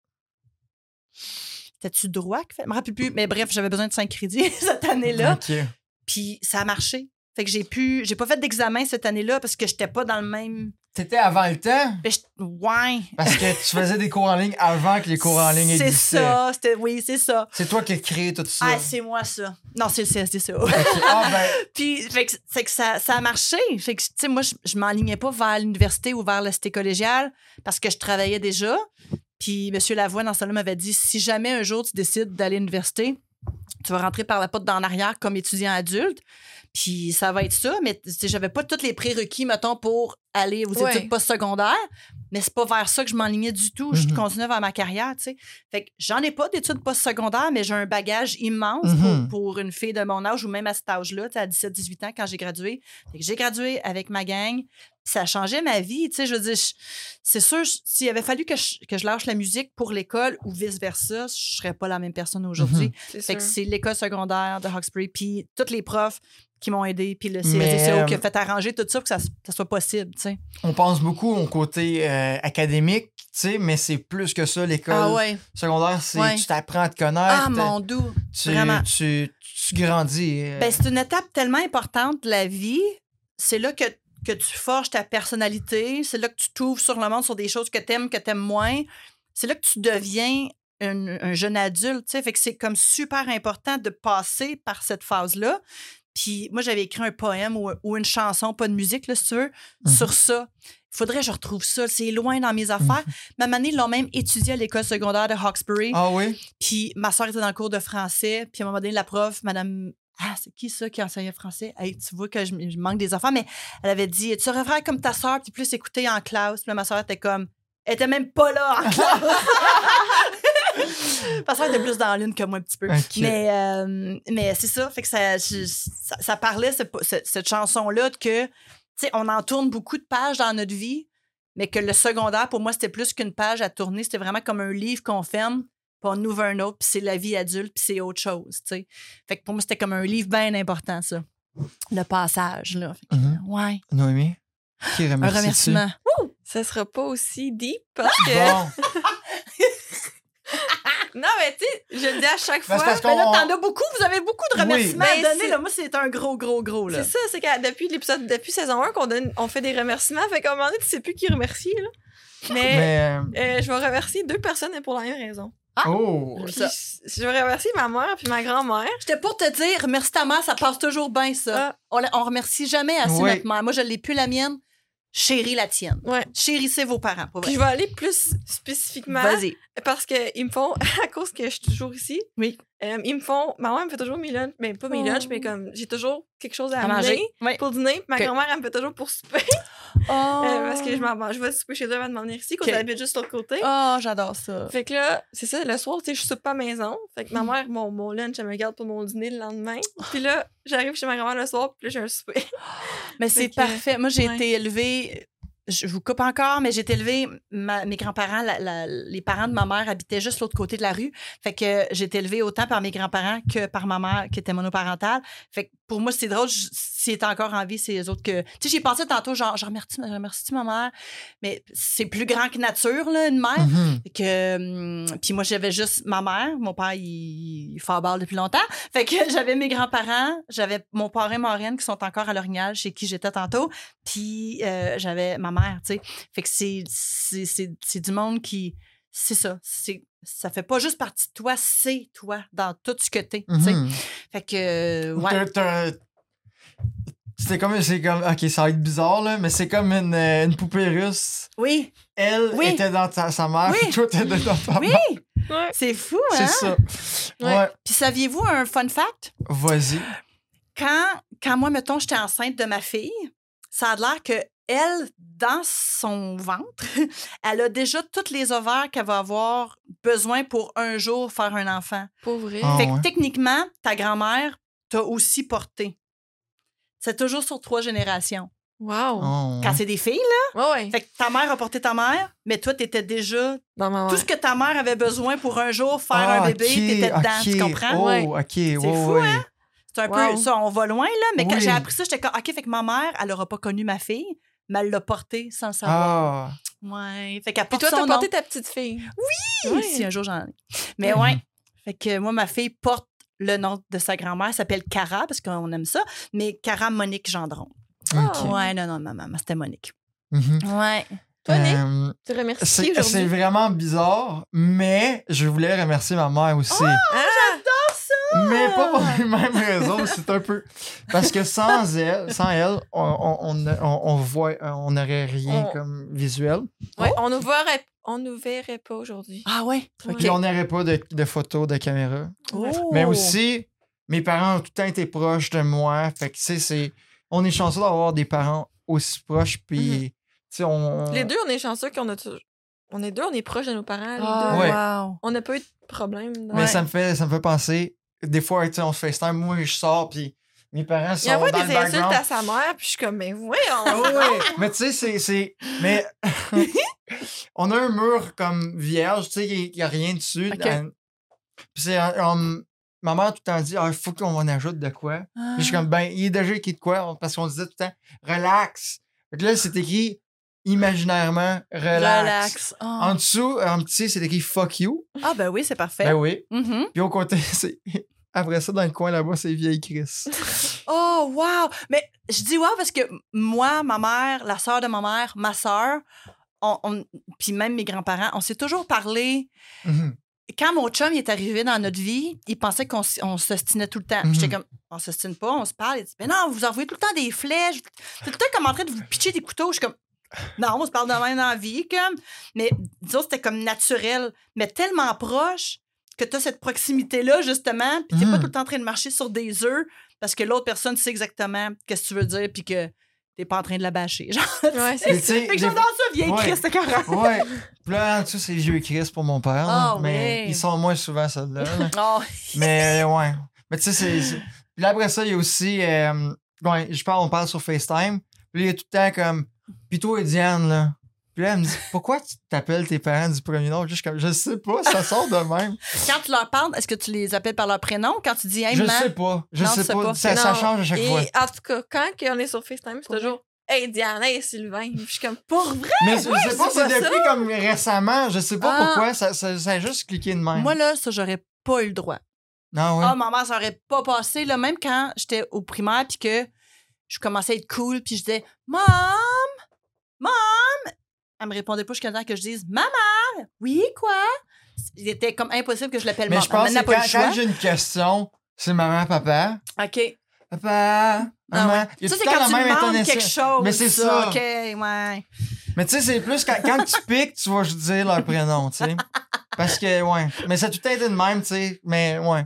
c'était-tu droit? Je me rappelle plus, mais bref, j'avais besoin de 5 crédits cette année-là. Puis ça a marché. Fait que j'ai pu. J'ai pas fait d'examen cette année-là parce que j'étais pas dans le même. T'étais avant le temps? Ben, je- Ouais. Parce que tu faisais des cours en ligne avant que les cours en ligne C'est existaient. ça. c'était- Oui, c'est ça. C'est toi qui as créé tout ça. Ah, c'est moi, ça. Non, c'est le CSDCO. Ok. Ah, ben, Puis, fait que, c'est que ça, ça a marché. Fait que, tu sais, moi, je, je m'enlignais pas vers l'université ou vers la cité collégiale parce que je travaillais déjà. Puis, M. Lavoie, dans ce temps-là, m'avait dit si jamais un jour tu décides d'aller à l'université, tu vas rentrer par la porte d'en arrière comme étudiant adulte. Puis, ça va être ça. Mais, j'avais pas tous les prérequis, mettons, pour aller aux Ouais. études postsecondaires. Mais c'est pas vers ça que je m'enlignais du tout. Je Mhm. continuais vers ma carrière, tu sais. Fait que j'en ai pas d'études postsecondaires, mais j'ai un bagage immense Mhm. pour, pour une fille de mon âge ou même à cet âge-là, tu sais, à 17-18 ans, quand j'ai gradué. Fait que j'ai gradué avec ma gang. Ça a changé ma vie, tu sais. Je veux dire, c'est sûr, s'il avait fallu que je, que je lâche la musique pour l'école ou vice-versa, je serais pas la même personne aujourd'hui. C'est Fait que c'est l'école secondaire de Hawkesbury, puis tous les profs qui m'ont aidé, puis le CSDCO qui a euh, fait arranger tout ça pour que ça, ça soit possible, tu sais. on pense beaucoup au côté euh, académique, tu mais c'est plus que ça, l'école Ah ouais. secondaire. C'est Ouais. tu t'apprends à te connaître. Ah, mon doux. tu, vraiment. Tu, tu grandis. euh. Ben, c'est une étape tellement importante de la vie. C'est là que, que tu forges ta personnalité. C'est là que tu t'ouvres sur le monde, sur des choses que t'aimes, que t'aimes moins. C'est là que tu deviens un, un jeune adulte. tu sais. Fait que c'est comme super important de passer par cette phase-là. Puis moi, j'avais écrit un poème ou, ou une chanson, pas de musique, là, si tu veux, Mhm. sur ça. Il faudrait que je retrouve ça. C'est loin dans mes affaires. Ma année, ils l'ont même étudié à l'école secondaire de Hawkesbury. Ah oui? Puis ma soeur était dans le cours de français. Puis à un moment donné, la prof, Madame. Ah, c'est qui ça qui enseignait français? Hey, tu vois que je, je manque des enfants, mais elle avait dit Tu devrais comme ta soeur, puis plus écouter en classe. Puis là, ma soeur était comme Elle était même pas là en classe. ma soeur était plus dans l'une que moi un petit peu. Mais, euh, mais c'est ça. Fait que ça, je- ça, ça parlait, ce- ce- cette chanson-là, de que, tu sais, on en tourne beaucoup de pages dans notre vie, mais que le secondaire, pour moi, c'était plus qu'une page à tourner. C'était vraiment comme un livre qu'on ferme, puis on ouvre un autre, puis c'est la vie adulte, puis c'est autre chose, tu sais. Fait que pour moi, c'était comme un livre bien important, ça. Le passage, là. Fait que, Mhm. Ouais. Noémie? Qui Un remercie remerciement. Ça sera pas aussi deep parce que. Bon, Non, mais tu sais, je le dis à chaque Ben, fois. parce Ben là, t'en as beaucoup. Vous avez beaucoup de remerciements Ben, à donner. c'est- Là. Moi, c'est un gros, gros, gros. Là. C'est ça, c'est que depuis l'épisode, depuis saison 1 qu'on donne, on fait des remerciements. Fait qu'à un moment donné, tu sais plus qui remercier, là. Mais, mais. euh, euh, je vais remercier deux personnes mais pour la même raison. oh! Puis ça. je je vais remercier ma mère puis ma grand-mère. J'étais pour te dire, remercie ta mère, ça passe toujours bien, ça. Ah. On, on remercie jamais assez Oui. notre mère. Moi, je l'ai plus la mienne. Chérie la tienne. Ouais. Chérissez vos parents. Puis je vais aller plus spécifiquement Vas-y. parce qu'ils me font, à cause que je suis toujours ici, Oui. Euh, ils me font, ma mère me fait toujours mes lunchs, mais pas mes Oh. lunchs, mais comme j'ai toujours quelque chose à, manger. Oui. pour dîner. Ma grand-mère, elle me fait toujours pour souper. Oh. euh, parce que je m'en je vais souper chez eux avant de m'en venir ici, quand Ok. j'habite juste l'autre côté. Oh, j'adore ça. Fait que là, c'est ça, le soir, tu sais, je soupe pas à maison. Fait que ma Hmm. mère, mon, mon lunch, elle me garde pour mon dîner le lendemain. Puis là, j'arrive chez ma grand-mère le soir, puis là, j'ai un souper. Mais c'est que- parfait. Moi, j'ai ouais. été élevée je vous coupe encore, mais j'ai été élevée, mes grands-parents, les parents de ma mère habitaient juste l'autre côté de la rue. Fait que j'ai été élevée autant par mes grands-parents que par ma mère qui était monoparentale. Fait que pour moi, c'est drôle, s'il est encore en vie, c'est les autres que. Tu sais, j'ai pensé tantôt, genre, je remercie, je remercie ma mère, mais c'est plus grand que nature, là, une mère. Mhm. Fait que, hum, puis moi, j'avais juste ma mère. Mon père, il, il fait à balle depuis longtemps. Fait que j'avais mes grands-parents, j'avais mon parrain, ma reine qui sont encore à l'orignal chez qui j'étais tantôt. Puis euh, j'avais ma mère, tu sais. Fait que c'est du monde qui. C'est ça. C'est, ça fait pas juste partie de toi, c'est toi dans tout ce que t'es. Mhm. Fait que, ouais. T'as- t'as- C'était comme, c'est comme, ok, ça va être bizarre, là, mais c'est comme une, euh, une poupée russe. Oui, Elle Oui. était dans ta- sa mère, Oui. toi, t'étais dans ta oui, mère. Ouais. c'est fou, C'est hein? ça. Ouais. Ouais. Puis saviez-vous un fun fact? Vas-y. quand, quand moi, mettons, j'étais enceinte de ma fille, ça a l'air que elle, dans son ventre, elle a déjà tous les ovaires qu'elle va avoir besoin pour un jour faire un enfant. Pour vrai? Ah. fait que ouais. techniquement, ta grand-mère t'a aussi porté. C'est toujours sur trois générations. Wow. Oh, Quand c'est des filles, Ouais, ouais. là, fait que ta mère a porté ta mère, mais toi, t'étais déjà... Dans ma Tout ce que ta mère avait besoin pour un jour faire Ah, un bébé, t'étais dedans, tu comprends? Oh, Ouais. ok, c'est fou, hein? C'est un peu ça, on va loin, là. Mais quand Oui. j'ai appris ça, j'étais comme, OK, fait que ma mère, elle n'aura pas connu ma fille, mais elle l'a portée sans le savoir. Ah. Ouais. Fait qu'elle Puis toi, t'as porté ta petite fille. Oui, Ouais. si un jour j'en ai. Mais Mhm. ouais. Fait que moi, ma fille porte le nom de sa grand-mère, elle s'appelle Cara, parce qu'on aime ça, mais Cara Monique Gendron. Ah. Ok. Ouais, non, non, ma maman, c'était Monique. Mhm. Ouais. Toi, Nick, Euh, tu remercies c'est vraiment bizarre, mais je voulais remercier ma mère aussi. Ah! Mais pas pour les mêmes raisons, c'est un peu. Parce que sans elle, sans elle, on, on, on, on- voit, on n'aurait rien On- comme visuel. Ouais, on nous verrait, on nous verrait pas aujourd'hui. Ah ouais? Ouais. Puis on n'aurait pas de, de photos de caméra. Oh. Mais aussi, mes parents ont tout le temps été proches de moi. Fait que, tu sais, c'est. On est chanceux d'avoir des parents aussi proches. Puis, tu sais, on. Les deux, on est chanceux qu'on a toujours. On est deux, on est proches de nos parents. Les Ah, deux. Ouais. wow. On n'a pas eu de problème. dans- Mais Ouais. ça me fait ça me fait penser. Des fois, tu sais, on se FaceTime, moi, je sors, puis mes parents sont Il envoie dans des le insultes background. à sa mère, puis je suis comme, mais Ah voyons. ouais, mais tu sais, c'est-. Mais. on a un mur comme vierge, tu sais, il n'y a rien dessus. Dans- Puis c'est. euh, ma mère tout le temps dit, ah, il faut qu'on en ajoute de quoi. Puis je suis comme, ben, il est déjà écrit de quoi? Parce qu'on disait tout le temps, relax. Là, c'est écrit imaginairement, relax. Relax. Oh. En dessous, en petit, c'est écrit fuck you. Ah, ben oui, c'est parfait. Ben oui. Mhm. Puis au côté, c'est. Après ça, dans le coin là-bas, c'est vieille Chris. Oh, wow! Mais je dis wow parce que moi, ma mère, la sœur de ma mère, ma sœur, on, on- puis même mes grands-parents, on s'est toujours parlé. Mhm. Quand mon chum il est arrivé dans notre vie, il pensait qu'on s'ostinait tout le temps. Mhm. J'étais comme, on s'ostine pas, on se parle. Il dit, mais non, vous envoyez tout le temps des flèches. C'est tout le temps comme en train de vous pitcher des couteaux. Je suis comme, non, on se parle de même dans la vie. Comme. Mais disons, c'était comme naturel, mais tellement proche que tu as cette proximité-là, justement, puis t'es pas Mhm. tout le temps en train de marcher sur des œufs parce que l'autre personne sait exactement qu'est-ce que tu veux dire, puis que t'es pas en train de la bâcher. Genre, Ouais, c'est Mais tu sais, fait que des- j'adore ça, vieille Ouais. Christ, c'est carré. Ouais. Puis là, en dessous, c'est vieux Chris pour mon père. Ah, mais ouais. ils sont moins souvent, ceux-là. là. Oh, mais euh, ouais. Mais tu sais, c'est. Puis là, après ça, il y a aussi. euh, ouais, je parle, on parle sur FaceTime. Puis là, il y a tout le temps comme. Puis toi et Diane, là. Puis là, elle me dit Pourquoi tu t'appelles tes parents du premier nom? Je suis comme Je sais pas, ça sort de même. Quand tu leur parles, est-ce que tu les appelles par leur prénom? Quand tu dis hey, je sais pas. Je Non, sais pas. pas. Ça, change à chaque Et fois. en tout cas, quand on est sur FaceTime, c'est toujours Hey Diane, hey Sylvain. Puis je suis comme, Pour vrai? Mais je sais pas, c'est depuis comme récemment. Je sais pas Ah. pourquoi. Ça, ça, ça a juste cliqué de même. Moi, là, ça, j'aurais pas eu le droit. non, ouais? Ah, maman, ça aurait pas passé. Là, même quand j'étais au primaire, puis que je commençais à être cool, puis je disais Mom! Mom! Elle me répondait pas jusqu'à temps que je dise Maman! Oui, quoi? Il était comme impossible que je l'appelle Mais maman. je pense que quand, quand j'ai une question, c'est maman, papa. OK. Papa, Ah maman. ouais. Il y a Ça, c'est quand tu demandes quelque chose. Mais c'est ça. OK, ouais. Mais tu sais, c'est plus quand, quand tu piques, tu vas juste dire leur prénom, tu sais. Parce que, ouais. Mais ça a tout été de même, tu sais. Mais, ouais.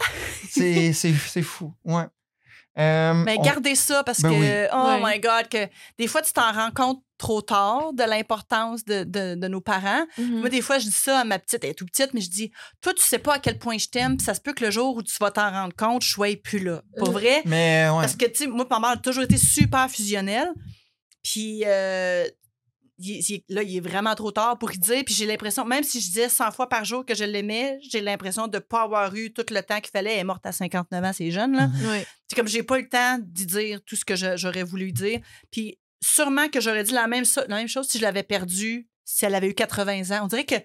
C'est, c'est, c'est fou. Ouais. Euh, Mais on- gardez ça parce Ben que, oui. oh Ouais. my God, que des fois, tu t'en rends compte trop tard de l'importance de, de, de nos parents. Mhm. Moi, des fois, je dis ça à ma petite, elle est tout petite, mais je dis, toi, tu sais pas à quel point je t'aime, puis ça se peut que le jour où tu vas t'en rendre compte, je sois plus là. Pour Mm. vrai. Mais, ouais. Parce que, tu sais, moi, ma mère a toujours été super fusionnelle. Puis, euh, il il là, il est vraiment trop tard pour y dire. Puis j'ai l'impression, même si je disais 100 fois par jour que je l'aimais, j'ai l'impression de ne pas avoir eu tout le temps qu'il fallait. Elle est morte à 59 ans, c'est jeune, là. C'est comme j'ai pas le temps d'y dire tout ce que j'aurais voulu dire. Puis sûrement que j'aurais dit la même, la même chose si je l'avais perdu, si elle avait eu 80 ans. On dirait que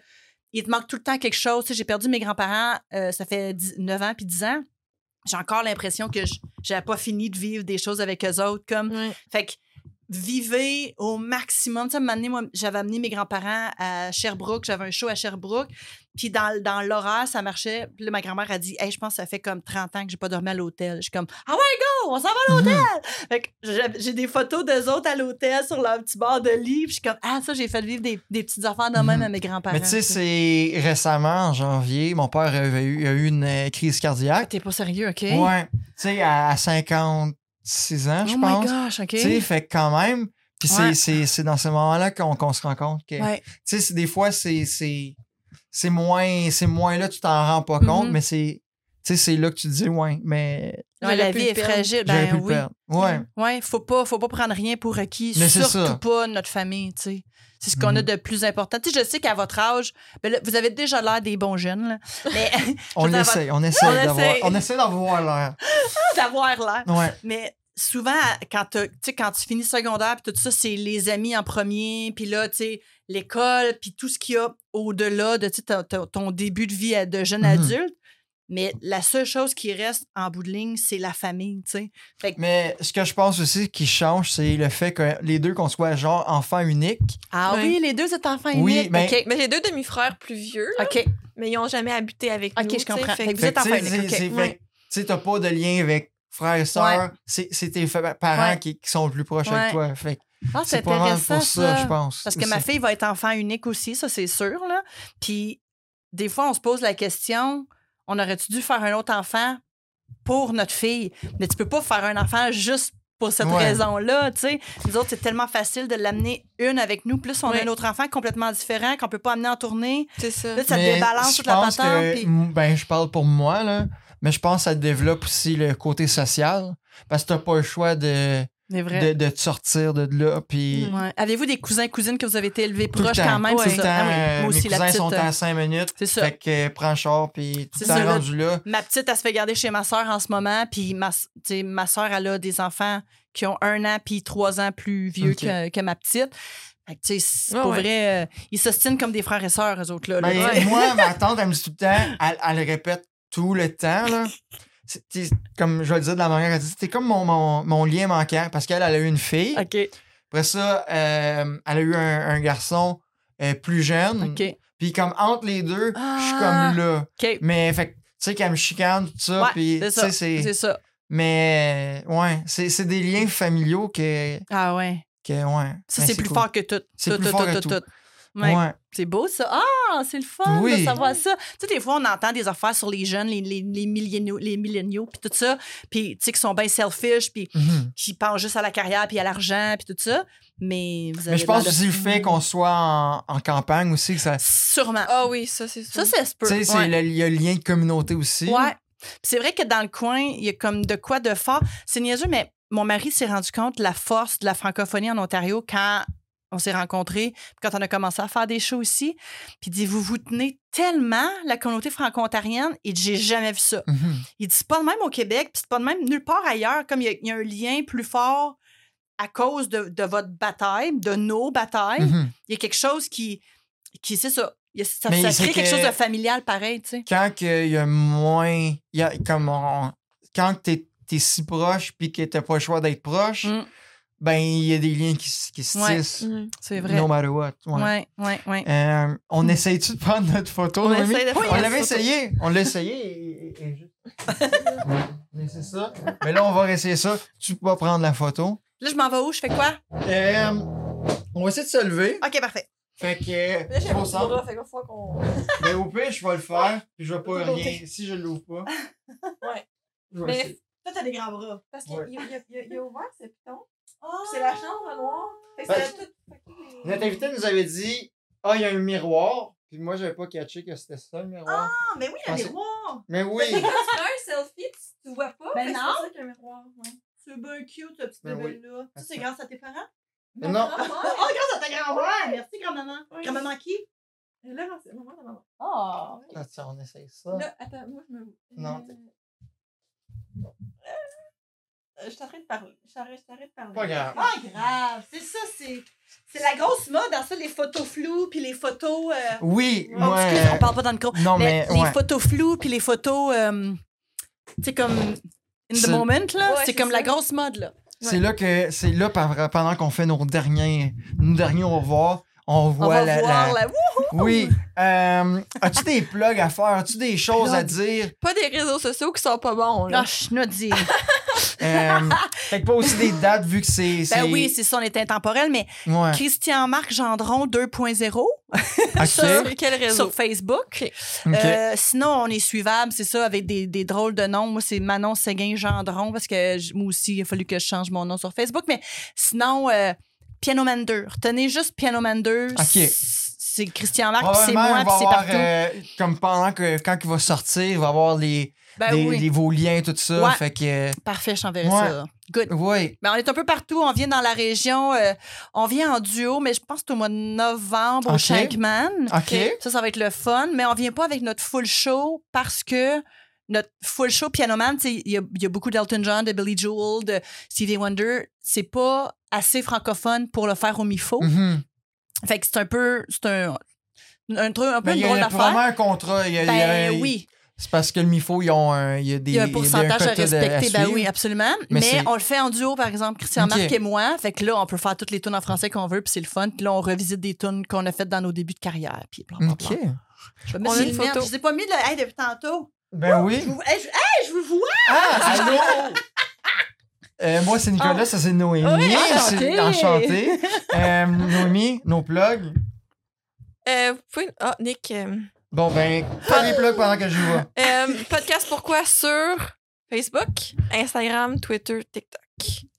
il te manque tout le temps quelque chose. Tu sais, j'ai perdu mes grands-parents, euh, ça fait 10 9 ans puis 10 ans. J'ai encore l'impression que je- j'avais pas fini de vivre des choses avec eux autres. Comme, fait que vivez au maximum. Tu sais, moi, j'avais amené mes grands-parents à Sherbrooke. J'avais un show à Sherbrooke. Puis dans, dans l'horaire, ça marchait. Puis là, ma grand-mère a dit Hey, je pense que ça fait comme 30 ans que j'ai pas dormi à l'hôtel. Je suis comme Ah ouais, go, on s'en va à l'hôtel. Fait que j'ai- des photos d'eux autres à l'hôtel sur leur petit bord de lit. Puis je suis comme Ah, ça, j'ai fait vivre des, des petites affaires de même Mhm. à mes grands-parents. Mais tu sais, c'est récemment, en janvier, mon père avait eu, a eu une euh, crise cardiaque. T'es pas sérieux, OK? Ouais. Tu sais, à 56 ans, je oh pense. my gosh, OK. Tu sais, fait que quand même. Puis c'est- Ouais. c'est c'est dans ces moments-là qu'on qu'on se rend compte que. Ouais. Tu sais, des fois, c'est. c'est- C'est moins, c'est moins là, tu t'en rends pas compte, Mhm. mais c'est. Tu sais, c'est là que tu te dis, ouais, mais la vie est perdre. fragile. Ben pu le oui. perdre. Ouais. Ouais, faut pas, faut pas prendre rien pour acquis, Mais surtout pas notre famille, tu sais. C'est ce qu'on a Mhm. de plus important. Tu sais, je sais qu'à votre âge, ben là, vous avez déjà l'air des bons jeunes, là. mais On essaie, on essaie On d'avoir. essaie. On essaie d'avoir l'air. d'avoir l'air. Ouais. Mais souvent, quand, quand tu finis secondaire, puis tout ça, c'est les amis en premier, puis là, tu sais, l'école, puis tout ce qu'il y a au-delà de ton, ton- début de vie de jeune Mhm. adulte. Mais la seule chose qui reste en bout de ligne, c'est la famille, tu sais. Fait que- Mais ce que je pense aussi qui change, c'est le fait que les deux, qu'on soit genre enfant unique. Ah oui, les deux êtes enfants Oui, uniques. mais- OK. Mais j'ai deux demi-frères plus vieux, OK. mais ils ont jamais habité avec Ok, nous. je tu sais, comprends. fait Fait que- Vous êtes Fait que, enfant tu sais, c'est- ok. c'est- Ouais. Tu t'as pas de lien avec frères et sœurs. C'est c'est tes parents Ouais. qui, qui sont plus proches Ouais. avec toi. Fait que Ah, c'est c'est pas mal intéressant, pour ça, ça. je pense. Parce que ma fille va être enfant unique aussi, ça, c'est sûr. Là. Puis, des fois, on se pose la question on aurait-tu dû faire un autre enfant pour notre fille? Mais tu peux pas faire un enfant juste pour cette Ouais. raison-là. tu sais. Nous autres, c'est tellement facile de l'amener une avec nous. Plus on a un autre enfant complètement différent qu'on peut pas amener en tournée. C'est ça. Là, ça Mais débalance je toute la pense patente. que- Ben, je parle pour moi, là. Mais je pense que ça développe aussi le côté social. Parce que t'as pas le choix de. De, de te sortir de là. Puis Ouais. Avez-vous des cousins, cousines que vous avez été élevés proches quand même? tout c'est le ça? temps, Ah oui, euh, Moi aussi, mes la cousins petite. sont euh, à 5 minutes. c'est ça. Fait que euh, prends char, puis ça, là. rendu là. Ma petite, elle se fait garder chez ma soeur en ce moment. Puis ma, tu ma soeur, elle a des enfants qui ont un an puis trois ans plus vieux que, que ma petite. Fait que, tu c'est Ouais, pour ouais. vrai, euh, ils s'ostinent comme des frères et sœurs, eux autres. Là, Ben, tu moi, ma tante, elle me dit tout le temps, elle, elle le répète tout le temps, là. Comme je vais le dire de la manière dit, c'était comme mon, mon, mon lien manquant parce qu'elle, elle a eu une fille. Après ça, euh, elle a eu un, un garçon euh, plus jeune. Puis comme entre les deux, je suis Ah. comme là. Mais fait tu sais, qu'elle me chicane, tout ça. Ouais, puis, c'est ça. sais, C'est ça. Mais, ouais, c'est des liens familiaux que. Ah ouais. que ouais. Ça, Ben, c'est plus cool. fort que tout. C'est plus tout, fort tout, que tout, tout. Tout. Ouais. Ouais. C'est beau, ça. Ah, c'est le fun Oui. de savoir ça. Tu sais, des fois, on entend des affaires sur les jeunes, les, les, les milléniaux, les milléniaux, puis tout ça. Puis, tu sais, qui sont bien selfish, puis Mhm. qui pensent juste à la carrière, puis à l'argent, puis tout ça. Mais vous avez Mais je pense aussi le fait qu'on soit en, en campagne aussi, que ça. Sûrement. Ah oui, ça, c'est Ça, ça. ça se peut. Tu sais, c'est Ouais. le- il y a le lien de communauté aussi. Ouais. Puis c'est vrai que dans le coin, il y a comme de quoi de fort. C'est niaiseux, mais mon mari s'est rendu compte de la force de la francophonie en Ontario quand on s'est rencontrés, quand on a commencé à faire des shows ici. Puis il dit, vous vous tenez tellement la communauté franco-ontarienne, et j'ai jamais vu ça. Mhm. Il dit, c'est pas de même au Québec, puis c'est pas de même nulle part ailleurs, comme il y a, il y a un lien plus fort à cause de, de votre bataille, de nos batailles. Mhm. Il y a quelque chose qui, qui c'est ça. Ça, Mais ça c'est crée quelque que- chose de familial pareil, tu sais. Quand il y a moins. Y a, comme on- quand t'es es si proche puis que t'as pas le choix d'être proche, Mm. Ben il y a des liens qui, se Ouais. tissent. Mhm. C'est vrai. No matter what. Ouais. Ouais, ouais, ouais. Euh, on essaye-tu de prendre notre photo, On On l'avait essayé. On l'a essayé. et- et- et juste- Mais c'est ça. Mais là, on va essayer ça. Tu peux prendre la photo. Là, je m'en vais où? Je fais quoi? Euh, on va essayer de se lever. OK, parfait. Fait que. Là, j'ai un bras, fait falloir qu'on. Mais au pire, je vais le faire. Puis je vais pas rien. Si je l'ouvre pas. Ouais. Mais-. Toi, t'as des grands bras. Parce Ouais. qu'il a, il a- il il a ouvert ce piton. Oh! C'est la chambre noire. Fait que Ben, c'était tout. fait que les- Notre invité nous avait dit Ah, il y a un miroir. Puis moi, j'avais pas catché que c'était ça, le miroir. Ah, mais oui, il y a Ah, des c'est- miroirs. Mais oui. Fait que quand tu prends un selfie, tu, tu vois pas. Ben fait que non. C'est ça qu'il y a un miroir. Ouais. C'est bien cute, ce petit Ben oui. bébé-là. Ça, c'est Attends. grâce à tes parents? Mais non. Oh, grâce à ta grand-mère! grand-maman? Oui. Grand-maman qui? Là, c'est le moment de maman. Oh! Là, tiens, on essaye ça. Là, attends, moi, je me. Non, euh, je t'arrête de parler. Je t'arrête je t'arrête de parler. Pas grave. Pas grave, c'est ça, c'est. C'est la grosse mode dans ça, les photos floues, puis les photos. euh, Oui, oh, moi. excuse, on parle pas dans le micro. Non, mais, mais. les ouais. photos floues, puis les photos. euh, tu sais, comme. In the C'est- moment, là. Ouais, c'est c'est comme ça. la grosse mode, là. C'est là que c'est là par- pendant qu'on fait nos derniers nos derniers au revoir, on On voit va la, voir la- la. Oui. Euh, as-tu des plugs à faire? As-tu des choses à dire? Pas des réseaux sociaux qui sont pas bons, là. Ah, je suis. Euh, fait que pas aussi des dates vu que c'est. Ben oui, c'est ça, on est intemporel, mais Ouais. Christian-Marc Gendron 2.0 Ok. Sur quel réseau? sur Facebook. Ok. Ok. Euh, sinon, on est suivable, c'est ça, avec des, des drôles de noms. Moi, c'est Manon Séguin Gendron, parce que moi aussi, il a fallu que je change mon nom sur Facebook. Mais sinon, euh, Pianoman 2. Retenez juste Pianoman 2. Ok. C- C'est Christian Marc, puis c'est moi, c'est partout. euh, comme pendant que quand il va sortir, il va avoir les, ben des- oui. les- vos liens, tout ça. Ouais. Fait que. Parfait, je t'enverrai Ouais. ça. Good. Oui. Ben, on est un peu partout. On vient dans la région. euh, on vient en duo, mais je pense que c'est au mois de novembre au Ok. Shankman. OK. Ça, ça va être le fun, mais on vient pas avec notre full show parce que notre full show Pianoman, il y a, il y a beaucoup d'Elton John, de Billy Joel, de Stevie Wonder. C'est pas assez francophone pour le faire au MIFO. Mhm. Fait que c'est un peu. C'est un. Un, truc, un peu Mais une il y drôle a vraiment d'affaire. un contrat. Il y a, il y a- Ben oui, C'est parce que le MIFO, ils ont un, il y a des. il y a un pourcentage à de- respecter. ben oui, absolument. Mais on le fait en duo, par exemple, Christian. Marc et moi. Fait que là, on peut faire toutes les tunes en français qu'on veut, puis c'est le fun. Puis là, on revisite des tunes qu'on a faites dans nos débuts de carrière. Puis bla, bla, bla. OK. Je vais mettre une photo. Je vous ai pas mis de. Hey, depuis tantôt. Ben oui. vous, hey, je, hey, je vous vois! Ah, allô? Euh, moi, c'est Nicolas, Oh. ça c'est Noémie. Oui, C'est- enchanté. enchanté. Euh, Noémie, nos plugs. Euh, vous pouvez... Ah, Nick. Bon, ben, fais les plugs pendant que je vois. euh, podcast Pourquoi sur Facebook, Instagram, Twitter, TikTok.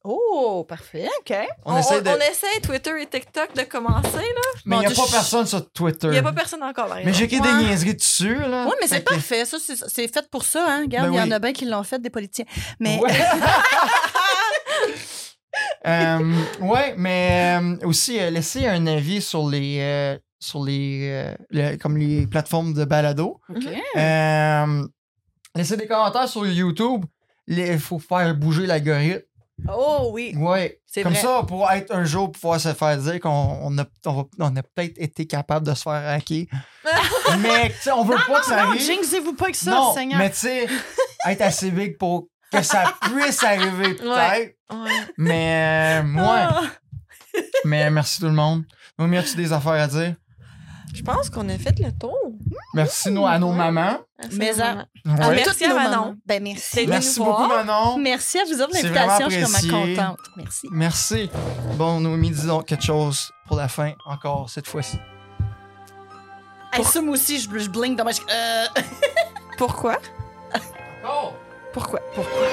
Oh, parfait, OK. On, essaie de. on essaie, Twitter et TikTok, de commencer. là. Mais il n'y a pas personne sur Twitter. Il n'y a pas personne encore. par Mais j'écris Ouais. des niaiseries dessus, là. Oui, mais c'est que- parfait. Ça, c'est fait pour ça. Hein? Regarde, Ben il y oui. en a bien qui l'ont fait, des politiciens. Mais Ouais. Euh, ouais, mais euh, aussi, euh, laissez un avis sur les. Euh, sur les, euh, le- comme les plateformes de balado. Euh, laissez des commentaires sur YouTube. Il faut faire bouger l'algorithme. Oh oui, Ouais. Comme vrai. ça, pour être un jour pouvoir se faire dire qu'on on a, on a peut-être été capable de se faire hacker. mais on veut pas que ça non, arrive. jinxez-vous pas que ça, non, Seigneur. mais tu sais, être assez big pour que ça puisse arriver peut-être. Ouais. Mais euh, moi, Ah. mais merci tout le monde. Noémie, as-tu des affaires à dire? Je pense qu'on a fait le tour. Merci à nos mamans. Merci, Mais à- Ah, Ouais. merci à Manon. mamans. Ben merci. Merci beaucoup, voir. Manon. Merci à vous autres de C'est l'invitation. Je suis vraiment contente. Merci. Merci. Bon, Noémie, dis donc quelque chose pour la fin, encore cette fois-ci. Hey, ça, moi aussi, je, je blink dans ma... Euh... Pourquoi? Encore? Pourquoi? Pourquoi?